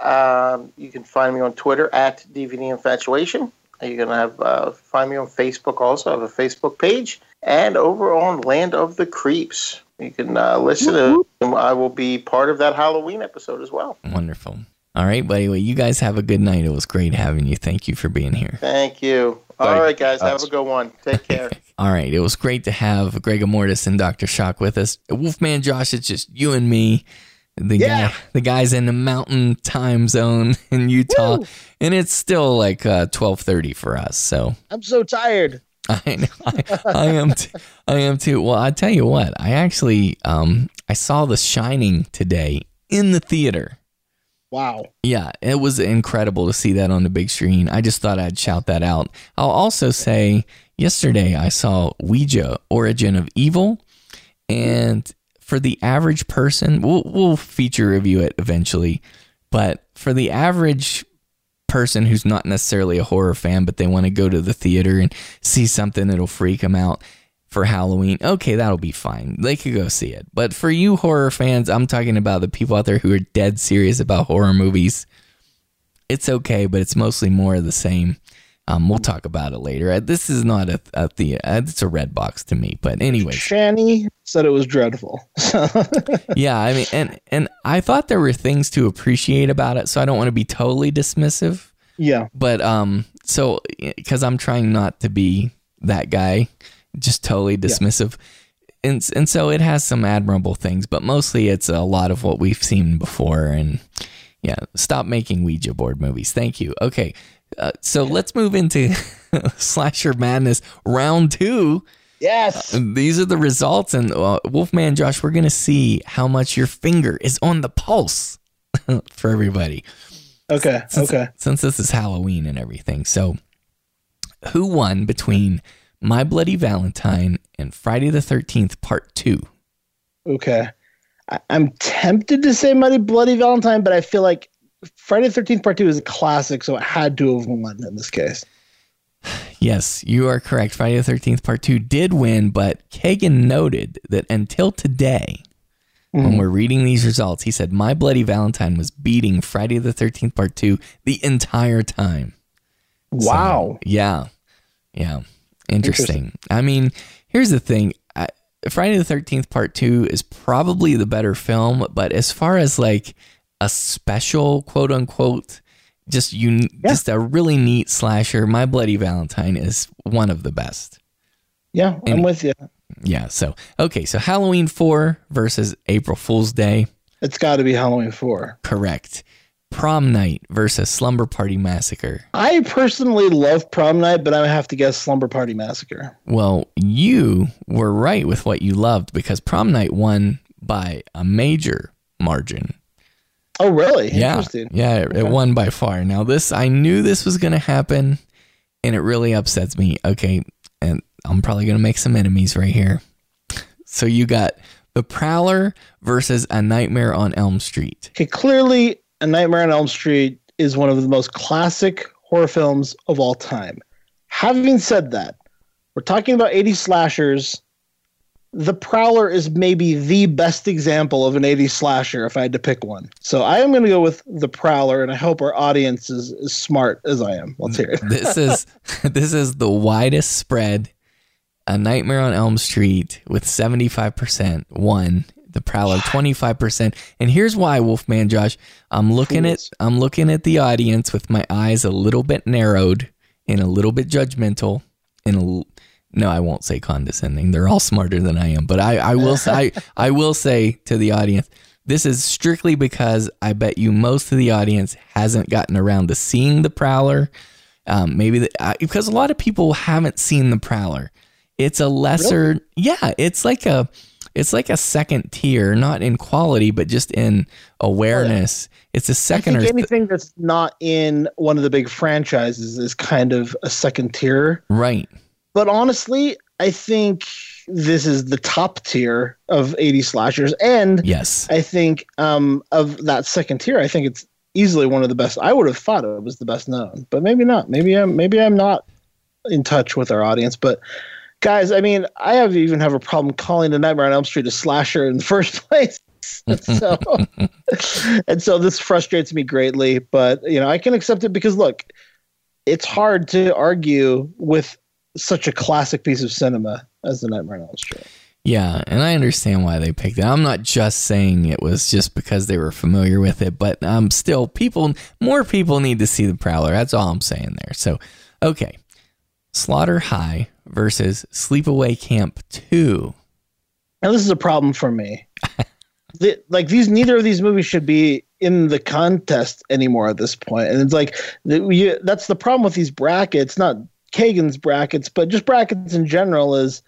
S3: Um, you can find me on Twitter at DVD Infatuation. You're going to have uh, find me on Facebook also. I have a Facebook page. And over on Land of the Creeps. You can uh, listen to I will be part of that Halloween episode as well.
S2: Wonderful. All right, buddy. Well, you guys have a good night. It was great having you. Thank you for being here.
S3: Thank you. All
S5: Thank
S3: right, guys. Have a good one. Take (laughs) care.
S2: All right. It was great to have Greg Mortis and Dr. Shock with us. Wolfman Josh, it's just you and me. The
S4: Yeah.
S2: guy, the guys in the mountain time zone (laughs) in Utah, and it's still like uh, twelve thirty for us. So
S4: I'm so tired. (laughs)
S2: I know I, I am t- I am too. Well, I tell you what, I actually um I saw The Shining today in the theater.
S4: Wow.
S2: Yeah, it was incredible to see that on the big screen. I just thought I'd shout that out. I'll also say yesterday I saw Ouija Origin of Evil and for the average person, we'll we'll feature review it eventually, but for the average person who's not necessarily a horror fan but they want to go to the theater and see something that'll freak them out for Halloween, okay, that'll be fine. They could go see it. But for you horror fans, I'm talking about the people out there who are dead serious about horror movies. It's okay, but it's mostly more of the same. Um, we'll talk about it later. Uh, This is not a, a the uh, it's a red box to me, but anyway.
S4: Shani said it was dreadful. (laughs)
S2: yeah. I mean, and and I thought there were things to appreciate about it, so I don't want to be totally dismissive.
S4: yeah.
S2: But um, so because I'm trying not to be that guy, just totally dismissive, and and so it has some admirable things, but mostly it's a lot of what we've seen before. And yeah, stop making Ouija board movies. Thank you. Okay, uh, so let's move into (laughs) slasher madness round two.
S4: Yes.
S2: These are the results, and uh, Wolfman Josh, we're gonna see how much your finger is on the pulse (laughs) for everybody
S4: Okay.
S2: since,
S4: Okay.
S2: since this is Halloween and everything. So, who won between My Bloody Valentine and Friday the 13th, Part 2?
S4: Okay. I, I'm tempted to say Muddy Bloody Valentine, but I feel like Friday the 13th Part 2 is a classic, so it had to have won in this case. (sighs)
S2: Yes, you are correct. Friday the 13th, Part 2 did win, but Kagan noted that until today, when mm-hmm. we're reading these results, he said My Bloody Valentine was beating Friday the 13th, Part 2 the entire time. So,
S4: Wow.
S2: yeah. Yeah. Interesting. I mean, here's the thing. I, Friday the 13th part 2 is probably the better film, but as far as like a special quote unquote just un- just a really neat slasher, My Bloody Valentine is one of the best.
S4: Yeah, I'm with you.
S2: Yeah, so okay, so Halloween 4 versus April Fool's Day.
S4: It's got to be Halloween 4.
S2: Correct. Prom Night versus Slumber Party Massacre.
S4: I personally love Prom Night, but I have to guess Slumber Party Massacre.
S2: Well, you were right with what you loved because Prom Night won by a major margin.
S4: Oh, really?
S2: Yeah,
S4: Interesting.
S2: yeah, it, it won by far. Now this, I knew this was going to happen, and it really upsets me. Okay, and I'm probably going to make some enemies right here. So you got the Prowler versus A Nightmare on Elm Street.
S4: Okay, clearly, A Nightmare on Elm Street is one of the most classic horror films of all time. Having said that, we're talking about 80 slashers. The Prowler is maybe the best example of an 80s slasher if I had to pick one. So I am going to go with The Prowler, and I hope our audience is as smart as I am. Let's hear it. (laughs)
S2: This is (laughs) this is the widest spread. A Nightmare on Elm Street with 75% won. The Prowler 25%. And here's why, Wolfman Josh. I'm looking at I'm looking at the audience with my eyes a little bit narrowed and a little bit judgmental and a, no, I won't say condescending. They're all smarter than I am, but I, I will say I, (laughs) I will say to the audience, This is strictly because I bet you most of the audience hasn't gotten around to seeing the Prowler. Um, maybe the, uh, because a lot of people haven't seen the Prowler. It's a lesser, yeah. It's like a, it's like a second tier, not in quality, but just in awareness. It's a second I
S4: think
S2: or
S4: anything that's not in one of the big franchises is kind of a second tier.
S2: right.
S4: But honestly, I think this is the top tier of 80 slashers. And
S2: Yes.
S4: I think um, of that second tier, I think it's easily one of the best. I would have thought it was the best known, but maybe not. Maybe I'm maybe I'm not in touch with our audience. But guys, I mean, I have even have a problem calling the Nightmare on Elm Street a slasher in the (laughs) first place. and so (laughs) and so this frustrates me greatly, but you know, I can accept it because look, it's hard to argue with such a classic piece of cinema as the Nightmare on Elm Street.
S2: Yeah, and I understand why they picked it. I'm not just saying it was just because they were familiar with it, but um, still, people, more people need to see the Prowler. That's all I'm saying there. So, okay, Slaughter High versus Sleepaway Camp Two.
S4: Now this is a problem for me. (laughs) the, like these, neither of these movies should be in the contest anymore at this point. And it's like the, you, that's the problem with these brackets, not Kagan's brackets, but just brackets in general. Is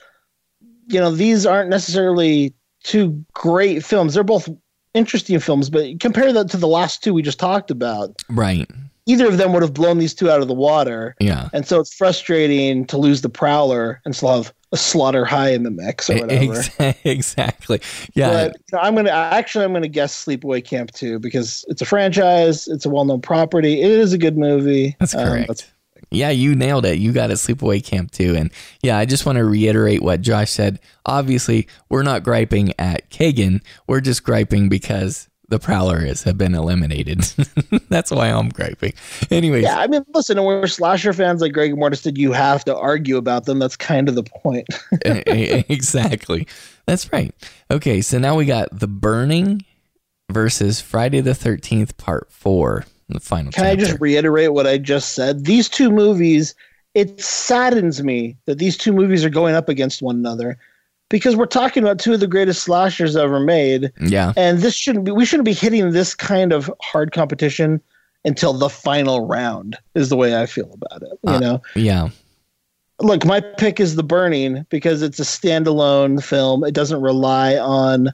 S4: you know these aren't necessarily two great films. They're both interesting films, but compare that to the last two we just talked about.
S2: Right.
S4: Either of them would have blown these two out of the water.
S2: Yeah.
S4: And so it's frustrating to lose the Prowler and still have a Slaughter High in the mix or whatever. (laughs)
S2: Exactly. Yeah.
S4: But you know, I'm gonna actually I'm gonna guess Sleepaway Camp 2 because it's a franchise, it's a well-known property, it is a good movie.
S2: That's
S4: Um,
S2: correct. yeah, you nailed it. You got it. Sleepaway Camp too. And yeah, I just want to reiterate what Josh said. Obviously, we're not griping at Kagan. We're just griping because the Prowler is have been eliminated. (laughs) That's why I'm griping. Anyways,
S4: yeah, I mean, listen, we're slasher fans like Greg Mortis did. You have to argue about them. That's kind of the point. (laughs)
S2: exactly. That's right. Okay, so now we got The Burning versus Friday the 13th Part 4, the final
S4: Can I just reiterate what I just said? These two movies, it saddens me that these two movies are going up against one another because we're talking about two of the greatest slashers ever made.
S2: Yeah.
S4: And this shouldn't be we shouldn't be hitting this kind of hard competition until the final round is the way I feel about it. You
S2: Uh,
S4: know?
S2: Yeah.
S4: Look, my pick is The Burning because it's a standalone film. It doesn't rely on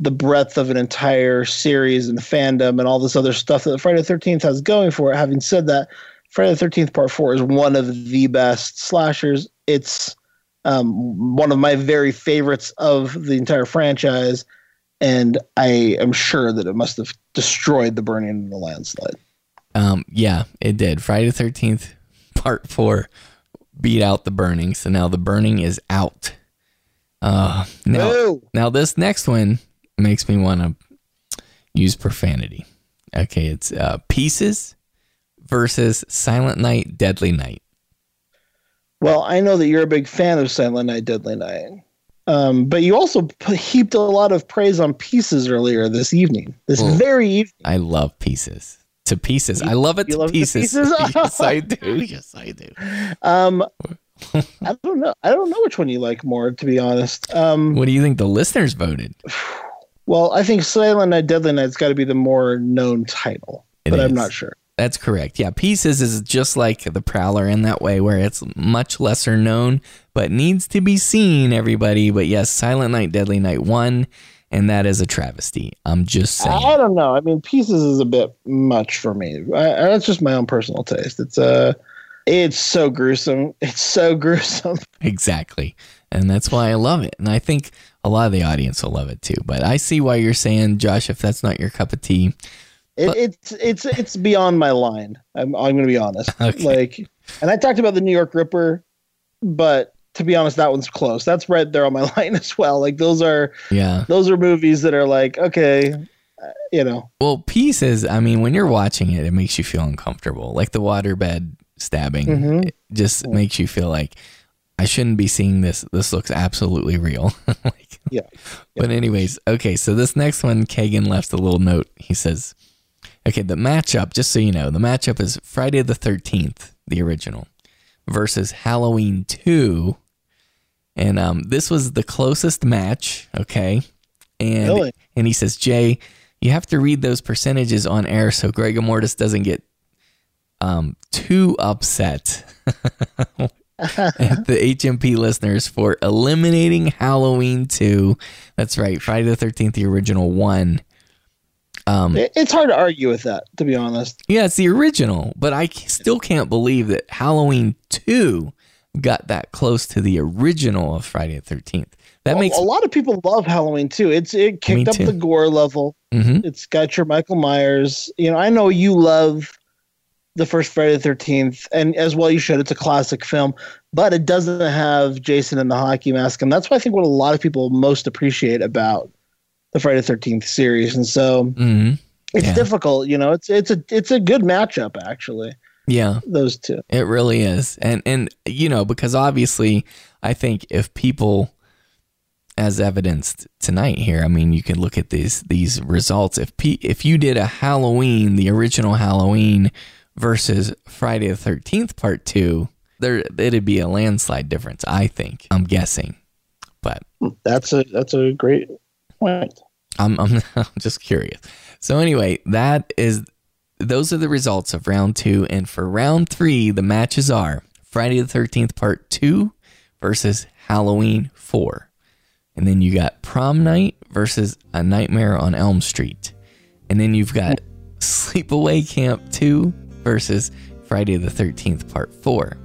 S4: the breadth of an entire series and fandom and all this other stuff that Friday the 13th has going for it. Having said that, Friday the 13th Part 4 is one of the best slashers. It's um, one of my very favorites of the entire franchise. And I am sure that it must have destroyed The Burning in the landslide.
S2: Um, yeah, it did. Friday the 13th, part four, beat out the burning. So now the burning is out. Uh, now, now this next one makes me want to use profanity. Okay, it's uh, Pieces versus Silent Night, Deadly Night.
S4: Well, I know that you're a big fan of Silent Night, Deadly Night. Um, but you also heaped a lot of praise on pieces earlier this evening. This
S2: Well,
S4: very evening.
S2: I love Pieces. To pieces. I love it
S4: you
S2: to
S4: love
S2: pieces.
S4: pieces? (laughs)
S2: yes, I do. (laughs) Yes, I do.
S4: Um, (laughs) I don't know. I don't know which one you like more, to be honest. Um,
S2: What do you think the listeners voted? (sighs)
S4: well, I think Silent Night, Deadly Night's got to be the more known title,
S2: It
S4: but I'm not sure.
S2: That's correct. Yeah, Pieces is just like the Prowler in that way, where it's much lesser known, but needs to be seen, everybody. But yes, Silent Night, Deadly Night 1, and that is a travesty. I'm just saying.
S4: I don't know. I mean, pieces is a bit much for me. I, I- that's just my own personal taste. It's uh, it's so gruesome. (laughs) It's so gruesome. (laughs)
S2: Exactly. And that's why I love it. And I think a lot of the audience will love it too. But I see why you're saying, Josh, if that's not your cup of tea.
S4: It, it's it's it's beyond my line. I'm I'm going to be honest. (laughs)
S2: Okay.
S4: Like, and I talked about the New York Ripper, but to be honest, that one's close. That's right there on my (laughs) line as well. Like those are
S2: Yeah.
S4: those are movies that are like okay, uh, you know.
S2: Well, Pieces, I mean, when you're watching it, it makes you feel uncomfortable. Like the waterbed stabbing
S4: Mhm.
S2: it just makes you feel like I shouldn't be seeing this. This looks absolutely real. (laughs) like,
S4: Yeah.
S2: But anyways, okay, so this next one, Kagan left a little note. He says, "Okay, the matchup. Just so you know, the matchup is Friday the Thirteenth, the original, versus Halloween Two, and um, this was the closest match. Okay, And
S4: Really?
S2: and he says, Jay, you have to read those percentages on air so Greg Mortis doesn't get um, too upset (laughs) at the HMP listeners for eliminating Halloween 2. That's right, Friday the 13th, the original one. Um,
S4: It's hard to argue with that, to be honest.
S2: yeah, it's the original, but I still can't believe that Halloween 2 got that close to the original of Friday the 13th. That
S4: Well,
S2: makes
S4: a lot of people love Halloween too. It's it kicked up the gore level.
S2: Mhm.
S4: It's got your Michael Myers. You know, I know you love the first Friday the Thirteenth, and as well you should. It's a classic film, but it doesn't have Jason in the hockey mask, and that's what I think what a lot of people most appreciate about the Friday Thirteenth series. And so
S2: Mhm.
S4: it's
S2: Yeah.
S4: difficult. You know, it's it's a it's a good matchup actually.
S2: Yeah.
S4: Those two.
S2: It really is. And and you know, because obviously I think if people as evidenced tonight here, I mean, you can look at these these results. If P, if you did a Halloween, the original Halloween versus Friday the 13th part 2, there it'd be a landslide difference, I think. I'm guessing. But
S4: That's a that's a great point.
S2: I'm, I'm (laughs) I'm just curious. So anyway, that is those are the results of round two, and for round three, the matches are Friday the Thirteenth Part Two versus Halloween Four, and then you got Prom Night versus A Nightmare on Elm Street, and then you've got Sleepaway Camp Two versus Friday the Thirteenth Part Four.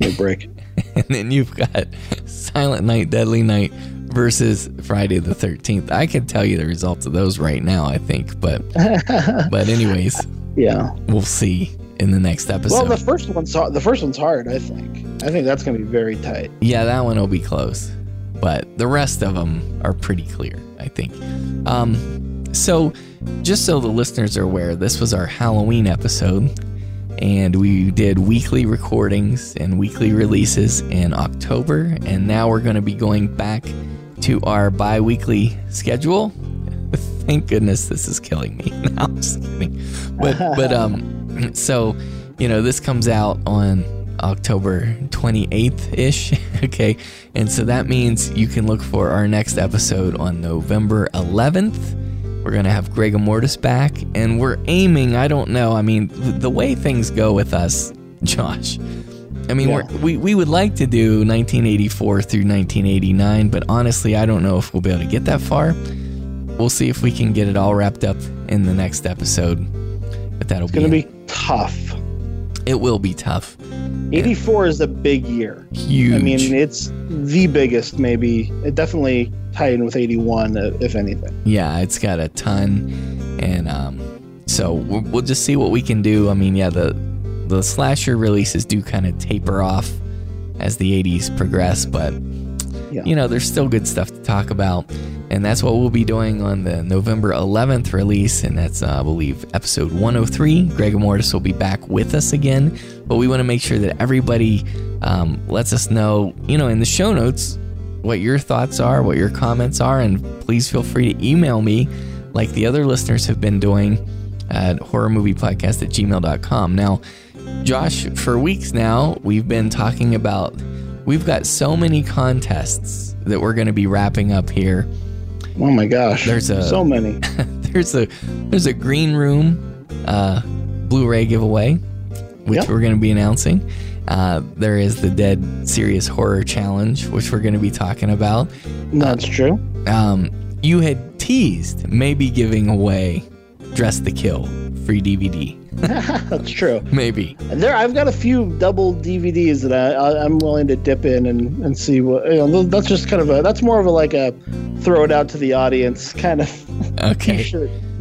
S4: No break. (laughs)
S2: and then you've got Silent Night, Deadly Night versus Friday the 13th. I can tell you the results of those right now, I think, but (laughs) but anyways,
S4: Yeah.
S2: we'll see in the next episode.
S4: Well, the first one's hard. The first one's hard. I think. I think that's going to be very tight.
S2: yeah, that one will be close, but the rest of them are pretty clear, I think. Um, so just so the listeners are aware, this was our Halloween episode. And we did weekly recordings and weekly releases in October. And now we're going to be going back to our bi weekly schedule. (laughs) Thank goodness this is killing me. (laughs) No, I'm just kidding. But, but, um, (clears throat) so, you know, this comes out on October 28th ish. (laughs) okay. And so that means you can look for our next episode on November 11th. We're going to have Greg Mortis back, and we're aiming, I don't know, I mean, th- the way things go with us, (laughs) Josh. I mean, we're, we, we would like to do 1984 through 1989, but honestly, I don't know if we'll be able to get that far. We'll see if we can get it all wrapped up in the next episode. But that'll
S4: It's going to
S2: be,
S4: be tough.
S2: It will be tough.
S4: 84 is a big year.
S2: Huge.
S4: I mean, it's the biggest, maybe. It definitely tied in with 81, uh, if anything.
S2: Yeah, it's got a ton, and um, so we'll, we'll just see what we can do. I mean, yeah, the the slasher releases do kind of taper off as the 80s progress, but you know, there's still good stuff to talk about, and that's what we'll be doing on the November 11th release, and that's uh, I believe episode 103. Greg Mortis will be back with us again, but we want to make sure that everybody um, lets us know, you know, in the show notes what your thoughts are, what your comments are, and please feel free to email me like the other listeners have been doing at horrormoviepodcast at gmail.com. Now, Josh, for weeks now, we've been talking about we've got so many contests that we're going to be wrapping up here.
S4: Oh my gosh.
S2: There's a
S4: so many. (laughs)
S2: there's a there's a green room uh, Blu-ray giveaway, which
S4: Yep.
S2: we're going to be announcing. Uh, there is the Dead Serious Horror Challenge, which we're going to be talking about.
S4: That's true.
S2: Um, you had teased maybe giving away Dressed to Kill free DVD. (laughs)
S4: That's true.
S2: Maybe.
S4: There, I've got a few double DVDs that I, I I'm willing to dip in and, and see what. You know, that's just kind of a. That's more of a like a throw it out to the audience kind of (laughs)
S2: Okay.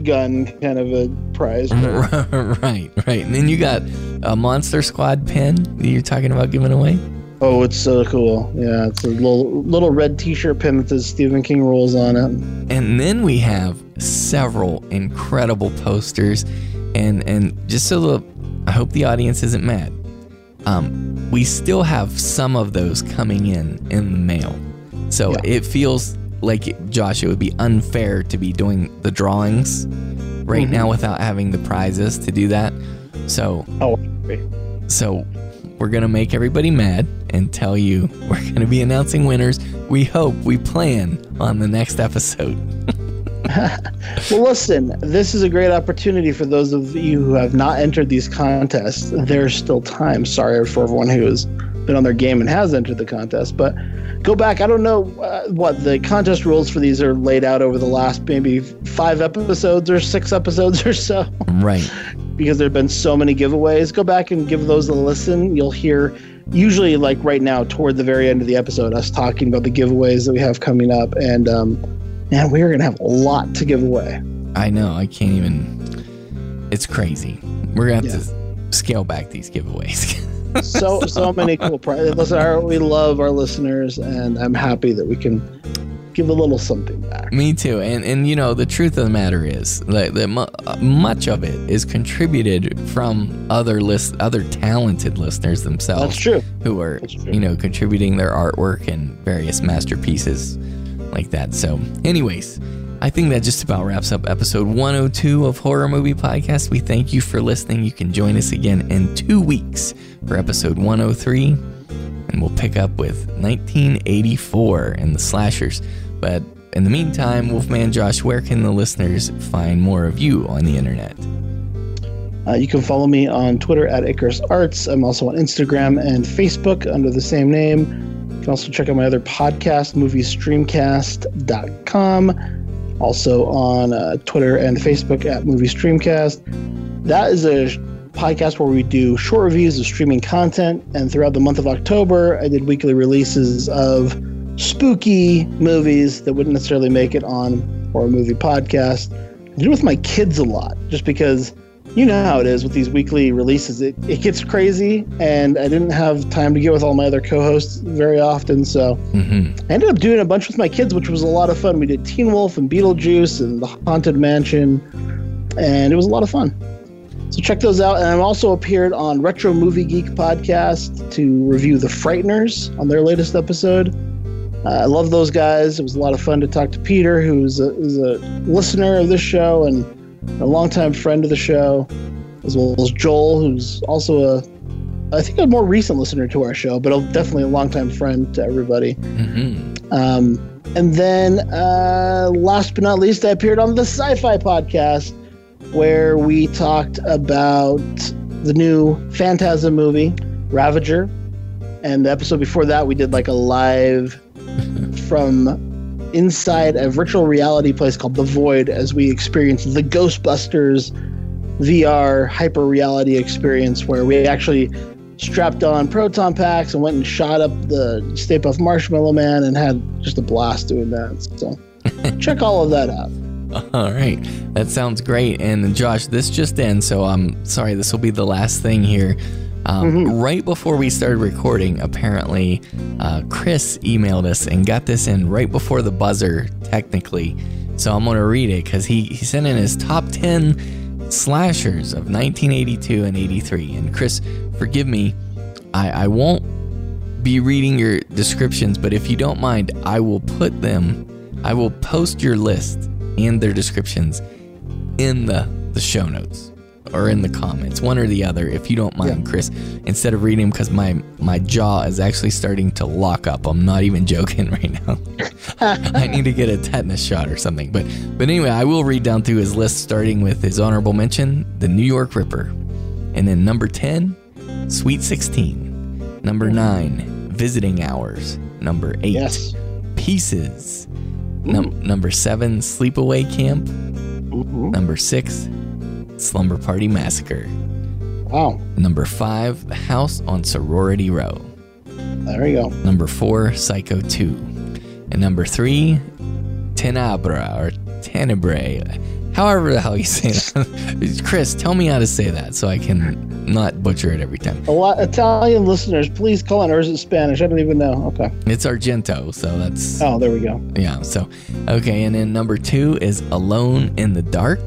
S4: gun kind of a prize. (laughs)
S2: right, right. And then you got a Monster Squad pin that you're talking about giving away.
S4: Oh, it's so cool. Yeah, it's a little little red T-shirt pin that says Stephen King rules on it.
S2: And then we have several incredible posters, and and just so the, I hope the audience isn't mad. Um, we still have some of those coming in in the mail, so it feels like Josh, it would be unfair to be doing the drawings right
S4: Mhm.
S2: now without having the prizes to do that. So,
S4: oh,
S2: so we're going to make everybody mad and tell you (laughs) we're going to be announcing winners. We hope, we plan on the next episode. (laughs) (laughs)
S4: Well, listen, this is a great opportunity for those of you who have not entered these contests. There's still time. Sorry for everyone who has been on their game and has entered the contest, but go back. I don't know uh, what the contest rules for these are laid out over the last maybe five episodes or six episodes or so.
S2: Right. (laughs)
S4: because there have been so many giveaways. Go back and give those a listen. You'll hear, usually, like right now, toward the very end of the episode, us talking about the giveaways that we have coming up. And um, man, we are going to have a lot to give away.
S2: I know. I can't even. It's crazy. We're going to have to scale back these giveaways. (laughs)
S4: So, so many cool prizes. Listen, our, we love our listeners, and I'm happy that we can give a little something back.
S2: Me too. And and you know the truth of the matter is that, that mu- much of it is contributed from other list other talented listeners themselves.
S4: That's true.
S2: Who are you know contributing their artwork and various masterpieces like that. So, anyways. I think that just about wraps up episode 102 of Horror Movie Podcast. We thank you for listening. You can join us again in two weeks for episode 103 and we'll pick up with 1984 and the slashers. But in the meantime, Wolfman Josh, where can the listeners find more of you on the internet?
S4: Uh, you can follow me on Twitter at Icarus Arts. I'm also on Instagram and Facebook under the same name. You can also check out my other podcast, moviestreamcast.com. Also on uh, Twitter and Facebook at Movie Streamcast. That is a podcast where we do short reviews of streaming content. And throughout the month of October, I did weekly releases of spooky movies that wouldn't necessarily make it on Horror Movie Podcast. I did it with my kids a lot, just because you know how it is with these weekly releases. It, it gets crazy, and I didn't have time to get with all my other co-hosts very often, so
S2: Mm-hmm.
S4: I ended up doing a bunch with my kids, which was a lot of fun. We did Teen Wolf and Beetlejuice and The Haunted Mansion, and it was a lot of fun. So check those out. And I've also appeared on Retro Movie Geek podcast to review The Frighteners on their latest episode. Uh, I love those guys. It was a lot of fun to talk to Peter, who's a, who's a listener of this show and a longtime friend of the show, as well as Joel, who's also a, I think a more recent listener to our show, but a, definitely a longtime friend to everybody.
S2: Mm-hmm.
S4: Um, and then, uh, last but not least, I appeared on the Sci Fi podcast, where we talked about the new Phantasm movie, Ravager. And the episode before that, we did like a live (laughs) from inside a virtual reality place called The Void as we experienced the Ghostbusters VR hyper reality experience where we actually strapped on proton packs and went and shot up the Stay Puft Marshmallow Man and had just a blast doing that. So (laughs) check all of that out.
S2: All right. That sounds great. And Josh, this just ends, so I'm sorry, this will be the last thing here. Um, Right before we started recording, apparently, uh, Chris emailed us and got this in right before the buzzer, technically. So I'm going to read it because he, he sent in his top 10 slashers of 1982 and 83. And Chris, forgive me, I, I won't be reading your descriptions, but if you don't mind, I will put them, I will post your list and their descriptions in the, the show notes or in the comments, one or the other, if you don't mind, Chris. Instead of reading them, because my my jaw is actually starting to lock up. I'm not even (laughs) joking right now. (laughs) I need to get a tetanus shot or something. But but anyway, I will read down through his list, starting with his honorable mention, the New York Ripper, and then number ten, Sweet Sixteen, number nine, Visiting Hours, number eight, Pieces, Num- number seven, Sleepaway Camp, number six, Slumber Party Massacre.
S4: Wow.
S2: Number five, The House on Sorority Row.
S4: There you go.
S2: Number four, Psycho 2. And number three, Tenebra or Tenebrae. However the hell you say that. (laughs) Chris, tell me how to say that so I can not butcher it every time.
S4: A lot Italian listeners, please call in, or is it Spanish? I don't even know. Okay.
S2: It's Argento, so that's.
S4: Oh, there we go.
S2: Yeah, so. Okay, and then number two is Alone in the Dark.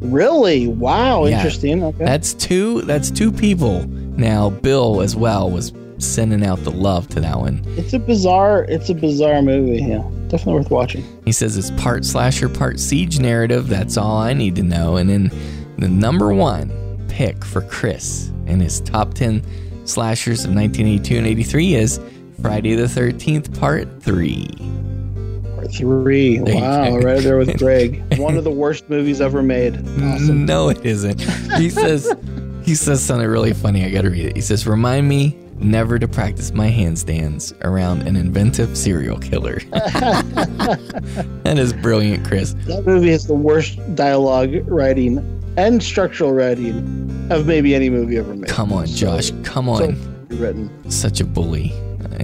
S4: Really? Wow.
S2: Yeah.
S4: Interesting. Okay.
S2: That's two. That's two people. Now Bill as well was sending out the love to that one.
S4: It's a bizarre. It's a bizarre movie. Yeah, definitely worth watching.
S2: He says it's part slasher, part siege narrative. That's all I need to know. And then the number one pick for Chris in his top ten slashers of 1982 and 83 is Friday the 13th, Part 3.
S4: Part three.
S2: There
S4: Wow, right there with Greg. One of the worst movies ever made. Awesome. (laughs)
S2: No, it isn't. He says he says something really funny. I gotta read it. He says, "Remind me never to practice my handstands around an inventive serial killer." (laughs) that is brilliant, Chris.
S4: That movie has the worst dialogue writing and structural writing of maybe any movie ever made.
S2: Come on, Josh. Come
S4: So
S2: on.
S4: written.
S2: Such a bully. (laughs)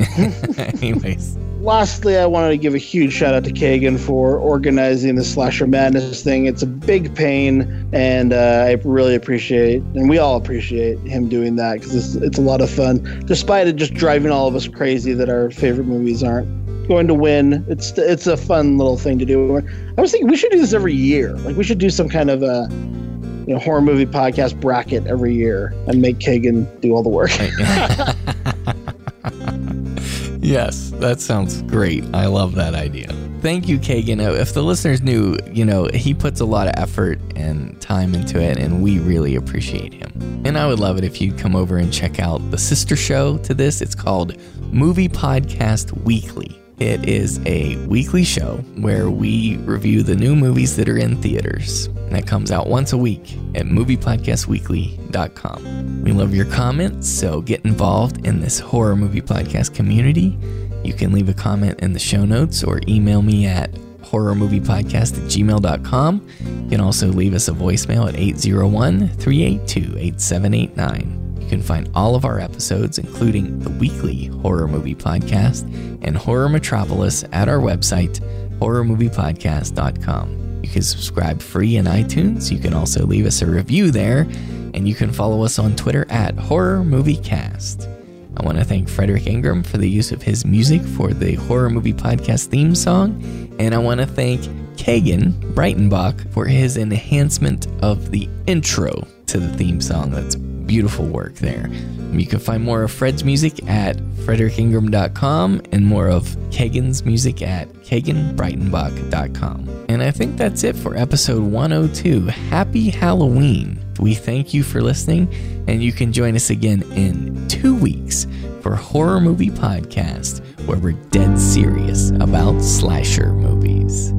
S2: Anyways,
S4: Lastly, I wanted to give a huge shout out to Kagan for organizing the Slasher Madness thing. It's a big pain, and uh, I really appreciate, and we all appreciate him doing that because it's, it's a lot of fun. Despite it just driving all of us crazy that our favorite movies aren't going to win, it's it's a fun little thing to do. I was thinking we should do this every year. Like we should do some kind of a you know horror movie podcast bracket every year and make Kagan do all the work. (laughs)
S2: yes, that sounds great. I love that idea. Thank you, Kagan. If the listeners knew, you know, he puts a lot of effort and time into it, and we really appreciate him. And I would love it if you'd come over and check out the sister show to this. It's called Movie Podcast Weekly. It is a weekly show where we review the new movies that are in theaters. That comes out once a week at moviepodcastweekly.com. We love your comments, so get involved in this horror movie podcast community. You can leave a comment in the show notes or email me at horrormoviepodcast at gmail.com. You can also leave us a voicemail at 801 382 8789. You can find all of our episodes, including the weekly horror movie podcast and Horror Metropolis, at our website, horrormoviepodcast.com. You can subscribe free in iTunes. You can also leave us a review there, and you can follow us on Twitter at Horror Movie Cast. I want to thank Frederick Ingram for the use of his music for the Horror Movie Podcast theme song, and I want to thank Kagan Breitenbach for his enhancement of the intro to the theme song. That's beautiful work there. You can find more of Fred's music at frederickingram.com and more of Kagan's music at kaganbreitenbach.com. And I think that's it for episode 102. Happy Halloween. We thank you for listening, and you can join us again in two weeks for Horror Movie Podcast, where we're dead serious about slasher movies.